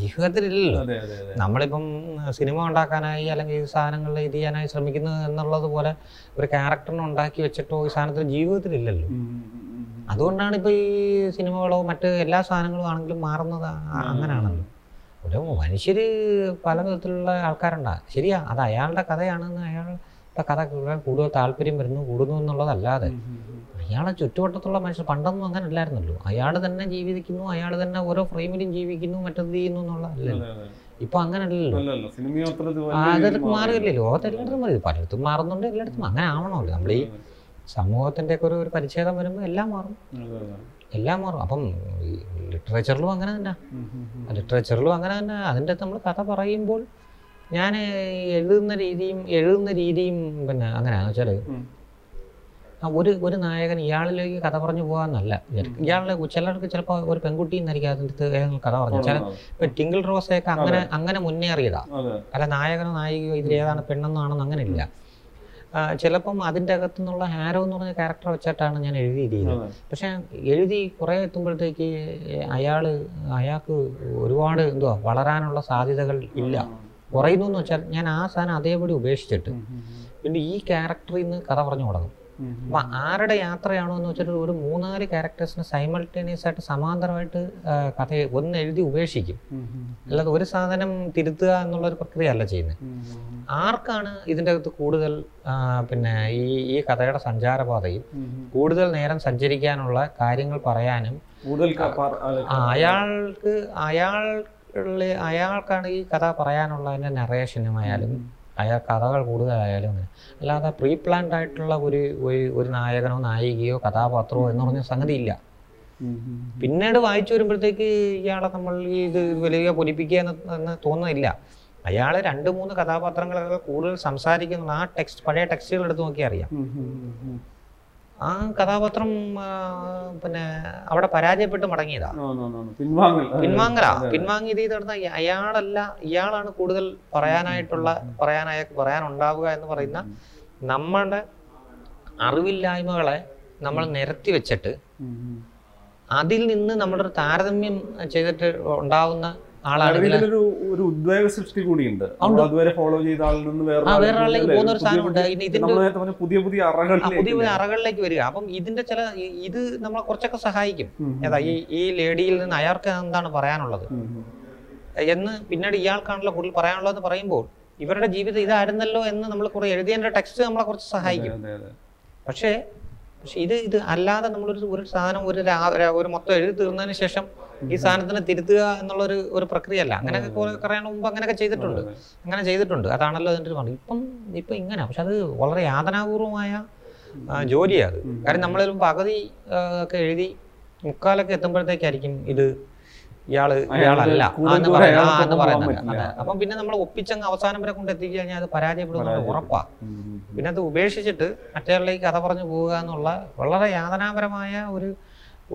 ജീവിതത്തിലില്ലല്ലോ. നമ്മളിപ്പം സിനിമ ഉണ്ടാക്കാനായി അല്ലെങ്കിൽ ഈ സാധനങ്ങൾ ഇത് ചെയ്യാനായി ശ്രമിക്കുന്നത് എന്നുള്ളത് പോലെ ഒരു ക്യാരക്ടറിനെ ഉണ്ടാക്കി വെച്ചിട്ടോ ഈ സാധനത്തിൽ ജീവിതത്തിലില്ലല്ലോ. അതുകൊണ്ടാണ് ഇപ്പോൾ ഈ സിനിമകളോ മറ്റ് എല്ലാ സാധനങ്ങളും ആണെങ്കിലും മാറുന്നത് അങ്ങനെയാണല്ലോ. ഒരു മനുഷ്യര് പല വിധത്തിലുള്ള ആൾക്കാരുണ്ടാകും ശരിയാ അത് അയാളുടെ കഥയാണെന്ന് അയാളുടെ കഥ കേൾക്കാൻ കൂടുതൽ താല്പര്യം വരുന്നു കൂടുന്നു എന്നുള്ളതല്ലാതെ. അയാളെ ചുറ്റുവട്ടത്തുള്ള മനുഷ്യർ പണ്ടൊന്നും അങ്ങനെ അല്ലായിരുന്നല്ലോ അയാൾ തന്നെ ജീവിക്കുന്നു അയാൾ തന്നെ ഓരോ ഫ്രെയിമിലും ജീവിക്കുന്നു മറ്റത് ചെയ്യുന്നു എന്നുള്ളതല്ലല്ലോ. ഇപ്പൊ അങ്ങനല്ലല്ലോ. അതൊക്കെ രീതിയിൽ മാറില്ലേ ലോകത്ത് എല്ലായിടത്തും മാറി. പലയിടത്തും മാറുന്നുണ്ട് എല്ലായിടത്തും അങ്ങനെ ആവണമല്ലോ. നമ്മൾ ഈ സമൂഹത്തിന്റെ ഒക്കെ ഒരു ഒരു പരിച്ഛേദം വരുമ്പോൾ എല്ലാം മാറും. എല്ലാം മാറും. അപ്പം ലിറ്ററേച്ചറിലും അങ്ങനെ തന്നെ. ലിറ്ററേച്ചറിലും അങ്ങനെ തന്നെ. അതിന്റെ നമ്മൾ കഥ പറയുമ്പോൾ ഞാൻ എഴുതുന്ന രീതിയും എഴുതുന്ന രീതിയും പിന്നെ അങ്ങനെയാണെന്ന് വെച്ചാൽ ആ ഒരു ഒരു നായകൻ ഇയാളിലേക്ക് കഥ പറഞ്ഞു പോകാന്നല്ല ഇയാളുടെ ചിലർക്ക് ചിലപ്പോൾ ഒരു പെൺകുട്ടി എന്നായിരിക്കും അതിന്റെ ഏതെങ്കിലും കഥ പറഞ്ഞു. ചില ഇപ്പൊ ടിങ്കിൾ റോസയൊക്കെ അങ്ങനെ അങ്ങനെ മുന്നേറിയതാ. അല്ല നായകനോ നായികയോ ഇതിൽ ഏതാണ് പെണ്ണെന്നാണെന്ന് അങ്ങനെ ഇല്ല ആ, ചിലപ്പം അതിന്റെ അകത്തു നിന്നുള്ള ഹാരോ എന്ന് പറഞ്ഞ ക്യാരക്ടർ വെച്ചിട്ടാണ് ഞാൻ എഴുതിയിരിക്കുന്നത്. പക്ഷെ എഴുതി കുറേ എത്തുമ്പോഴത്തേക്ക് അയാൾ അയാൾക്ക് ഒരുപാട് എന്തുവാ വളരാനുള്ള സാധ്യതകൾ ഇല്ല. കുറയുന്നു എന്ന് വെച്ചാൽ ഞാൻ ആ സാധനം അതേപടി ഉപേക്ഷിച്ചിട്ട്. പിന്നെ ഈ ക്യാരക്ടറിൽ നിന്ന് കഥ പറഞ്ഞു തുടങ്ങും. അപ്പം ആരുടെ യാത്രയാണോ എന്ന് വെച്ചാൽ ഒരു മൂന്നാൽ ക്യാരക്ടേഴ്സിന് സൈമൾട്ടേനിയസ് ആയിട്ട് സമാന്തരമായിട്ട് കഥയെ കഥ ഒന്ന് എഴുതി ഉപേക്ഷിക്കും. അല്ലാതെ ഒരു സാധനം തിരുത്തുക എന്നുള്ള ഒരു പ്രക്രിയ അല്ല ചെയ്യുന്നത് ആർക്കാണ് ഇതിന്റെ അകത്ത് കൂടുതൽ പിന്നെ ഈ ഈ കഥയുടെ സഞ്ചാരപാതയും ഉം, ഉം. കൂടുതൽ നേരം സഞ്ചരിക്കാനുള്ള കാര്യങ്ങൾ പറയാനും കൂടുതൽ അയാൾക്ക് അയാൾ അയാൾക്കാണ് ഈ കഥ പറയാനുള്ള അതിന്റെ നറേഷനും ആയാലും അയാൾ കഥകൾ കൂടുതലായാലും അങ്ങനെ അല്ലാതെ പ്രീ പ്ലാൻഡ് ആയിട്ടുള്ള ഒരു ഒരു- നായകനോ നായികയോ കഥാപാത്രമോ എന്ന് പറഞ്ഞ സംഗതി ഇല്ല. പിന്നീട് വായിച്ചു വരുമ്പോഴത്തേക്ക് ഇയാളെ നമ്മൾ ഈ ഇത് വലിയ പൊലിപ്പിക്കുക എന്ന് തോന്നുന്നില്ല അയാൾ രണ്ട് മൂന്ന് കഥാപാത്രങ്ങളെ കൂടുതൽ സംസാരിക്കുന്ന ആ ടെക്സ്റ്റ് പഴയ ടെക്സ്റ്റുകൾ എടുത്ത് നോക്കിയാൽ അറിയാം. ആ കഥാപാത്രം പിന്നെ അവിടെ പരാജയപ്പെട്ട് മടങ്ങിയതാ. പിൻവാങ്ങലാ അതെ, അതെ. പിൻവാങ്ങി ഇത് നടന്ന അയാളല്ല ഇയാളാണ് കൂടുതൽ പറയാനായിട്ടുള്ള പറയാനായ പറയാനുണ്ടാവുക എന്ന് പറയുന്ന നമ്മളുടെ അറിവില്ലായ്മകളെ നമ്മൾ നിരത്തി വെച്ചിട്ട്. അതിൽ നിന്ന് നമ്മളൊരു താരതമ്യം ചെയ്തിട്ട് ഉണ്ടാവുന്ന ആളാണ് അതായത് ഒരു ഉദ്വേഗ സൃഷ്ടി കൂടിയുണ്ട് അതുവരെ ഫോളോ ചെയ്ത ആളിൽ നിന്ന്? പോകുന്ന ഒരു പുതിയ സാധനമുണ്ട്. ഇതിന്റെ- പുതിയ പുതിയ അറകളിലേക്ക് പുതിയ പുതിയ അറകളിലേക്ക് വരിക അപ്പം ഇതിന്റെ ചില ഇത് നമ്മളെ കുറച്ചൊക്കെ സഹായിക്കും. ഏതാ ഈ ഈ ലേഡിയിൽ നിന്ന് അയാൾക്ക് എന്താണ് പറയാനുള്ളത്. എന്ന് പിന്നീട് ഇയാൾക്കാണല്ലോ കൂടുതൽ പറയാനുള്ളതെന്ന് പറയുമ്പോൾ ഇവരുടെ ജീവിതം ഇതായിരുന്നല്ലോ എന്ന് നമ്മൾ കുറെ എഴുതിയതിന്റെ ടെക്സ്റ്റ് നമ്മളെ കുറച്ച് സഹായിക്കും. പക്ഷേ പക്ഷെ ഇത് ഇത് അല്ലാതെ നമ്മളൊരു ഒരു സാധനം ഒരു ഒരു മൊത്തം എഴുതി തീർന്നതിന് ശേഷം ഈ സാധനത്തിനെ തിരുത്തുക എന്നുള്ളൊരു ഒരു പ്രക്രിയ അല്ല അങ്ങനെയൊക്കെ കുറെ മുമ്പ് അങ്ങനെയൊക്കെ ചെയ്തിട്ടുണ്ട്. അങ്ങനെ ചെയ്തിട്ടുണ്ട്. അതാണല്ലോ അതിന്റെ ഒരു പണി ഇപ്പം ഇപ്പം ഇങ്ങനെ. പക്ഷെ അത് വളരെ യാതനാപൂർവമായ ജോലിയാണ്. അത് കാരണം നമ്മളിലും പകുതി ഒക്കെ എഴുതി മുക്കാലൊക്കെ എത്തുമ്പോഴത്തേക്കായിരിക്കും ഇത് ഇയാൾ ഇയാളല്ല. എന്ന് പറയുന്നത്. അപ്പം പിന്നെ നമ്മൾ ഒപ്പിച്ചങ്ങ് അവസാനം വരെ കൊണ്ട് എത്തിച്ചു കഴിഞ്ഞാൽ അത് പരാജയപ്പെടുന്നത് ഉറപ്പാ. പിന്നെ അത് ഉപേക്ഷിച്ചിട്ട് മറ്റേയാളിലേക്ക് കഥ പറഞ്ഞു പോവുക എന്നുള്ള വളരെ യാതനാപരമായ ഒരു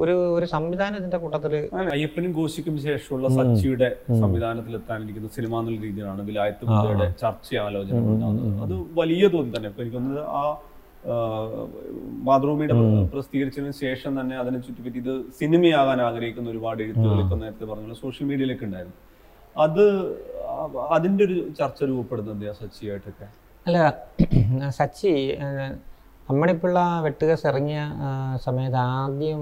ഒരു ഒരു സംവിധാനം ഇതിന്റെ കൂട്ടത്തിൽ അയ്യപ്പനും കോശിക്കും ശേഷമുള്ള സച്ചിയുടെ സംവിധാനത്തിൽ എത്താനിരിക്കുന്ന സിനിമ എന്നുള്ള രീതിയിലാണ് വിലായത്ത് ചർച്ച ആലോചന അത് വലിയ തോന്നി. തന്നെ ആ ആ, മാതൃഭൂമിയുടെ പ്രസിദ്ധീകരിച്ചതിന് ശേഷം തന്നെ അതിനെ ചുറ്റിപ്പറ്റി ഇത് സിനിമയാകാൻ ആഗ്രഹിക്കുന്ന ഒരുപാട് എഴുത്തുകൾ ഇപ്പൊ നേരത്തെ പറഞ്ഞ സോഷ്യൽ മീഡിയയിലൊക്കെ ഉണ്ടായിരുന്നു. അത് അതിന്റെ ഒരു ചർച്ച രൂപപ്പെടുന്നത് സച്ചിയായിട്ടൊക്കെ? അല്ല സച്ചി നമ്മളിപ്പോഴുള്ള അമ്മണിപ്പിള്ള വെട്ടുകസ് ഇറങ്ങിയ സമയത്ത് ആദ്യം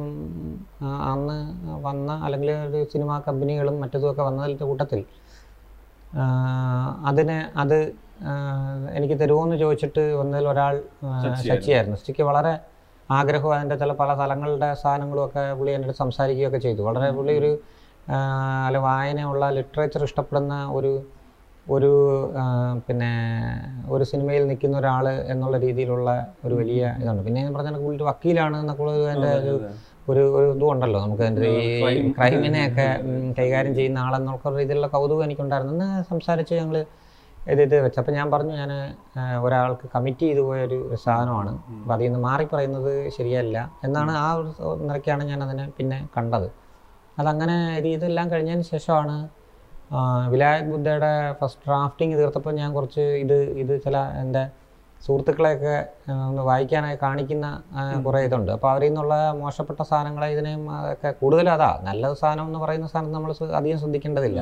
അന്ന് വന്ന അല്ലെങ്കിൽ ഒരു സിനിമാ കമ്പനികളും മറ്റതുമൊക്കെ വന്നതിന്റെ കൂട്ടത്തിൽ അതിനെ അത് എനിക്ക് തരുമോയെന്ന് ചോദിച്ചിട്ട് വന്നതിൽ ഒരാൾ ശശിയായിരുന്നു സച്ചിയായിരുന്നു വളരെ ആഗ്രഹവും അതിന്റെ ചില പല സ്ഥലങ്ങളുടെ സാധനങ്ങളും ഒക്കെ പുള്ളി എന്റെ അടുത്ത് സംസാരിക്കുകയൊക്കെ ചെയ്തു. വളരെ പുള്ളി ഒരു അല്ല വായനയുള്ള ലിറ്ററേച്ചർ ഇഷ്ടപ്പെടുന്ന ഒരു ഒരു പിന്നെ ഒരു സിനിമയിൽ നിൽക്കുന്ന ഒരാൾ എന്നുള്ള രീതിയിലുള്ള ഒരു വലിയ ഇതുണ്ട്. പിന്നെ ഞാൻ പറഞ്ഞ പുള്ളി വക്കീലാണ് എന്നൊക്കെ ഉള്ള അതിന്റെ ഒരു ഒരു ഒരു ഇതും ഉണ്ടല്ലോ നമുക്ക് എന്റെ ഈ ക്രൈമിനെയൊക്കെ കൈകാര്യം ചെയ്യുന്ന ആളെന്നുള്ള രീതിയിലുള്ള കൗതുകം എനിക്കുണ്ടായിരുന്നു. എന്ന് സംസാരിച്ച് ഞങ്ങൾ ഇത് ഇത് അപ്പം ഞാൻ പറഞ്ഞു ഞാൻ ഒരാൾക്ക് കമ്മിറ്റ് ചെയ്തു പോയ ഒരു സാധനമാണ് അപ്പം അതിൽ നിന്ന് മാറി പറയുന്നത് ശരിയല്ല എന്നാണ് ആ ഒരു നിലയ്ക്കാണ് ഞാൻ അതിനെ പിന്നെ കണ്ടത്. അതങ്ങനെ ഇത് ഇതെല്ലാം കഴിഞ്ഞതിന് ശേഷമാണ് വിലായക് വിലായത് ബുദ്ധയുടെ ഫസ്റ്റ് ഡ്രാഫ്റ്റിംഗ് തീർത്തപ്പോൾ ഞാൻ കുറച്ച് ഇത് ഇത് ചില എന്റെ സുഹൃത്തുക്കളെയൊക്കെ ഒന്ന് വായിക്കാനായി കാണിക്കുന്ന കുറേ ഇതുണ്ട്. അപ്പോൾ അവരിൽ നിന്നുള്ള മോശപ്പെട്ട സാധനങ്ങളെ ഇതിനെയും അതൊക്കെ കൂടുതലും അതാ നല്ല സാധനം എന്ന് പറയുന്ന സാധനം നമ്മൾ അധികം ശ്രദ്ധിക്കേണ്ടതില്ല.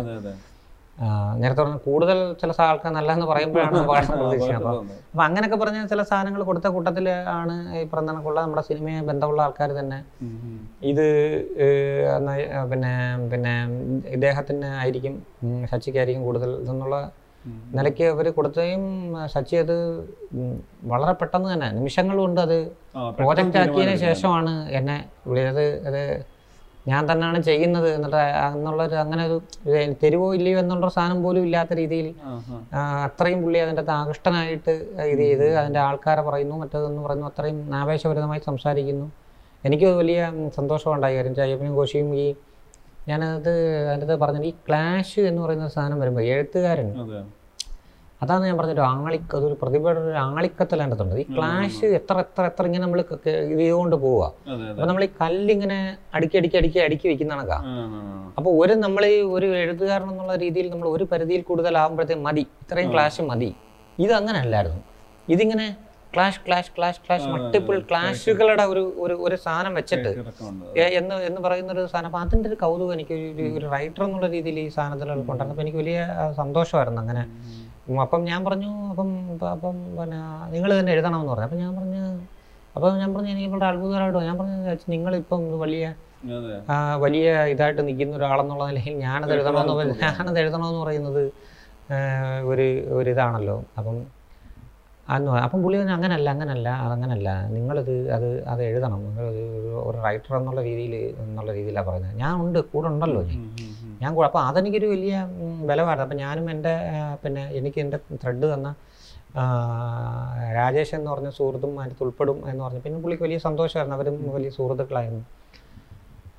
നേരത്തെ പറഞ്ഞ കൂടുതൽ ചില ആൾക്കാർ നല്ലതെന്ന് പറയുമ്പോഴാണ് ഉപകാരം പ്രതീക്ഷിക്കുന്നത് അപ്പോൾ അപ്പം അങ്ങനെയൊക്കെ പറഞ്ഞ ചില സാധനങ്ങൾ കൊടുത്ത കൂട്ടത്തിൽ ആണ് ഈ പറഞ്ഞ കണക്കുള്ള നമ്മുടെ സിനിമയെ ബന്ധമുള്ള ആൾക്കാർ തന്നെ. ഇത് പിന്നെ പിന്നെ ഇദ്ദേഹത്തിന് ആയിരിക്കും ശശിക്കായിരിക്കും കൂടുതൽ ഇതെന്നുള്ള ഉം. നിലയ്ക്ക് അവർ കൊടുക്കുകയും ശശി അത് വളരെ പെട്ടെന്ന് തന്നെ നിമിഷങ്ങൾ കൊണ്ട് അത് പ്രോജക്റ്റ് ആക്കിയതിന് ശേഷമാണ് എന്നെ വിളിച്ചത് അത് ഞാൻ തന്നെയാണ് ചെയ്യുന്നത് എന്നിട്ട് എന്നുള്ളൊരു അങ്ങനെ ഒരു തെരുവോ ഇല്ലയോ എന്നുള്ള സാധനം പോലും ഇല്ലാത്ത രീതിയിൽ അത്രയും പുള്ളി അതിന്റെ അകത്ത് ആകൃഷ്ടനായിട്ട് ഇത് ചെയ്ത് അതിന്റെ ആൾക്കാരെ പറയുന്നു മറ്റേതെന്ന് പറയുന്നു അത്രയും ആവേശഭരിതമായി സംസാരിക്കുന്നു. എനിക്കത് വലിയ സന്തോഷമുണ്ടായി കാര്യം. ചയ്യപ്പനും കോശിയും ഈ ഞാനത് അതിന്റെ അകത്ത് പറഞ്ഞത് ഈ ക്ലാഷ് എന്ന് പറയുന്ന സാധനം വരുമ്പോൾ എഴുത്തുകാരൻ. അതാണ് ഞാൻ പറഞ്ഞൊരു ആളിക്ക അതൊരു പ്രതിഭയുടെ ഒരു ആളിക്കത്തിൽ ഈ ക്ലാഷ് എത്ര എത്ര എത്ര ഇങ്ങനെ നമ്മൾ ഇത് ചെയ്തുകൊണ്ട് പോവുക അപ്പോൾ നമ്മൾ ഈ കല്ലിങ്ങനെ അടുക്കി അടുക്കി അടുക്കി അടുക്കി വെക്കുന്ന കണക്കാ. അപ്പോൾ ഒരു നമ്മൾ ഈ ഒരു എഴുത്തുകാരൻ എന്നുള്ള രീതിയിൽ നമ്മൾ ഒരു പരിധിയിൽ കൂടുതൽ കൂടുതലാകുമ്പോഴത്തേക്കും മതി. ഇത്രയും ക്ലാഷ് മതി. ഇത് അങ്ങനെ അല്ലായിരുന്നു ഇതിങ്ങനെ clash clash clash clash multiple ക്ലാഷുകളുടെ ഒരു ഒരു ഒരു സാധനം വെച്ചിട്ട് എന്ന് എന്ന് പറയുന്ന ഒരു സാധനം. അപ്പൊ അതിന്റെ ഒരു കൗതുകം എനിക്ക് ഒരു- റൈറ്റർ എന്നുള്ള രീതിയിൽ ഈ സാധനത്തിൽ കൊണ്ടാണ് അപ്പോൾ എനിക്ക് വലിയ സന്തോഷമായിരുന്നു അങ്ങനെ. അപ്പം ഞാൻ പറഞ്ഞു അപ്പം അപ്പം പിന്നെ നിങ്ങൾ തന്നെ എഴുതണമെന്ന് പറഞ്ഞു. അപ്പം ഞാൻ പറഞ്ഞു അപ്പം ഞാൻ പറഞ്ഞു എനിക്ക് വളരെ അത്ഭുതകരമായിട്ടോ ഞാൻ പറഞ്ഞു നിങ്ങളിപ്പം വലിയ വലിയ ഇതായിട്ട് നിൽക്കുന്ന ഒരാളെന്നുള്ള നിലയിൽ ഞാനത് എഴുതണമെന്ന് ഞാനത് എഴുതണമെന്ന് പറയുന്നത് ഒരു ഒരു ഇതാണല്ലോ. അപ്പം അന്ന് അപ്പം പുള്ളി പറഞ്ഞു അങ്ങനല്ല അങ്ങനല്ല അതങ്ങനല്ല. നിങ്ങളിത് അത് അത് എഴുതണം. നിങ്ങളത് ഒരു- റൈറ്റർ എന്നുള്ള രീതിയിൽ എന്നുള്ള രീതിയിലാണ് പറയുന്നത്. ഞാൻ ഉണ്ട് കൂടെ ഉണ്ടല്ലോ ഞാൻ. ഞാൻ അപ്പോൾ അതെനിക്കൊരു വലിയ ബലമായിരുന്നു. അപ്പം ഞാനും എന്റെ പിന്നെ എനിക്ക് എന്റെ ത്രെഡ് തന്ന രാജേഷ് എന്ന് പറഞ്ഞ സുഹൃത്തും അതിനകത്ത് ഉൾപ്പെടും എന്ന് പറഞ്ഞു. പിന്നെ പുള്ളിക്ക് വലിയ സന്തോഷമായിരുന്നു. അവരും വലിയ സുഹൃത്തുക്കളായിരുന്നു.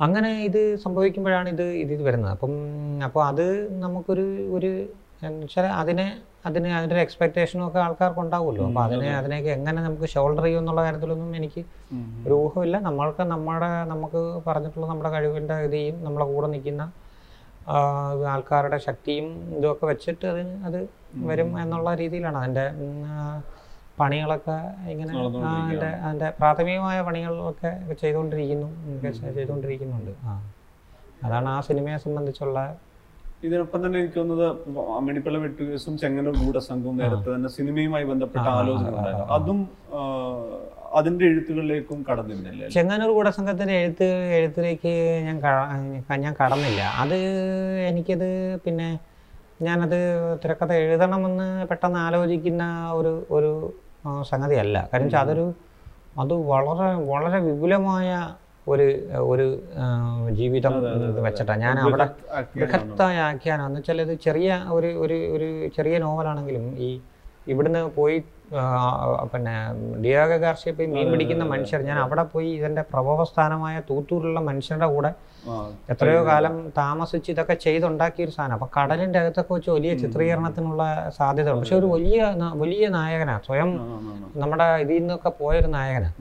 അങ്ങനെ ഇത് സംഭവിക്കുമ്പോഴാണ് ഇത് ഇത് ഇത് വരുന്നത്. അപ്പം അപ്പോൾ അത് നമുക്കൊരു ഒരു എന്നുവെച്ചാൽ അതിനെ അതിന് അതിന്റെ ഒരു എക്സ്പെക്റ്റേഷനും ഒക്കെ ആൾക്കാർക്ക് ഉണ്ടാവുമല്ലോ. അപ്പോൾ അതിനെ അതിനെയൊക്കെ എങ്ങനെ നമുക്ക് ഷോൾഡർ ചെയ്യും എന്നുള്ള കാര്യത്തിലൊന്നും എനിക്ക് ഒരു ഊഹമില്ല. നമ്മൾക്ക് നമ്മുടെ നമുക്ക് പറഞ്ഞിട്ടുള്ള നമ്മുടെ കഴിവിന്റെ ഇതേയും നമ്മളെ കൂടെ നിൽക്കുന്ന ആൾക്കാരുടെ ശക്തിയും ഇതുമൊക്കെ വെച്ചിട്ട് അത് അത് വരും എന്നുള്ള രീതിയിലാണ്. അതിന്റെ പണികളൊക്കെ ഇങ്ങനെ അതിന്റെ അതിന്റെ പ്രാഥമികമായ പണികളൊക്കെ ചെയ്തുകൊണ്ടിരിക്കുന്നു. ചെയ്തുകൊണ്ടിരിക്കുന്നുണ്ട്. ആ. അതാണ് ആ സിനിമയെ സംബന്ധിച്ചുള്ള ഇതിനൊപ്പം തന്നെ എനിക്ക് തോന്നുന്നത് അമ്മിണിപ്പിള്ള വെട്ടുകേസും ചെങ്ങന്നൂർ ഗൂഢസംഘവും നേരത്തെ തന്നെ സിനിമയുമായി ബന്ധപ്പെട്ട ആലോചന ഉണ്ടായിരുന്നു അതും അതിന്റെ എഴുത്തുകളിലേക്കും കടന്നിരുന്നില്ല? ചെങ്ങന്നൂർ കൂടസംഘത്തിന്റെ എഴുത്ത് എഴുത്തിലേക്ക് ഞാൻ ഞാൻ കടന്നില്ല. അത് എനിക്കത് പിന്നെ ഞാനത് തിരക്കഥ എഴുതണമെന്ന് പെട്ടെന്ന് ആലോചിക്കുന്ന ഒരു ഒരു സംഗതി സംഗതിയല്ല. കാരണം വെച്ചാൽ അതൊരു അത് വളരെ വളരെ വിപുലമായ ഒരു ഒരു ജീവിതം വെച്ചിട്ടാണ് ഞാൻ അവിടെ ബൃഹത്തായ ആഖ്യാനം. എന്ന് വെച്ചാൽ ഇത് ചെറിയ ഒരു ഒരു ഒരു ചെറിയ നോവലാണെങ്കിലും ഈ ഇവിടുന്ന് പോയി പിന്നെ ഡിയാഗ കാർഷിക പോയി മീൻ പിടിക്കുന്ന മനുഷ്യർ. ഞാൻ അവിടെ പോയി ഇതിന്റെ പ്രഭവസ്ഥാനമായ തൂത്തൂരിലുള്ള മനുഷ്യരുടെ കൂടെ എത്രയോ കാലം താമസിച്ച് ഇതൊക്കെ ചെയ്തുണ്ടാക്കിയ ഒരു സാധനം. അപ്പൊ കടലിന്റെ അകത്തൊക്കെ വെച്ച് വലിയ ചിത്രീകരണത്തിനുള്ള സാധ്യത ഉണ്ട് പക്ഷെ ഒരു വലിയ വലിയ നായകനാണ് സ്വയം നമ്മുടെ ഇതിൽ നിന്നൊക്കെ പോയൊരു നായകനാണ്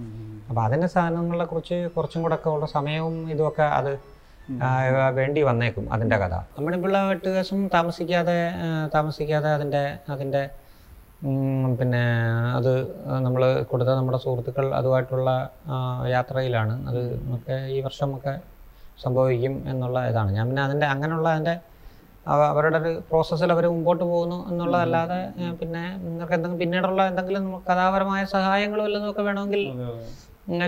അപ്പൊ അതിന്റെ സാധനങ്ങളെ കുറിച്ച് കുറച്ചും കൂടെ ഒക്കെ ഉള്ള സമയവും ഇതുമൊക്കെ അത് വേണ്ടി വന്നേക്കും അതിന്റെ കഥ. നമ്മുടെ പിള്ള വെട്ടുകേസും താമസിക്കാതെ താമസിക്കാതെ അതിന്റെ അതിന്റെ ഉം, പിന്നെ അത് നമ്മൾ കൊടുത്ത നമ്മുടെ സുഹൃത്തുക്കൾ അതുമായിട്ടുള്ള യാത്രയിലാണ്. അത് ഒക്കെ ഈ വർഷമൊക്കെ സംഭവിക്കും എന്നുള്ള ഇതാണ്. ഞാൻ പിന്നെ അതിന്റെ അങ്ങനെയുള്ള അതിന്റെ അവരുടെ ഒരു പ്രോസസ്സിൽ അവർ മുമ്പോട്ട് പോകുന്നു എന്നുള്ളതല്ലാതെ പിന്നെ നിങ്ങൾക്ക് എന്തെങ്കിലും പിന്നീടുള്ള എന്തെങ്കിലും നമുക്ക് കഥാപരമായ സഹായങ്ങളും വല്ലതും ഒക്കെ വേണമെങ്കിൽ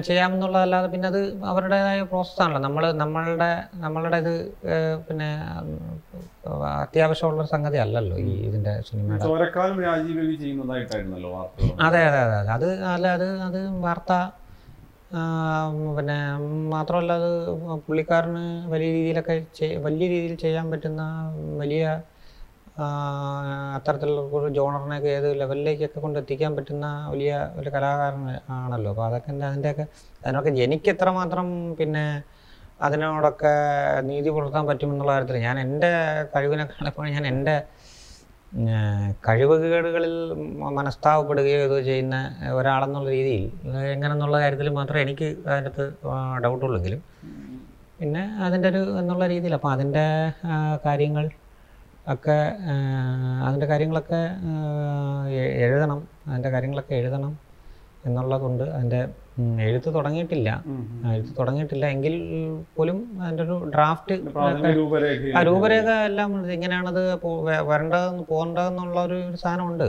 ചെയ്യാമെന്നുള്ളതല്ലാതെ പിന്നെ അത് അവരുടേതായ പ്രോസസ്സാണല്ലോ. നമ്മൾ നമ്മളുടെ നമ്മളുടെ ഇത് പിന്നെ അത്യാവശ്യമുള്ള സംഗതി അല്ലല്ലോ ഈ ഇതിന്റെ സിനിമയുടെ. അതെ അതെ അതെ അതെ. അത് അല്ല അത് അത് വാർത്ത പിന്നെ മാത്രമല്ല അത് പുള്ളിക്കാരന് വലിയ രീതിയിലൊക്കെ വലിയ രീതിയിൽ ചെയ്യാൻ പറ്റുന്ന വലിയ അത്തരത്തിലുള്ള ഒരു ജോണറിനെയൊക്കെ ഏത് ലെവലിലേക്കൊക്കെ കൊണ്ടെത്തിക്കാൻ പറ്റുന്ന വലിയ ഒരു കലാകാരൻ ആണല്ലോ. അപ്പോൾ അതൊക്കെ അതിന്റെയൊക്കെ അതിനൊക്കെ എനിക്ക് എത്രമാത്രം പിന്നെ അതിനോടൊക്കെ നീതി പുലർത്താൻ പറ്റുമെന്നുള്ള കാര്യത്തിൽ ഞാൻ എന്റെ കഴിവിനേക്കാൾ കാണുമ്പോൾ ഞാൻ എന്റെ കഴിവുകേടുകളിൽ മനസ്താവപ്പെടുകയോ ഇത് ചെയ്യുന്ന ഒരാളെന്നുള്ള രീതിയിൽ എങ്ങനെന്നുള്ള കാര്യത്തിൽ മാത്രമേ എനിക്ക് അതിനകത്ത് ഡൗട്ടുള്ളെങ്കിലും പിന്നെ അതിന്റെ ഒരു എന്നുള്ള രീതിയിൽ. അപ്പോൾ അതിന്റെ കാര്യങ്ങൾ ഒക്കെ അതിന്റെ കാര്യങ്ങളൊക്കെ എഴുതണം. അതിന്റെ കാര്യങ്ങളൊക്കെ എഴുതണം എന്നുള്ളതുകൊണ്ട് അതിന്റെ എഴുത്ത് തുടങ്ങിയിട്ടില്ല. എഴുത്ത് തുടങ്ങിയിട്ടില്ല. എങ്കിൽ പോലും അതിന്റെ ഒരു ഡ്രാഫ്റ്റ് രൂപരേഖ ആ രൂപരേഖ എല്ലാം. ഇങ്ങനെയാണത് വരേണ്ടതെന്ന് പോകേണ്ടതെന്നുള്ള ഒരു സാധനമുണ്ട്.